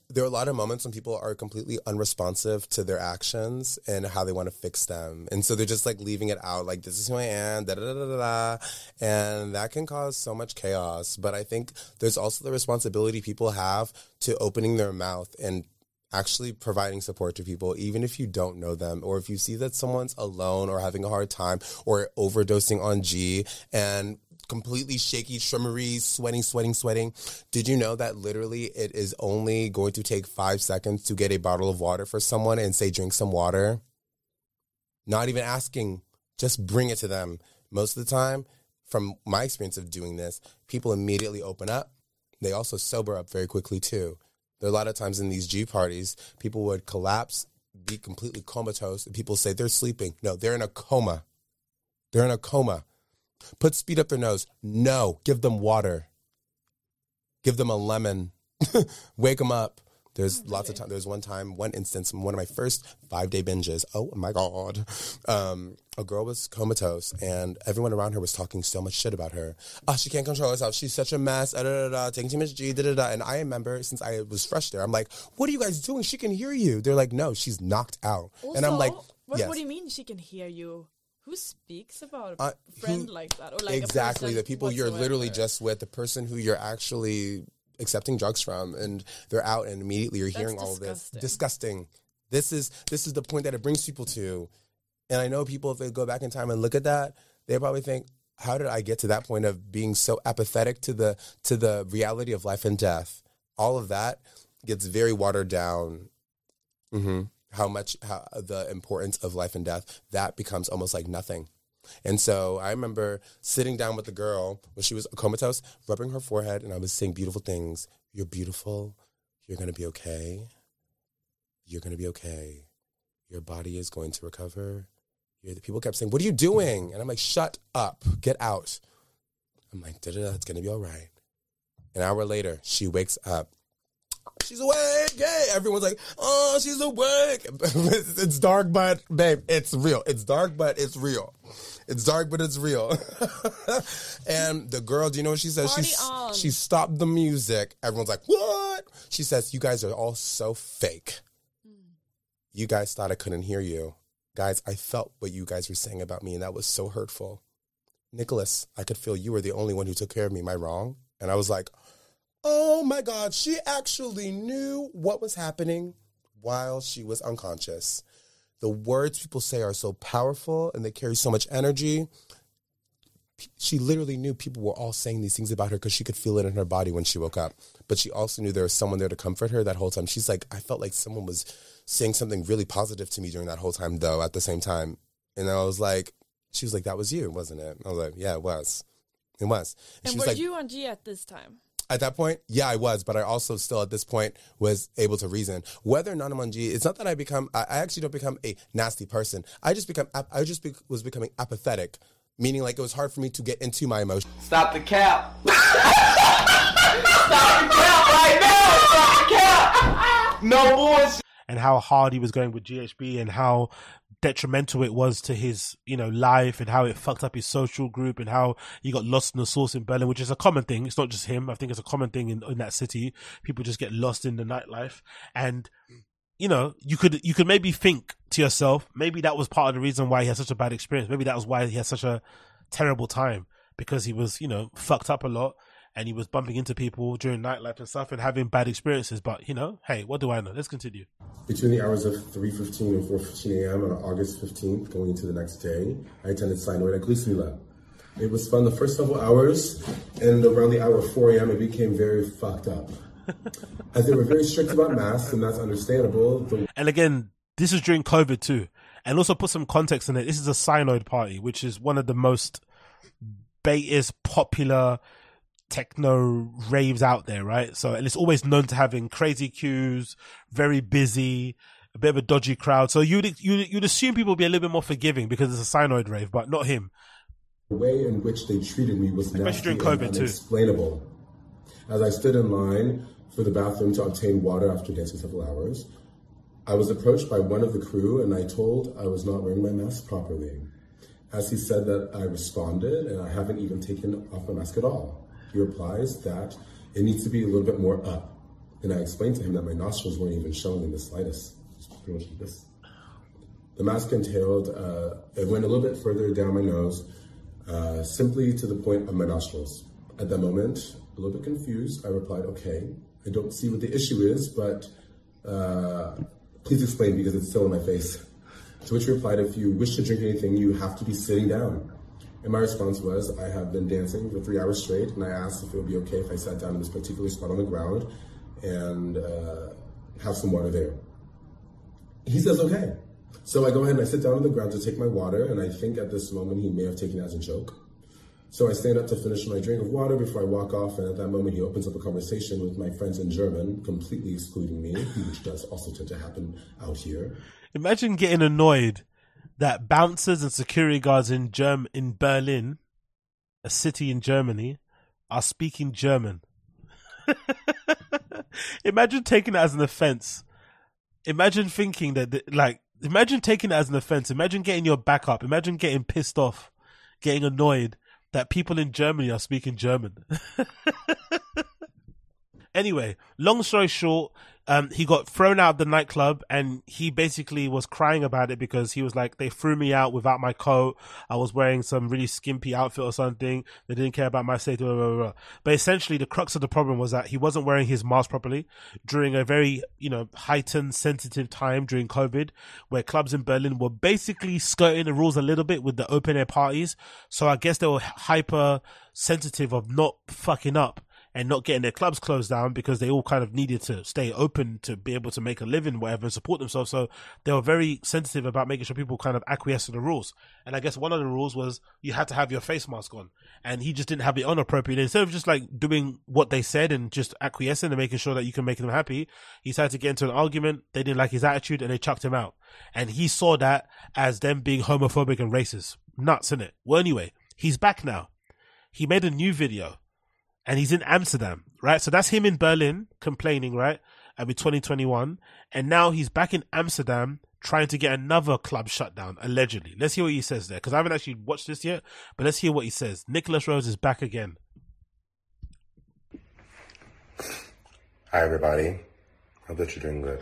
Speaker 6: there are a lot of moments when people are completely unresponsive to their actions and how they want to fix them. And so they're just like leaving it out, like, this is who I am, da da da da da. And that can cause so much chaos. But I think there's also the responsibility people have to opening their mouth and actually providing support to people, even if you don't know them, or if you see that someone's alone or having a hard time or overdosing on G and completely shaky, shimmery, sweating, sweating, sweating. Did you know that literally it is only going to take five seconds to get a bottle of water for someone and say, drink some water? Not even asking, just bring it to them. Most of the time, from my experience of doing this, people immediately open up. They also sober up very quickly too. There are a lot of times in these G parties, people would collapse, be completely comatose, and people say they're sleeping. No, they're in a coma. They're in a coma. Put speed up their nose. No, give them water. Give them a lemon. Wake them up. There's
Speaker 7: Oh,
Speaker 6: lots of time. There's one time, one instance, one of my first five day binges. Oh my god, um, a girl was comatose, and everyone around her was talking so much shit about her. Oh, she can't control herself. She's such a mess. Da, da, da, da, taking too much G. Da, da, da. And I remember since I was fresh there, I'm like, "What are you guys doing? She can hear you." They're like, "No, she's knocked out." and I'm like,
Speaker 7: what,
Speaker 6: "Yes."
Speaker 7: what do you mean she can hear you? Who speaks about a
Speaker 6: Uh,
Speaker 7: friend
Speaker 6: who-
Speaker 7: like that? Or like
Speaker 6: exactly the people you're literally just with the person who you're actually accepting drugs from and they're out and immediately you're
Speaker 7: That's
Speaker 6: hearing all this.
Speaker 7: disgusting.
Speaker 6: this is this is the point that it brings people to. And i know people if they go back in time and look at that they probably think how did i get to that point of being so apathetic to the to the reality of life and death? All of that gets very watered down. Hmm how much how the importance of life and death that becomes almost like nothing and so I remember sitting down with the girl when she was comatose, rubbing her forehead, and I was saying beautiful things. You're beautiful. You're going to be okay. You're going to be okay. Your body is going to recover. You're, the people kept saying, What are you doing? And I'm like, Shut up. Get out. I'm like, da da it's going to be all right. An hour later, she wakes up. She's awake. Yay. Everyone's like, oh, she's awake. it's dark, but babe, it's real. It's dark, but it's real. It's dark, but it's real. and the girl, do you know what she says?
Speaker 7: Party
Speaker 6: she,
Speaker 7: on.
Speaker 6: she stopped the music. Everyone's like, what? She says, you guys are all so fake. Hmm. You guys thought I couldn't hear you. Guys, I felt what you guys were saying about me, and that was so hurtful. Nicholas, I could feel you were the only one who took care of me. Am I wrong? And I was like, oh my God, she actually knew what was happening while she was unconscious. The words people say are so powerful and they carry so much energy. She literally knew people were all saying these things about her because she could feel it in her body when she woke up. But she also knew there was someone there to comfort her that whole time. She's like, I felt like someone was saying something really positive to me during that whole time, though, at the same time. And I was like, she was like, that was you, wasn't it? I was like, yeah, it was. It was.
Speaker 7: And
Speaker 6: she
Speaker 7: were
Speaker 6: was like,
Speaker 7: you on G at this time?
Speaker 6: At that point, yeah, I was, but I also still at this point was able to reason whether or not I'm on G. It's not that I become. I, I actually don't become a nasty person. I just become. I just be, was becoming apathetic, meaning like it was hard for me to get into my emotions.
Speaker 8: Stop the cap. Stop the cap right now. Stop the cap. No bullshit.
Speaker 1: and how hard he was going with GHB and how detrimental it was to his, you know, life and how it fucked up his social group and how he got lost in the source in Berlin, which is a common thing. It's not just him. I think it's a common thing in, in that city. People just get lost in the nightlife and, you know, you could, you could maybe think to yourself, maybe that was part of the reason why he had such a bad experience. Maybe that was why he had such a terrible time because he was, you know, fucked up a lot and he was bumping into people during nightlife and stuff and having bad experiences. But, you know, hey, what do I know? Let's continue.
Speaker 6: Between the hours of 3.15 and 4.15 a.m. on August 15th, going into the next day, I attended Signoid at Gleason Lab. It was fun the first several hours, and around the hour of 4 a.m., it became very fucked up. As they were very strict about masks, and that's understandable, the
Speaker 1: And again, this is during COVID too. And also put some context in it. This is a Cyanoid party, which is one of the most baitest, popular techno raves out there, right? So, and it's always known to having crazy queues, very busy, a bit of a dodgy crowd. So you'd, you'd, you'd assume people would be a little bit more forgiving because it's a Cyanoid rave, but not him.
Speaker 6: The way in which they treated me was
Speaker 1: Especially
Speaker 6: nasty
Speaker 1: during
Speaker 6: and
Speaker 1: COVID, too.
Speaker 6: As I stood in line for the bathroom to obtain water after dancing several hours, I was approached by one of the crew, and I told I was not wearing my mask properly.
Speaker 9: as he said that I responded and I haven't even taken off my mask at all. He replies that it needs to be a little bit more up. And I explained to him that my nostrils weren't even showing in the slightest. Pretty much like this. The mask entailed, uh, it went a little bit further down my nose, uh, simply to the point of my nostrils. At that moment, a little bit confused, I replied, okay, I don't see what the issue is, but uh, please explain because it's still in my face. To which he replied, if you wish to drink anything, you have to be sitting down. And my response was, I have been dancing for three hours straight, and I asked if it would be okay if I sat down in this particular spot on the ground and uh, have some water there. He says, okay. So I go ahead and I sit down on the ground to take my water, and I think at this moment he may have taken it as a joke. So I stand up to finish my drink of water before I walk off, and at that moment he opens up a conversation with my friends in German, completely excluding me, which does also tend to happen out here.
Speaker 1: Imagine getting annoyed that bouncers and security guards in Germ in Berlin, a city in Germany, are speaking German. Imagine taking it as an offense. Imagine thinking that, th- like, imagine taking it as an offense. Imagine getting your back up. Imagine getting pissed off, getting annoyed that people in Germany are speaking German. anyway, long story short, um, he got thrown out of the nightclub and he basically was crying about it because he was like, they threw me out without my coat. I was wearing some really skimpy outfit or something. They didn't care about my safety. Blah, blah, blah. But essentially the crux of the problem was that he wasn't wearing his mask properly during a very, you know, heightened sensitive time during COVID where clubs in Berlin were basically skirting the rules a little bit with the open air parties. So I guess they were hyper sensitive of not fucking up and not getting their clubs closed down because they all kind of needed to stay open to be able to make a living, whatever, and support themselves. So they were very sensitive about making sure people kind of acquiesce to the rules. And I guess one of the rules was you had to have your face mask on, and he just didn't have it on appropriately. Instead of just like doing what they said and just acquiescing and making sure that you can make them happy, he started to get into an argument. They didn't like his attitude, and they chucked him out. And he saw that as them being homophobic and racist. Nuts, in it. Well, anyway, he's back now. He made a new video and he's in Amsterdam, right? So that's him in Berlin complaining, right? And with 2021, and now he's back in Amsterdam trying to get another club shut down, allegedly. Let's hear what he says there, because I haven't actually watched this yet, but let's hear what he says. Nicholas Rose is back again.
Speaker 6: Hi, everybody. Hope that you're doing good.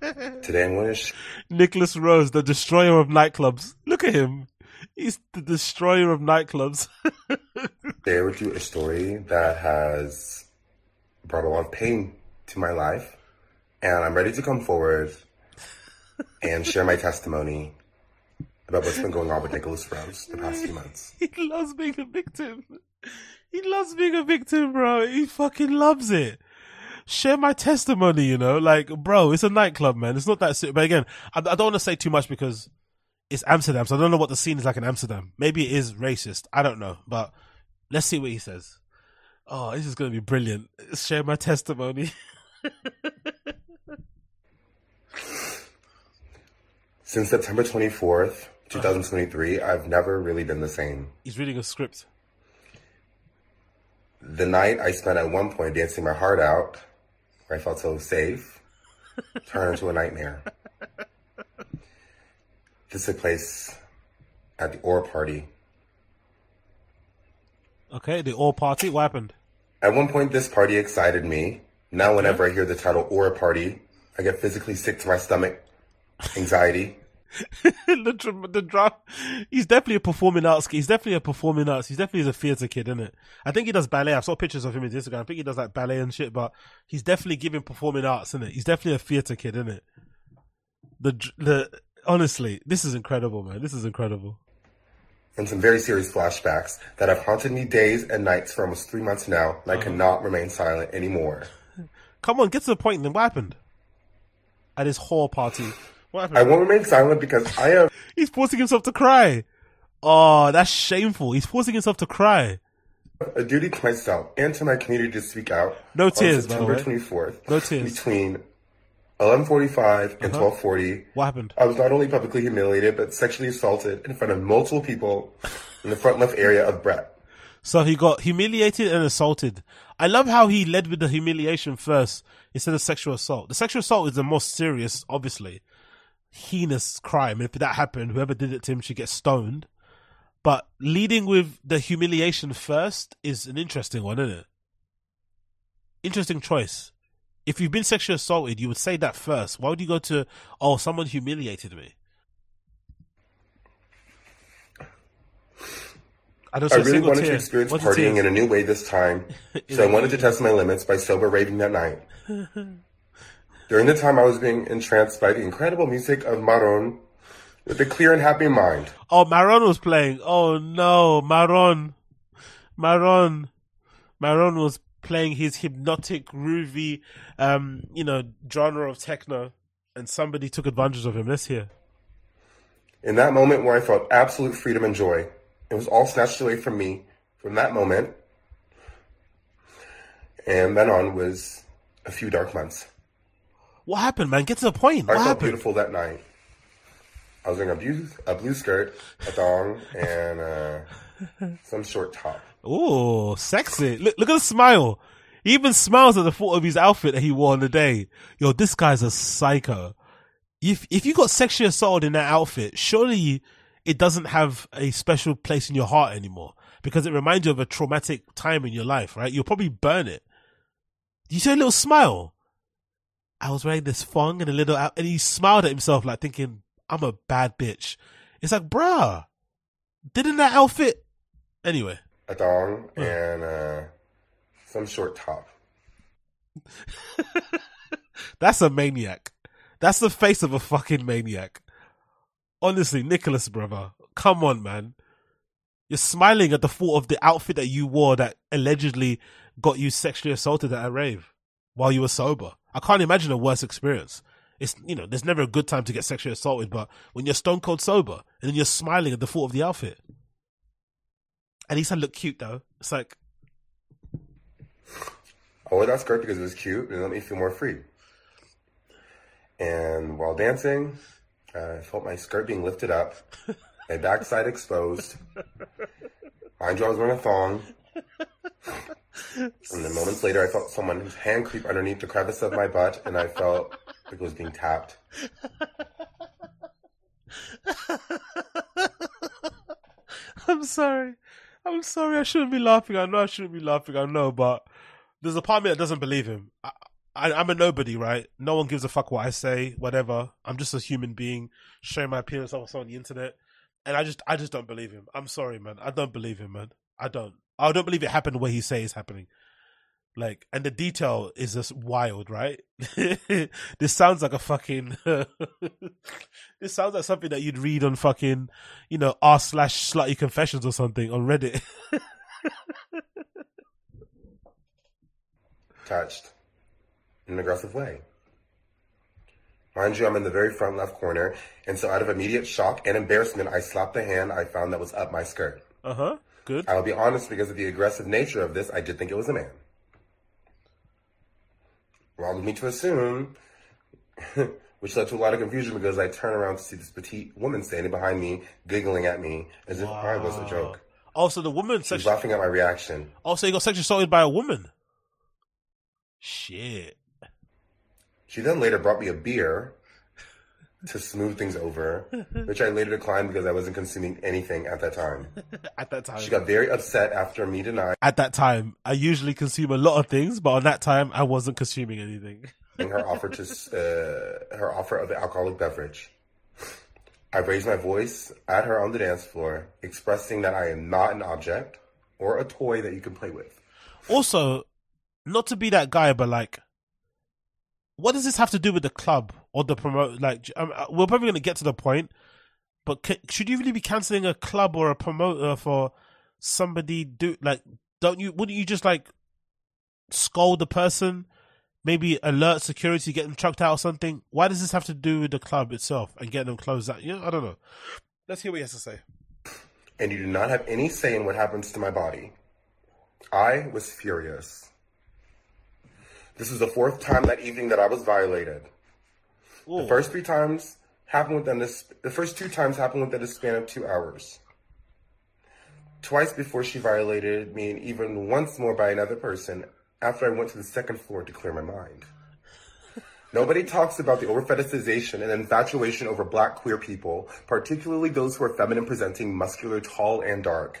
Speaker 6: Today I'm going to sh-
Speaker 1: Nicholas Rose, the destroyer of nightclubs. Look at him. He's the destroyer of nightclubs.
Speaker 6: share with you a story that has brought a lot of pain to my life. And I'm ready to come forward and share my testimony about what's been going on with Nicholas Rose the past few months.
Speaker 1: he loves being a victim. He loves being a victim, bro. He fucking loves it. Share my testimony, you know, like, bro, it's a nightclub, man. It's not that. But again, I, I don't want to say too much because it's Amsterdam, so I don't know what the scene is like in Amsterdam. Maybe it is racist. I don't know, but let's see what he says. Oh, this is going to be brilliant. Share my testimony.
Speaker 6: Since September 24th, 2023, I've never really been the same.
Speaker 1: He's reading a script.
Speaker 6: The night I spent at one point dancing my heart out, where I felt so safe, turned into a nightmare. This took place at the Aura party.
Speaker 1: Okay, the Aura party. What happened?
Speaker 6: At one point, this party excited me. Now, whenever I hear the title Aura party, I get physically sick to my stomach, anxiety.
Speaker 1: the the drum. He's definitely a performing arts. Kid. He's definitely a performing arts. He's definitely a theater kid, isn't it? I think he does ballet. I saw pictures of him on Instagram. I think he does like ballet and shit. But he's definitely giving performing arts, isn't it? He's definitely a theater kid, isn't it? The the honestly, this is incredible, man. This is incredible.
Speaker 6: And some very serious flashbacks that have haunted me days and nights for almost three months now, and I uh-huh. cannot remain silent anymore.
Speaker 1: Come on, get to the point. Then what happened at his whore party? What happened?
Speaker 6: I won't remain silent because I am.
Speaker 1: He's forcing himself to cry. Oh, that's shameful. He's forcing himself to cry.
Speaker 6: a duty to myself and to my community to speak out.
Speaker 1: No tears,
Speaker 6: on
Speaker 1: by the
Speaker 6: September
Speaker 1: way.
Speaker 6: twenty fourth.
Speaker 1: No tears.
Speaker 6: Between eleven forty five and
Speaker 1: Uh-huh.
Speaker 6: twelve forty.
Speaker 1: What happened?
Speaker 6: I was not only publicly humiliated, but sexually assaulted in front of multiple people in the front left area of Bret.
Speaker 1: So he got humiliated and assaulted. I love how he led with the humiliation first instead of sexual assault. The sexual assault is the most serious, obviously. heinous crime. If that happened, whoever did it to him should get stoned. But leading with the humiliation first is an interesting one, isn't it? Interesting choice. If you've been sexually assaulted, you would say that first. Why would you go to, oh, someone humiliated me? I, see
Speaker 6: really wanted to experience
Speaker 1: What's
Speaker 6: partying in a new way this time, so I wanted to test my limits by sober raving that night. During the time, I was being entranced by the incredible music of Maron with a clear and happy mind.
Speaker 1: Oh, Maron was playing. Oh no, Maron, Maron, Maron was playing his hypnotic, groovy, um, you know, genre of techno, and somebody took advantage of him. Let's hear.
Speaker 6: In that moment where I felt absolute freedom and joy, it was all snatched away from me from that moment. And then on was a few dark months.
Speaker 1: What happened, man? Get to the point.
Speaker 6: I
Speaker 1: What
Speaker 6: felt
Speaker 1: happened?
Speaker 6: beautiful that night. I was wearing a blue, a blue skirt, a thong, and uh, some short top.
Speaker 1: Oh, sexy. Look, look at the smile. He even smiles at the thought of his outfit that he wore on the day. Yo, this guy's a psycho. If, if you got sexually assaulted in that outfit, surely it doesn't have a special place in your heart anymore because it reminds you of a traumatic time in your life, right? You'll probably burn it. You see a little smile. I was wearing this thong and a little, and he smiled at himself like thinking, I'm a bad bitch. It's like, bruh, didn't that outfit? Anyway.
Speaker 6: A thong and uh, some short top.
Speaker 1: That's a maniac. That's the face of a fucking maniac. Honestly, Nicholas, brother, come on, man. You're smiling at the thought of the outfit that you wore that allegedly got you sexually assaulted at a rave while you were sober. I can't imagine a worse experience. It's you know, there's never a good time to get sexually assaulted, but when you're stone cold sober and then you're smiling at the thought of the outfit. At least I look cute though. It's like
Speaker 6: I wore that skirt because it was cute and it let me feel more free. And while dancing, I felt my skirt being lifted up, my backside exposed. Mind you, I was wearing a thong. And then moments later, I felt someone's hand creep underneath the crevice of my butt, and I felt like it was being tapped.
Speaker 1: I'm sorry. I'm sorry. I shouldn't be laughing. I know I shouldn't be laughing. I know, but there's a part of me that doesn't believe him. I, I, I'm a nobody, right? No one gives a fuck what I say, whatever. I'm just a human being showing my appearance also on the internet, and I just, I just don't believe him. I'm sorry, man. I don't believe him, man. I don't. I don't believe it happened the way he say it's happening. Like, and the detail is just wild, right? this sounds like a fucking. this sounds like something that you'd read on fucking, you know, r slash slutty confessions or something on Reddit.
Speaker 6: touched in an aggressive way. Mind you, I'm in the very front left corner, and so out of immediate shock and embarrassment, I slapped the hand I found that was up my skirt.
Speaker 1: Uh huh. Good.
Speaker 6: I'll be honest, because of the aggressive nature of this, I did think it was a man. Wrong of me to assume, which led to a lot of confusion because I turn around to see this petite woman standing behind me, giggling at me as if I was a joke.
Speaker 1: Oh, also, the woman
Speaker 6: She was
Speaker 1: sexually.
Speaker 6: laughing at my reaction.
Speaker 1: Oh, also, you got sexually assaulted by a woman. Shit.
Speaker 6: She then later brought me a beer to smooth things over, which I later declined because I wasn't consuming anything at that time.
Speaker 1: At that time.
Speaker 6: She got very upset after me denying
Speaker 1: At that time, I usually consume a lot of things, but on that time, I wasn't consuming anything.
Speaker 6: her offer to uh, her offer of an alcoholic beverage. I raised my voice at her on the dance floor, expressing that I am not an object or a toy that you can play with.
Speaker 1: Also, not to be that guy, but like, what does this have to do with the club or the promote? Like, um, uh, we're probably going to get to the point, but ca should you really be canceling a club or a promoter for somebody do like? Don't you? Wouldn't you just like scold the person? Maybe alert security, get them chucked out or something. Why does this have to do with the club itself and getting them closed out? Yeah, I don't know. Let's hear what he has to say.
Speaker 6: And you do not have any say in what happens to my body. I was furious. This is the fourth time that evening that I was violated. The first three times happened within this. The first two times happened within a span of two hours. Twice before she violated me, and even once more by another person after I went to the second floor to clear my mind. Nobody talks about the over-fetishization and infatuation over black queer people, particularly those who are feminine presenting, muscular, tall, and dark.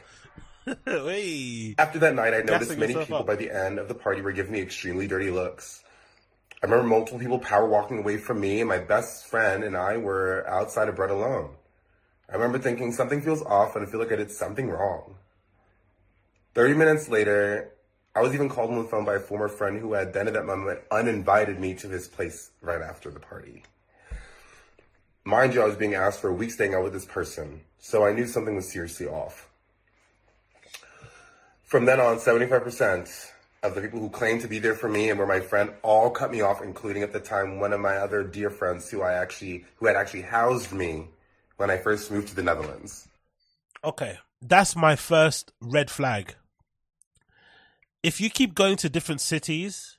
Speaker 1: hey.
Speaker 6: After that night, I noticed many people
Speaker 1: up.
Speaker 6: by the end of the party were giving me extremely dirty looks. I remember multiple people power walking away from me, and my best friend and I were outside of Bret alone. I remember thinking something feels off, and I feel like I did something wrong. 30 minutes later, I was even called on the phone by a former friend who had then at that moment uninvited me to his place right after the party. Mind you, I was being asked for a week staying out with this person, so I knew something was seriously off. From then on, 75% of the people who claimed to be there for me and were my friend all cut me off, including at the time one of my other dear friends who I actually, who had actually housed me when I first moved to the Netherlands.
Speaker 1: Okay, that's my first red flag. If you keep going to different cities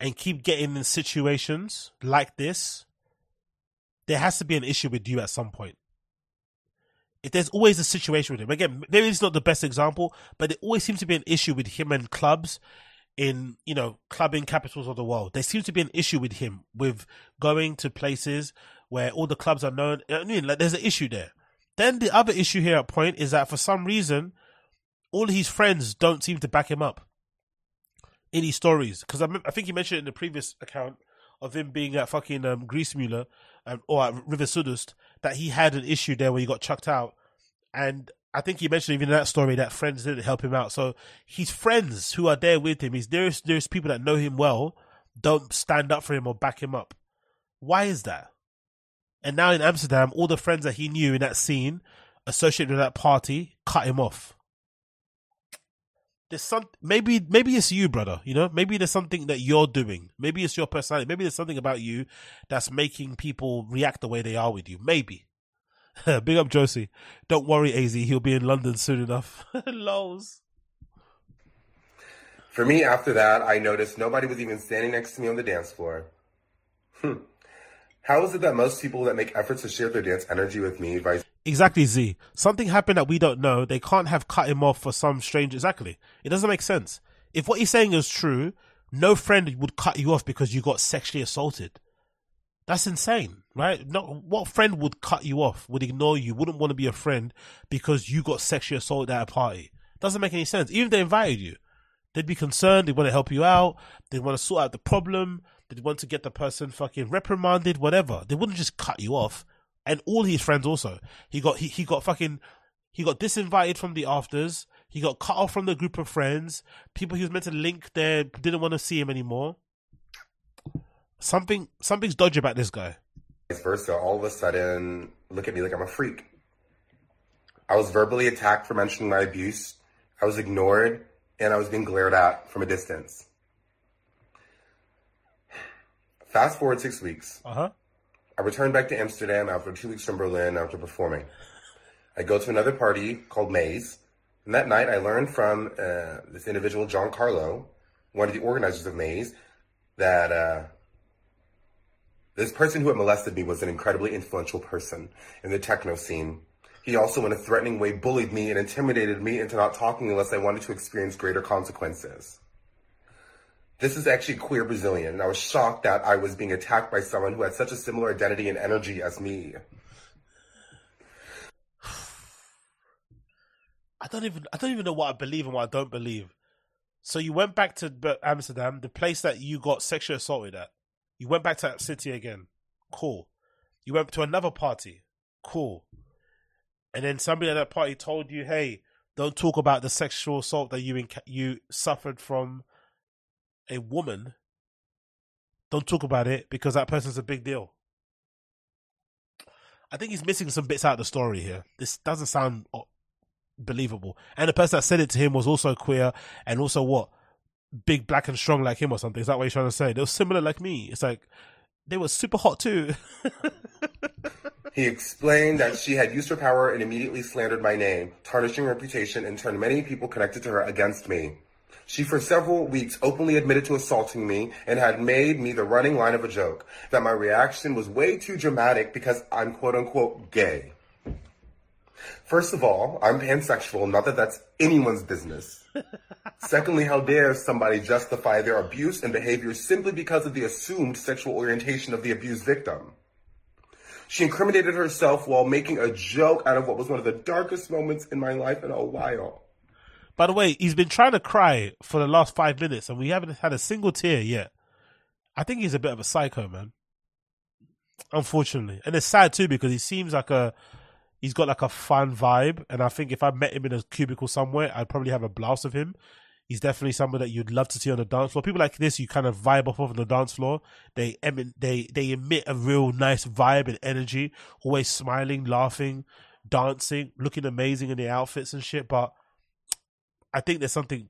Speaker 1: and keep getting in situations like this, there has to be an issue with you at some point. If there's always a situation with him, again, maybe it's not the best example, but there always seems to be an issue with him and clubs in you know clubbing capitals of the world. There seems to be an issue with him with going to places where all the clubs are known. I mean, like there's an issue there. Then the other issue here at point is that for some reason, all his friends don't seem to back him up in his stories. Because I, think he mentioned in the previous account of him being at fucking um, Griessmühle um, or at Revier Südost that he had an issue there where he got chucked out. And I think he mentioned even in that story that friends didn't help him out. So his friends who are there with him, his nearest, nearest people that know him well, don't stand up for him or back him up. Why is that? And now in Amsterdam, all the friends that he knew in that scene associated with that party cut him off. There's some maybe maybe it's you, brother. You know, maybe there's something that you're doing. Maybe it's your personality. Maybe there's something about you that's making people react the way they are with you. Maybe. Big up Josie. Don't worry, Az. He'll be in London soon enough. Lols.
Speaker 6: For me, after that, I noticed nobody was even standing next to me on the dance floor. Hmm. How is it that most people that make efforts to share their dance energy with me, vice
Speaker 1: Exactly, Z. Something happened that we don't know. They can't have cut him off for some strange. Exactly. It doesn't make sense. If what he's saying is true, no friend would cut you off because you got sexually assaulted. That's insane, right? Not what friend would cut you off, would ignore you, wouldn't want to be a friend because you got sexually assaulted at a party? Doesn't make any sense. Even if they invited you, they'd be concerned. They want to help you out. They want to sort out the problem. They want to get the person fucking reprimanded, whatever. They wouldn't just cut you off. And all his friends also. He got he, he got fucking he got disinvited from the afters. He got cut off from the group of friends. People he was meant to link there didn't want to see him anymore. Something something's dodgy about this guy.
Speaker 6: Versa, all of a sudden look at me like I'm a freak. I was verbally attacked for mentioning my abuse. I was ignored, and I was being glared at from a distance. Fast forward six weeks.
Speaker 1: Uh huh.
Speaker 6: I returned back to Amsterdam after two weeks from Berlin after performing. I go to another party called Maze, and that night I learned from uh, this individual, John Carlo, one of the organizers of Maze, that uh, this person who had molested me was an incredibly influential person in the techno scene. He also, in a threatening way, bullied me and intimidated me into not talking unless I wanted to experience greater consequences. This is actually queer Brazilian, and I was shocked that I was being attacked by someone who had such a similar identity and energy as me.
Speaker 1: I don't even I don't even know what I believe and what I don't believe. So you went back to Amsterdam, the place that you got sexually assaulted at. You went back to that city again. Cool. You went to another party. Cool. And then somebody at that party told you, "Hey, don't talk about the sexual assault that you inca- you suffered from a woman. Don't talk about it because that person's a big deal." I think he's missing some bits out of the story here. This doesn't sound uh, believable. And the person that said it to him was also queer and also what? Big, black, and strong like him or something. Is that what you're trying to say? They were similar like me. It's like they were super hot too.
Speaker 6: He explained that she had used her power and immediately slandered my name, tarnishing reputation and turned many people connected to her against me. She for several weeks openly admitted to assaulting me and had made me the running line of a joke that my reaction was way too dramatic because I'm quote unquote gay. First of all, I'm pansexual, not that that's anyone's business. Secondly, how dare somebody justify their abuse and behavior simply because of the assumed sexual orientation of the abused victim? She incriminated herself while making a joke out of what was one of the darkest moments in my life in a while.
Speaker 1: By the way, he's been trying to cry for the last five minutes, and we haven't had a single tear yet. I think he's a bit of a psycho, man. Unfortunately, and it's sad too because he seems like a he's got like a fun vibe, and I think if I met him in a cubicle somewhere, I'd probably have a blast of him. He's definitely someone that you'd love to see on the dance floor. People like this, you kind of vibe off of on the dance floor. They emit, they they emit a real nice vibe and energy. Always smiling, laughing, dancing, looking amazing in their outfits and shit. But I think there's something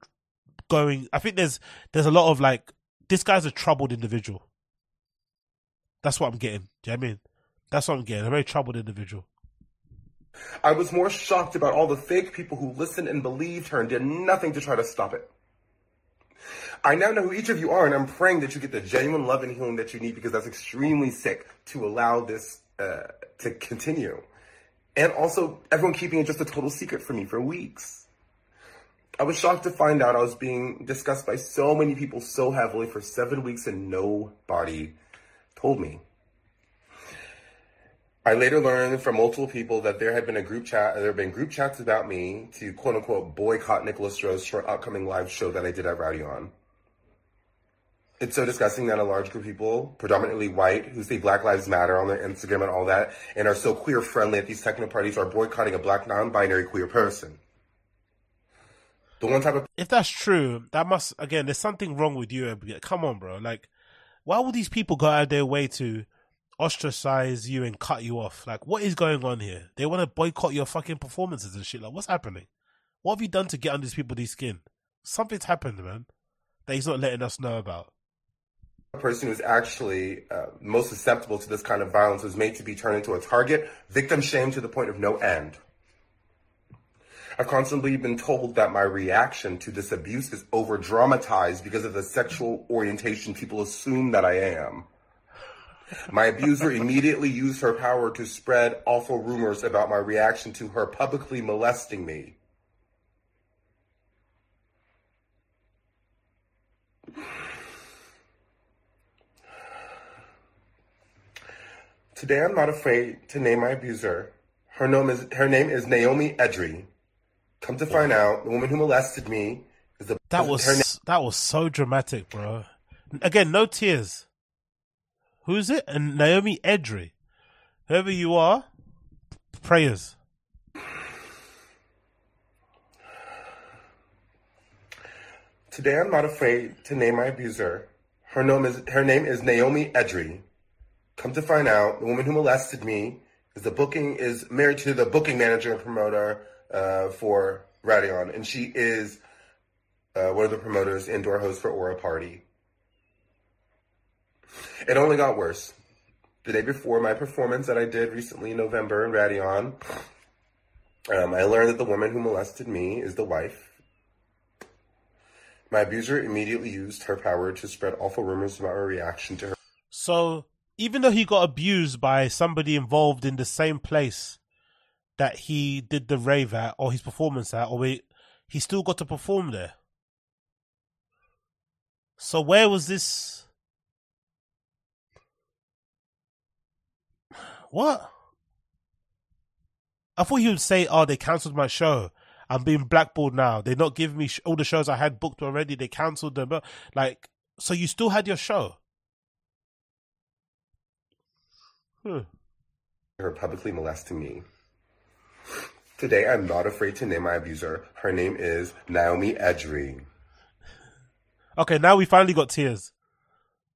Speaker 1: going. I think there's there's a lot of like this guy's a troubled individual. That's what I'm getting. Do you know what I mean? That's what I'm getting. A very troubled individual.
Speaker 6: I was more shocked about all the fake people who listened and believed her and did nothing to try to stop it. I now know who each of you are, and I'm praying that you get the genuine love and healing that you need because that's extremely sick to allow this uh, to continue. And also, everyone keeping it just a total secret from me for weeks. I was shocked to find out I was being discussed by so many people so heavily for seven weeks and nobody told me. I later learned from multiple people that there had been a group chat, there had been group chats about me to quote unquote boycott Nicholas Rose for upcoming live show that I did at Radion. It's so disgusting that a large group of people, predominantly white, who say Black Lives Matter on their Instagram and all that, and are so queer friendly at these techno parties are boycotting a black non-binary queer person. The one type of
Speaker 1: If that's true, that must again. There's something wrong with you. Come on, bro. Like, why would these people go out of their way to ostracize you and cut you off? Like, what is going on here? They want to boycott your fucking performances and shit. Like, what's happening? What have you done to get under these people's skin? Something's happened, man. That he's not letting us know about.
Speaker 6: A person who's actually uh, most susceptible to this kind of violence was made to be turned into a target, victim shamed to the point of no end. I've constantly been told that my reaction to this abuse is over dramatized because of the sexual orientation people assume that I am. My abuser immediately used her power to spread awful rumors about my reaction to her publicly molesting me. Today I'm not afraid to name my abuser. Her name is her name is Naomi Edry. Come to find out, the woman who molested me is the
Speaker 1: That was
Speaker 6: her
Speaker 1: that was so dramatic, bro. Again, no tears. Who's it? And Naomi Edry. Whoever you are, prayers.
Speaker 6: Today I'm not afraid to name my abuser. Her name is her name is Naomi Edry. Come to find out, the woman who molested me is the booking is married to the booking manager and promoter uh, for Radion, and she is uh, one of the promoters, indoor host for Aura Party. It only got worse. The day before my performance that I did recently in November in Radion, um, I learned that the woman who molested me is the wife my abuser immediately used her power to spread awful rumors about my reaction to her.
Speaker 1: So even though he got abused by somebody involved in the same place that he did the rave at or his performance at, or we, he still got to perform there. So where was this? What? I thought he would say, "Oh, they cancelled my show. I'm being blackballed now. They're not giving me sh- all the shows I had booked already. They cancelled them." But like, so you still had your show? Hmm.
Speaker 6: Her publicly molesting me. Today, I'm not afraid to name my abuser. Her name is Naomi Edry.
Speaker 1: Okay, now we finally got tears.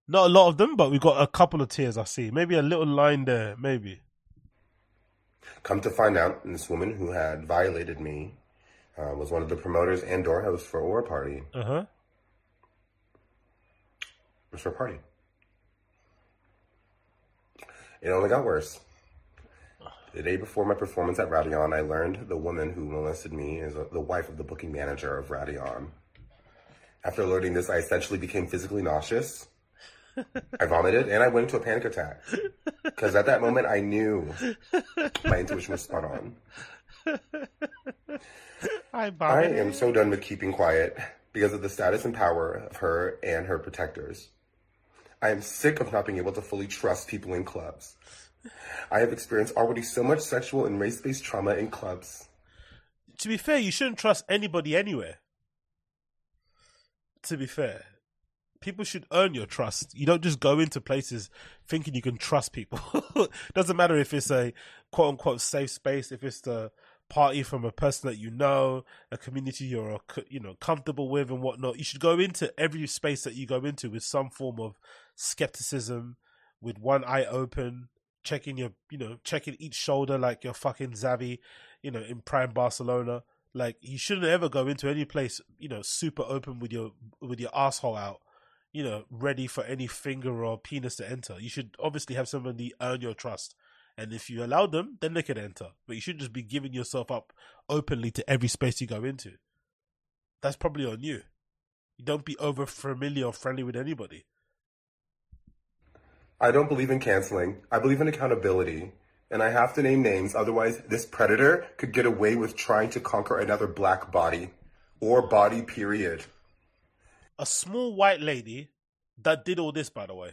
Speaker 1: Not a lot of them, but we got a couple of tears. I see. Maybe a little line there. Maybe.
Speaker 6: Come to find out, this woman who had violated me uh, was one of the promoters and door hosts for Aura Party.
Speaker 1: Uh huh.
Speaker 6: It was for party. It only got worse. The day before my performance at Radion, I learned the woman who molested me is the wife of the booking manager of Radion. After learning this, I essentially became physically nauseous. I vomited and I went into a panic attack. Because at that moment, I knew my intuition was spot on.
Speaker 1: Hi,
Speaker 6: I am so done with keeping quiet because of the status and power of her and her protectors. I am sick of not being able to fully trust people in clubs. I have experienced already so much sexual and race based trauma in clubs.
Speaker 1: to be fair, you shouldn't trust anybody anywhere. To be fair, people should earn your trust. You don't just go into places thinking you can trust people. Doesn't matter if it's a quote unquote safe space, if it's the party from a person that you know, a community you're uh, you know comfortable with and whatnot. You should go into every space that you go into with some form of skepticism, with one eye open, checking your you know checking each shoulder like you're fucking Xavi, you know in prime Barcelona. Like you shouldn't ever go into any place you know super open with your with your asshole out. You know, ready for any finger or penis to enter. You should obviously have somebody earn your trust. And if you allow them, then they can enter. But you should just be giving yourself up openly to every space you go into. That's probably on you. You don't be over familiar or friendly with anybody.
Speaker 6: I don't believe in canceling. I believe in accountability. And I have to name names, otherwise, this predator could get away with trying to conquer another black body. Or body, period.
Speaker 1: A small white lady that did all this, by the way,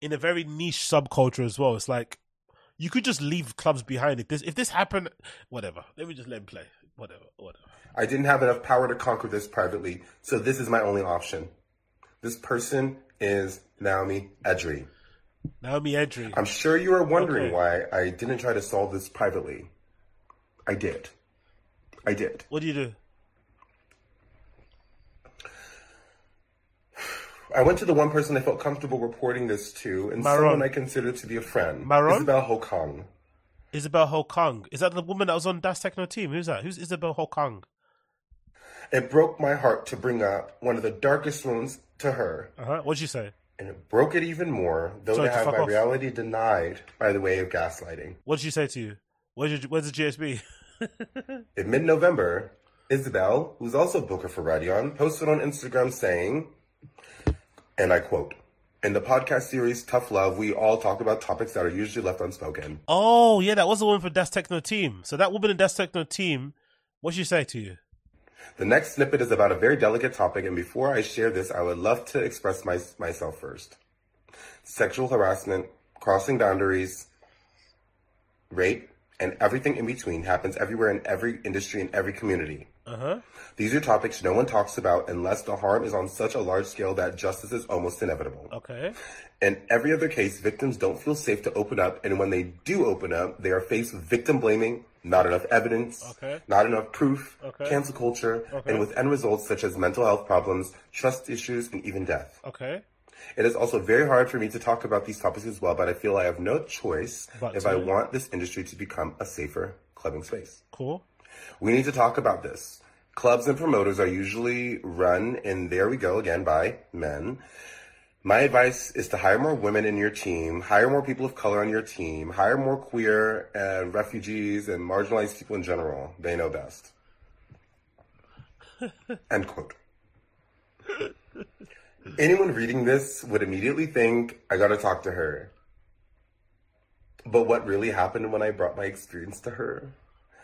Speaker 1: in a very niche subculture as well. It's like you could just leave clubs behind if this if this happened. Whatever. Let me just let him play. Whatever. Whatever.
Speaker 6: I didn't have enough power to conquer this privately, so this is my only option. This person is Naomi Edry.
Speaker 1: Naomi Edry.
Speaker 6: I'm sure you are wondering
Speaker 1: Okay.
Speaker 6: why I didn't try to solve this privately. I did. I did.
Speaker 1: What do you do?
Speaker 6: I went to the one person I felt comfortable reporting this to, and
Speaker 1: Maron.
Speaker 6: someone I considered to be a friend.
Speaker 1: Maron?
Speaker 6: Isabel Hokong.
Speaker 1: Isabel Hokang. Is that the woman that was on Das Techno team? Who's that? Who's Isabel Hokang?
Speaker 6: It broke my heart to bring up one of the darkest wounds to her,
Speaker 1: Uh huh. What'd you say?
Speaker 6: and it broke it even more, though
Speaker 1: Sorry
Speaker 6: to
Speaker 1: to
Speaker 6: have my
Speaker 1: off.
Speaker 6: reality denied by the way of gaslighting.
Speaker 1: What did she say to you? Where's your, where's the GSB?
Speaker 6: In mid November, Isabel, who's also a booker for Radion, posted on Instagram saying, and I quote, in the podcast series Tough Love, we all talk about topics that are usually left unspoken.
Speaker 1: oh yeah, that was the woman for Das Techno team. So that woman in Das Techno team, what'd she say to you?
Speaker 6: The next snippet is about a very delicate topic, and before I share this, I would love to express my, myself first. Sexual harassment, crossing boundaries, rape, and everything in between happens everywhere in every industry and every community.
Speaker 1: Uh huh.
Speaker 6: These are topics no one talks about unless the harm is on such a large scale that justice is almost inevitable.
Speaker 1: Okay.
Speaker 6: In every other case, victims don't feel safe to open up, and when they do open up, they are faced with victim blaming, not enough evidence,
Speaker 1: Okay.
Speaker 6: not enough proof,
Speaker 1: Okay.
Speaker 6: cancel culture,
Speaker 1: Okay.
Speaker 6: and with end results such as mental health problems, trust issues, and even death.
Speaker 1: Okay.
Speaker 6: It is also very hard for me to talk about these topics as well, but I feel I have no choice
Speaker 1: But
Speaker 6: if
Speaker 1: to-
Speaker 6: I want this industry to become a safer clubbing space.
Speaker 1: Cool.
Speaker 6: We need to talk about this. Clubs and promoters are usually run, and there we go again, by men. My advice is to hire more women in your team, hire more people of color on your team, hire more queer and refugees and marginalized people in general. They know best. End quote. Anyone reading this would immediately think, I gotta talk to her. But what really happened when I brought my experience to her?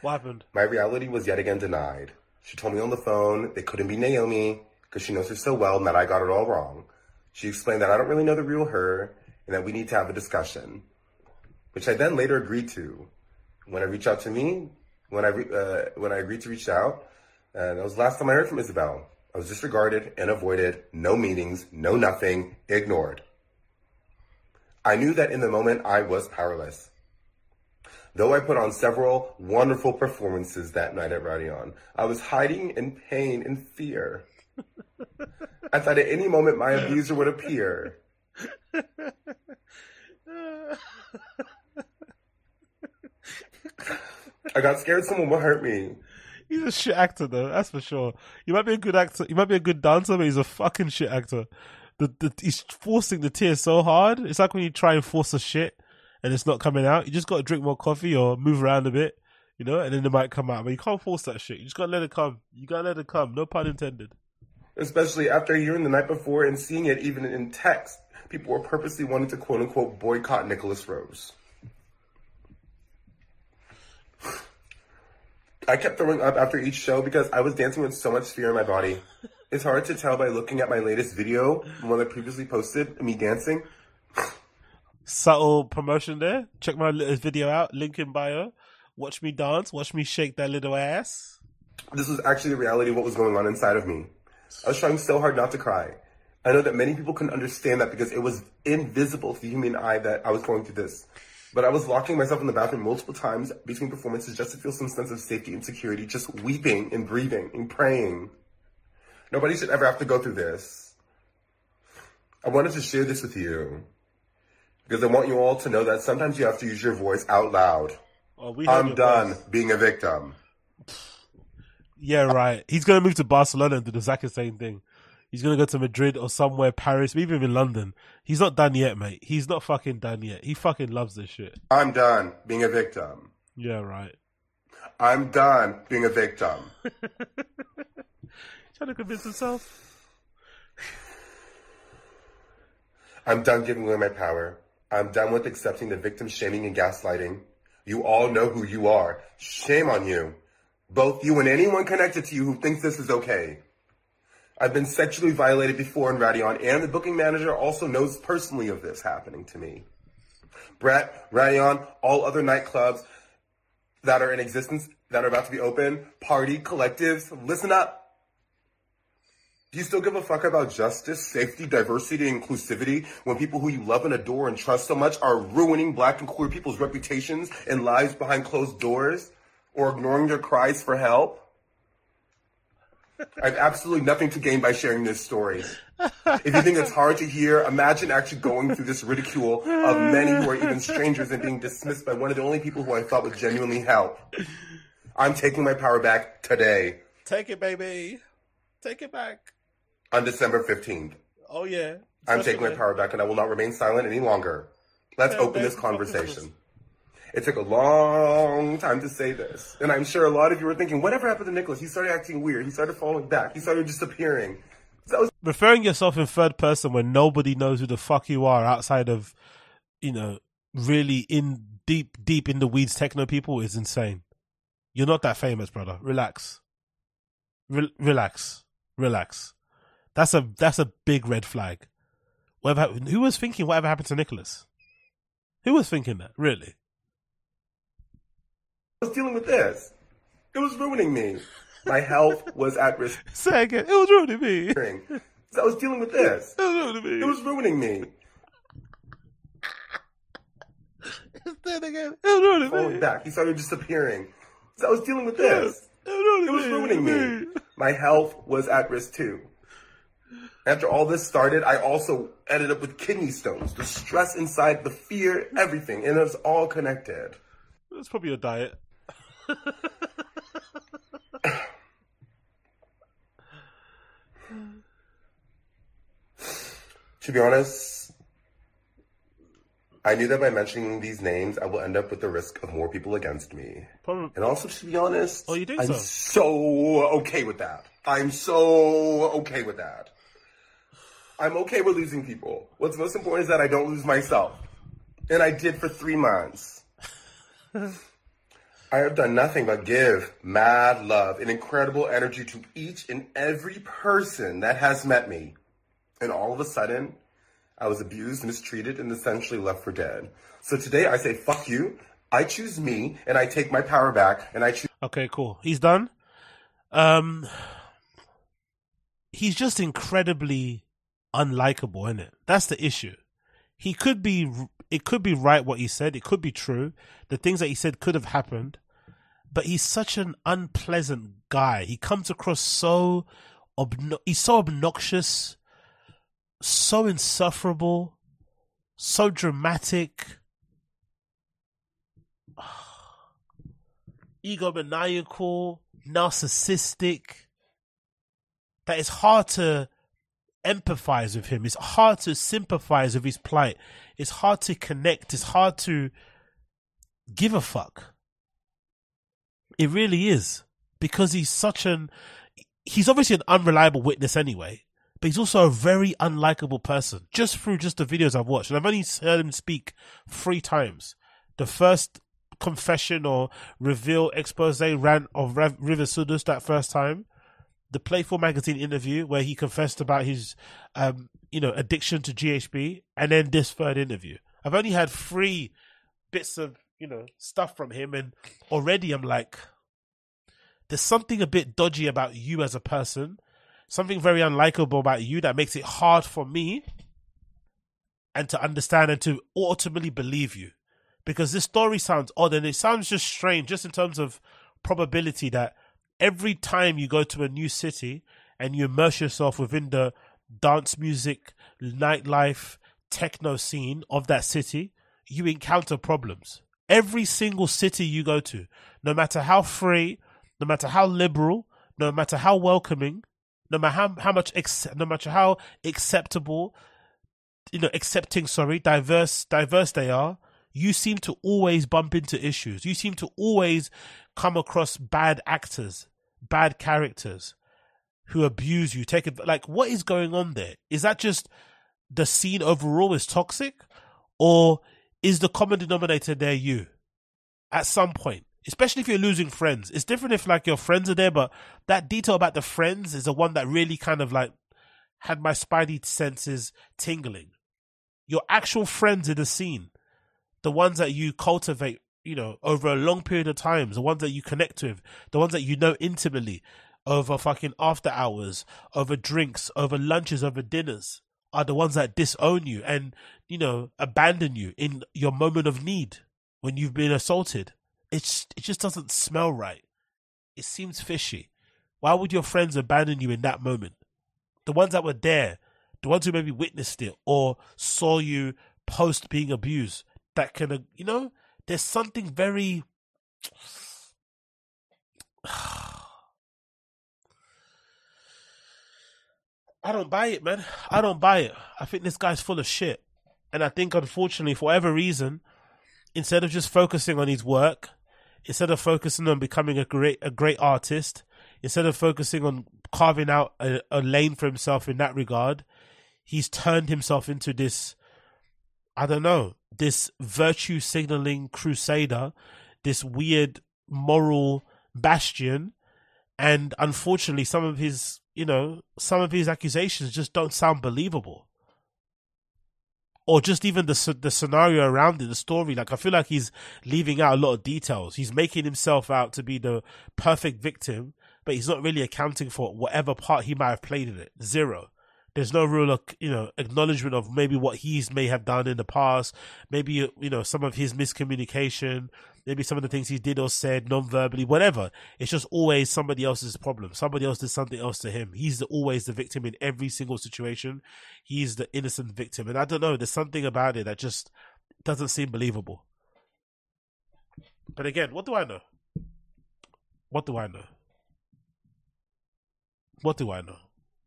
Speaker 1: What happened?
Speaker 6: My reality was yet again denied. She told me on the phone it couldn't be Naomi because she knows her so well and that I got it all wrong. She explained that I don't really know the real her and that we need to have a discussion, which I then later agreed to. When I reached out to me, when I re- uh, when I agreed to reach out, uh, that was the last time I heard from Isabel. I was disregarded and avoided, no meetings, no nothing, ignored. I knew that in the moment I was powerless. Though I put on several wonderful performances that night at Radion, I was hiding in pain and fear. I thought at any moment my abuser would appear. I got scared someone would hurt me.
Speaker 1: He's a shit actor, though. That's for sure. He might be a good actor. He might be a good dancer, but he's a fucking shit actor. The, the he's forcing the tears so hard. It's like when you try and force a shit and it's not coming out. You just got to drink more coffee or move around a bit, you know, and then it might come out. But you can't force that shit. You just got to let it come. You got to let it come. No pun intended.
Speaker 6: Especially after hearing the night before and seeing it even in text. People were purposely wanting to quote unquote boycott Nicholas Rose. I kept throwing up after each show because I was dancing with so much fear in my body. It's hard to tell by looking at my latest video, one I previously posted, me dancing.
Speaker 1: Subtle promotion there. Check my video out. Link in bio. Watch me dance. Watch me shake that little ass.
Speaker 6: This was actually the reality of what was going on inside of me. I was trying so hard not to cry. I know that many people couldn't understand that because it was invisible to the human eye that I was going through this. But I was locking myself in the bathroom multiple times between performances just to feel some sense of safety and security, just weeping and breathing and praying. Nobody should ever have to go through this. I wanted to share this with you because I want you all to know that sometimes you have to use your voice out loud.
Speaker 1: Oh, we
Speaker 6: I'm done
Speaker 1: voice.
Speaker 6: being a victim.
Speaker 1: Yeah, right. He's gonna move to Barcelona and do the exact same thing. He's gonna go to Madrid or somewhere, Paris, maybe even London. He's not done yet, mate. He's not fucking done yet. He fucking loves this shit.
Speaker 6: I'm done being a victim.
Speaker 1: Yeah, right.
Speaker 6: I'm done being a victim.
Speaker 1: Trying to convince himself.
Speaker 6: I'm done giving away my power. I'm done with accepting the victim shaming and gaslighting. You all know who you are. Shame on you. Both you and anyone connected to you who thinks this is okay. I've been sexually violated before in Radion, and the booking manager also knows personally of this happening to me. Bret, Radion, all other nightclubs that are in existence, that are about to be open, party, collectives, listen up. Do you still give a fuck about justice, safety, diversity, inclusivity when people who you love and adore and trust so much are ruining black and queer people's reputations and lives behind closed doors or ignoring their cries for help? I have absolutely nothing to gain by sharing this story. If you think it's hard to hear, imagine actually going through this ridicule of many who are even strangers and being dismissed by one of the only people who I thought would genuinely help. I'm taking my power back today
Speaker 1: Take it, baby. Take it back.
Speaker 6: On December 15th.
Speaker 1: Oh yeah.
Speaker 6: I'm taking my power back and I will not remain silent any longer. Let's
Speaker 1: Yeah,
Speaker 6: open this conversation. It took a long time to say this. And I'm sure a lot of you were thinking, whatever happened to Nicholas? He started acting weird. He started falling back. He started disappearing. That was
Speaker 1: Referring yourself in third person when nobody knows who the fuck you are outside of, you know, really in deep, deep in the weeds techno people is insane. You're not that famous, brother. Relax. Re- relax. Relax. That's a that's a big red flag. Whatever, who was thinking whatever happened to Nicholas? Who was thinking that? Really?
Speaker 6: I was dealing with this. It was ruining me. My health was at risk.
Speaker 1: Say again. It was ruining me.
Speaker 6: I was dealing with this.
Speaker 1: It was ruining me.
Speaker 6: It was ruining me.
Speaker 1: Say it again. It was ruining
Speaker 6: Falling
Speaker 1: me.
Speaker 6: back. He started disappearing. I was dealing with this.
Speaker 1: It was
Speaker 6: It was ruining
Speaker 1: me.
Speaker 6: My health was at risk too. After all this started, I also ended up with kidney stones, the stress inside, the fear, everything, and it was all connected.
Speaker 1: That's probably your diet.
Speaker 6: To be honest, I knew that by mentioning these names, I will end up with the risk of more people against me.
Speaker 1: Probably.
Speaker 6: And also, to be honest,
Speaker 1: Oh, you think
Speaker 6: I'm
Speaker 1: so?
Speaker 6: so okay with that. I'm so okay with that. I'm okay with losing people. What's most important is that I don't lose myself. And I did for three months. I have done nothing but give mad love and incredible energy to each and every person that has met me. And all of a sudden, I was abused, mistreated, and essentially left for dead. So today I say, fuck you. I choose me, and I take my power back, and I choose.
Speaker 1: Okay, cool. He's done. Um, he's just incredibly unlikable, isn't it? That's the issue. He could be. It could be right what he said. It could be true. The things that he said could have happened, but he's such an unpleasant guy. He comes across so. Obno- he's so obnoxious, so insufferable, so dramatic. egomaniacal, narcissistic, that it's hard to empathize with him. It's hard to sympathize with his plight. It's hard to connect. It's hard to give a fuck. It really is. Because he's such an, he's obviously an unreliable witness anyway, but he's also a very unlikable person just through just the videos I've watched. And I've only heard him speak three times. The first confession or reveal expose rant of Revier Südost that first time, the Playful magazine interview where he confessed about his, um, you know, addiction to GHB, and then this third interview. I've only had three bits of you know stuff from him, and already I'm like, there's something a bit dodgy about you as a person, something very unlikable about you that makes it hard for me and to understand and to ultimately believe you. Because this story sounds odd and it sounds just strange, just in terms of probability that every time you go to a new city and you immerse yourself within the dance music, nightlife, techno scene of that city, you encounter problems. Every single city you go to, no matter how free, no matter how liberal, no matter how welcoming, no matter how, how much, ex- no matter how acceptable, you know, accepting, sorry, diverse, diverse they are, you seem to always bump into issues. You seem to always come across bad actors, bad characters who abuse you. Take it like what is going on there? Is that just the scene overall is toxic, or is the common denominator there you? At some point, especially if you're losing friends, it's different if like your friends are there, but that detail about the friends is the one that really kind of like had my spidey senses tingling. Your actual friends in the scene, the ones that you cultivate, you know, over a long period of time, the ones that you connect with, the ones that you know intimately, over fucking after hours, over drinks, over lunches, over dinners, are the ones that disown you and, you know, abandon you in your moment of need when you've been assaulted. It's, it just doesn't smell right. It seems fishy. Why would your friends abandon you in that moment? The ones that were there, the ones who maybe witnessed it or saw you post being abused, that can, uh, you know, there's something very. I don't buy it, man. I don't buy it. I think this guy's full of shit. And I think, unfortunately, for whatever reason, instead of just focusing on his work, instead of focusing on becoming a great a great artist, instead of focusing on carving out a, a lane for himself in that regard, he's turned himself into this I don't know, this virtue signaling crusader, this weird moral bastion. And unfortunately, some of his, you know, some of his accusations just don't sound believable. Or just even the the scenario around it, the story. Like I feel like he's leaving out a lot of details. He's making himself out to be the perfect victim, but he's not really accounting for whatever part he might have played in it. Zero there's no real you know acknowledgement of maybe what he's may have done in the past. Maybe you know some of his miscommunication maybe some of the things he did or said non-verbally whatever. It's just always somebody else's problem. Somebody else did something else to him. He's the, always the victim in every single situation. He's the innocent victim. And i don't know there's something about it that just doesn't seem believable. But again what do i know? What do i know? What do i know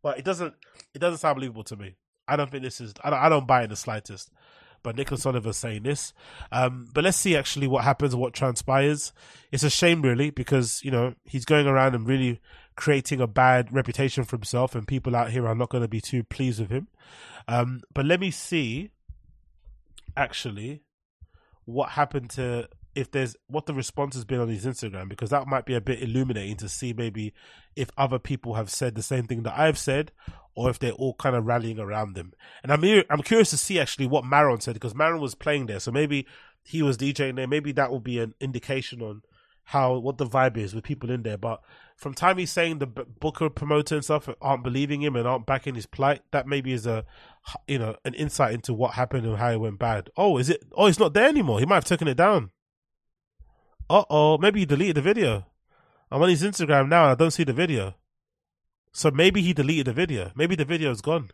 Speaker 1: but it doesn't it doesn't sound believable to me. I don't think this is I don't, I don't buy it in the slightest. But Nicholas Oliver's saying this. Um, but let's see actually what happens, what transpires. It's a shame really because you know he's going around and really creating a bad reputation for himself, and people out here are not going to be too pleased with him. Um, but let me see actually what happened to if there's what the response has been on his Instagram because that might be a bit illuminating to see maybe if other people have said the same thing that I've said or if they're all kind of rallying around them. And I'm I'm curious to see actually what Maron said because Maron was playing there, so maybe he was DJing there. Maybe that will be an indication on how what the vibe is with people in there. But from time he's saying the Booker promoter and stuff aren't believing him and aren't backing his plight, that maybe is a you know an insight into what happened and how it went bad. Oh, is it? Oh, it's not there anymore. He might have taken it down. Uh oh, maybe he deleted the video. I'm on his Instagram now and I don't see the video. So maybe he deleted the video. Maybe the video is gone.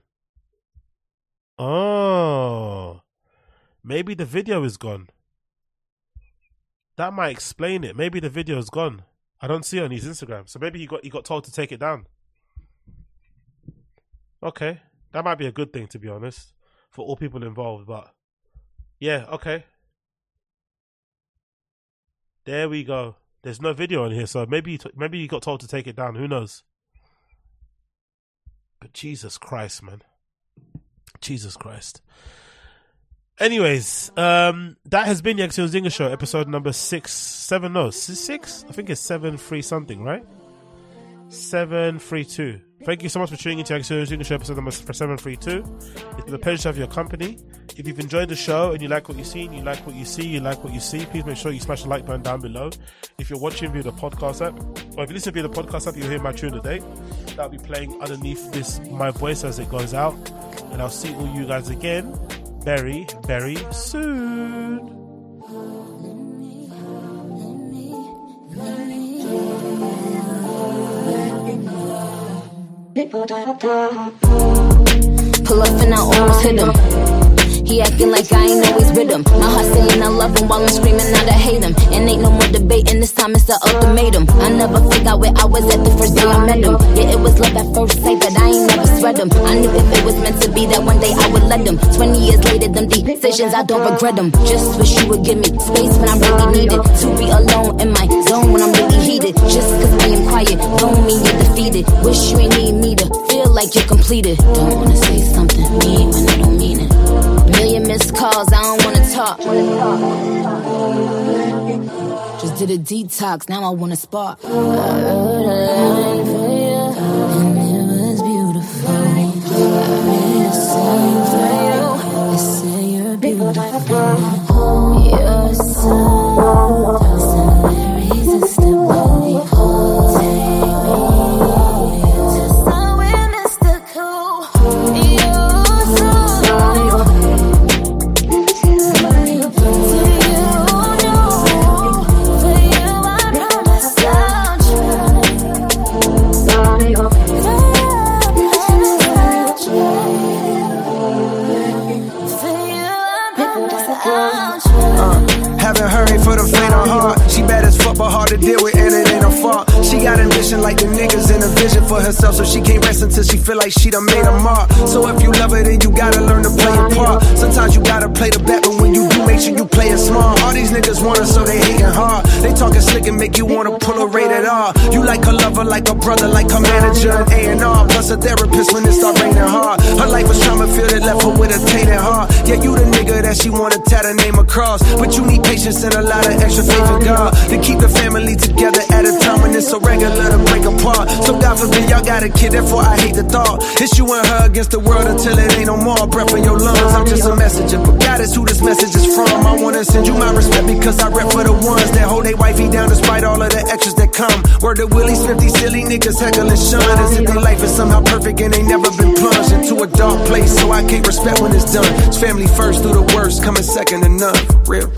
Speaker 1: Oh. Maybe the video is gone. That might explain it. Maybe the video is gone. I don't see it on his Instagram. So maybe he got he got told to take it down. Okay. That might be a good thing to be honest. For all people involved, but yeah, okay. There we go. There's no video on here, so maybe t- maybe you got told to take it down. Who knows? But Jesus Christ, man. Jesus Christ. Anyways, um, that has been the Agostinho Zinga Show, episode number six, seven, no, six? I think it's seven, three something, right? Seven, three, two. Thank you so much for tuning into Agostinho Zinga Show, episode number seven, three, two. It's been a pleasure to have your company. If you've enjoyed the show and you like what you see, and you like what you see, you like what you see, please make sure you smash the like button down below. If you're watching via the podcast app, or if you listen via the podcast app, you'll hear my tune today. That'll be playing underneath this, my voice as it goes out. And I'll see all you guys again very, very soon.
Speaker 10: Pull up and I almost hit him. He acting like I ain't always with him. My heart saying I love him while I'm screaming out I hate him. And ain't no more debating, this time it's the ultimatum. I never forgot where I was at the first day I met him. Yeah, it was love at first sight, but I ain't never sweat him. I knew if it was meant to be that one day I would let him. 20 years later, them decisions, I don't regret them. Just wish you would give me space when I really need it. To be alone in my zone when I'm really heated. Just cause I am quiet, don't mean you're defeated. Wish you ain't need me to feel like you're completed. Don't wanna say something mean when I don't. Million missed calls, I don't wanna talk. Just did a detox, now I wanna spark. I a line for you, and it was beautiful. I a song for you, said you're beautiful. You're so and irresistible.
Speaker 11: She got ambition like the niggas and a vision for herself, so she can't rest until she feel like she done made a mark. So if you love her, then you gotta learn to play your part. Sometimes you gotta play the bet, but when you do, make sure you play it smart. All these niggas want her, so they hating hard. They talking slick and make you wanna pull a rated R. You like her lover, like a brother, like her manager and A&R. Plus a therapist when it start raining hard. Her life was trauma filled, it left her with a tainted heart. Yeah, you the nigga that she wanna tat her name across. But you need patience and a lot of extra faith in God to keep the family together at a time when it's so regular to break apart. So God forbid y'all got a kid, therefore I hate the thought. It's you and her against the world until it ain't no more. Breath in your lungs, I'm just a messenger. But God is who this message is from. I wanna send you my respect because I rep for the ones that hold they wifey down despite all of the extras that come. Word to Willie Smith, these silly niggas heckling Sean. As if their life is somehow perfect and they never been plunged into a dark place. So I can't respect when it's done. It's family first through the worst, coming second to none. For real.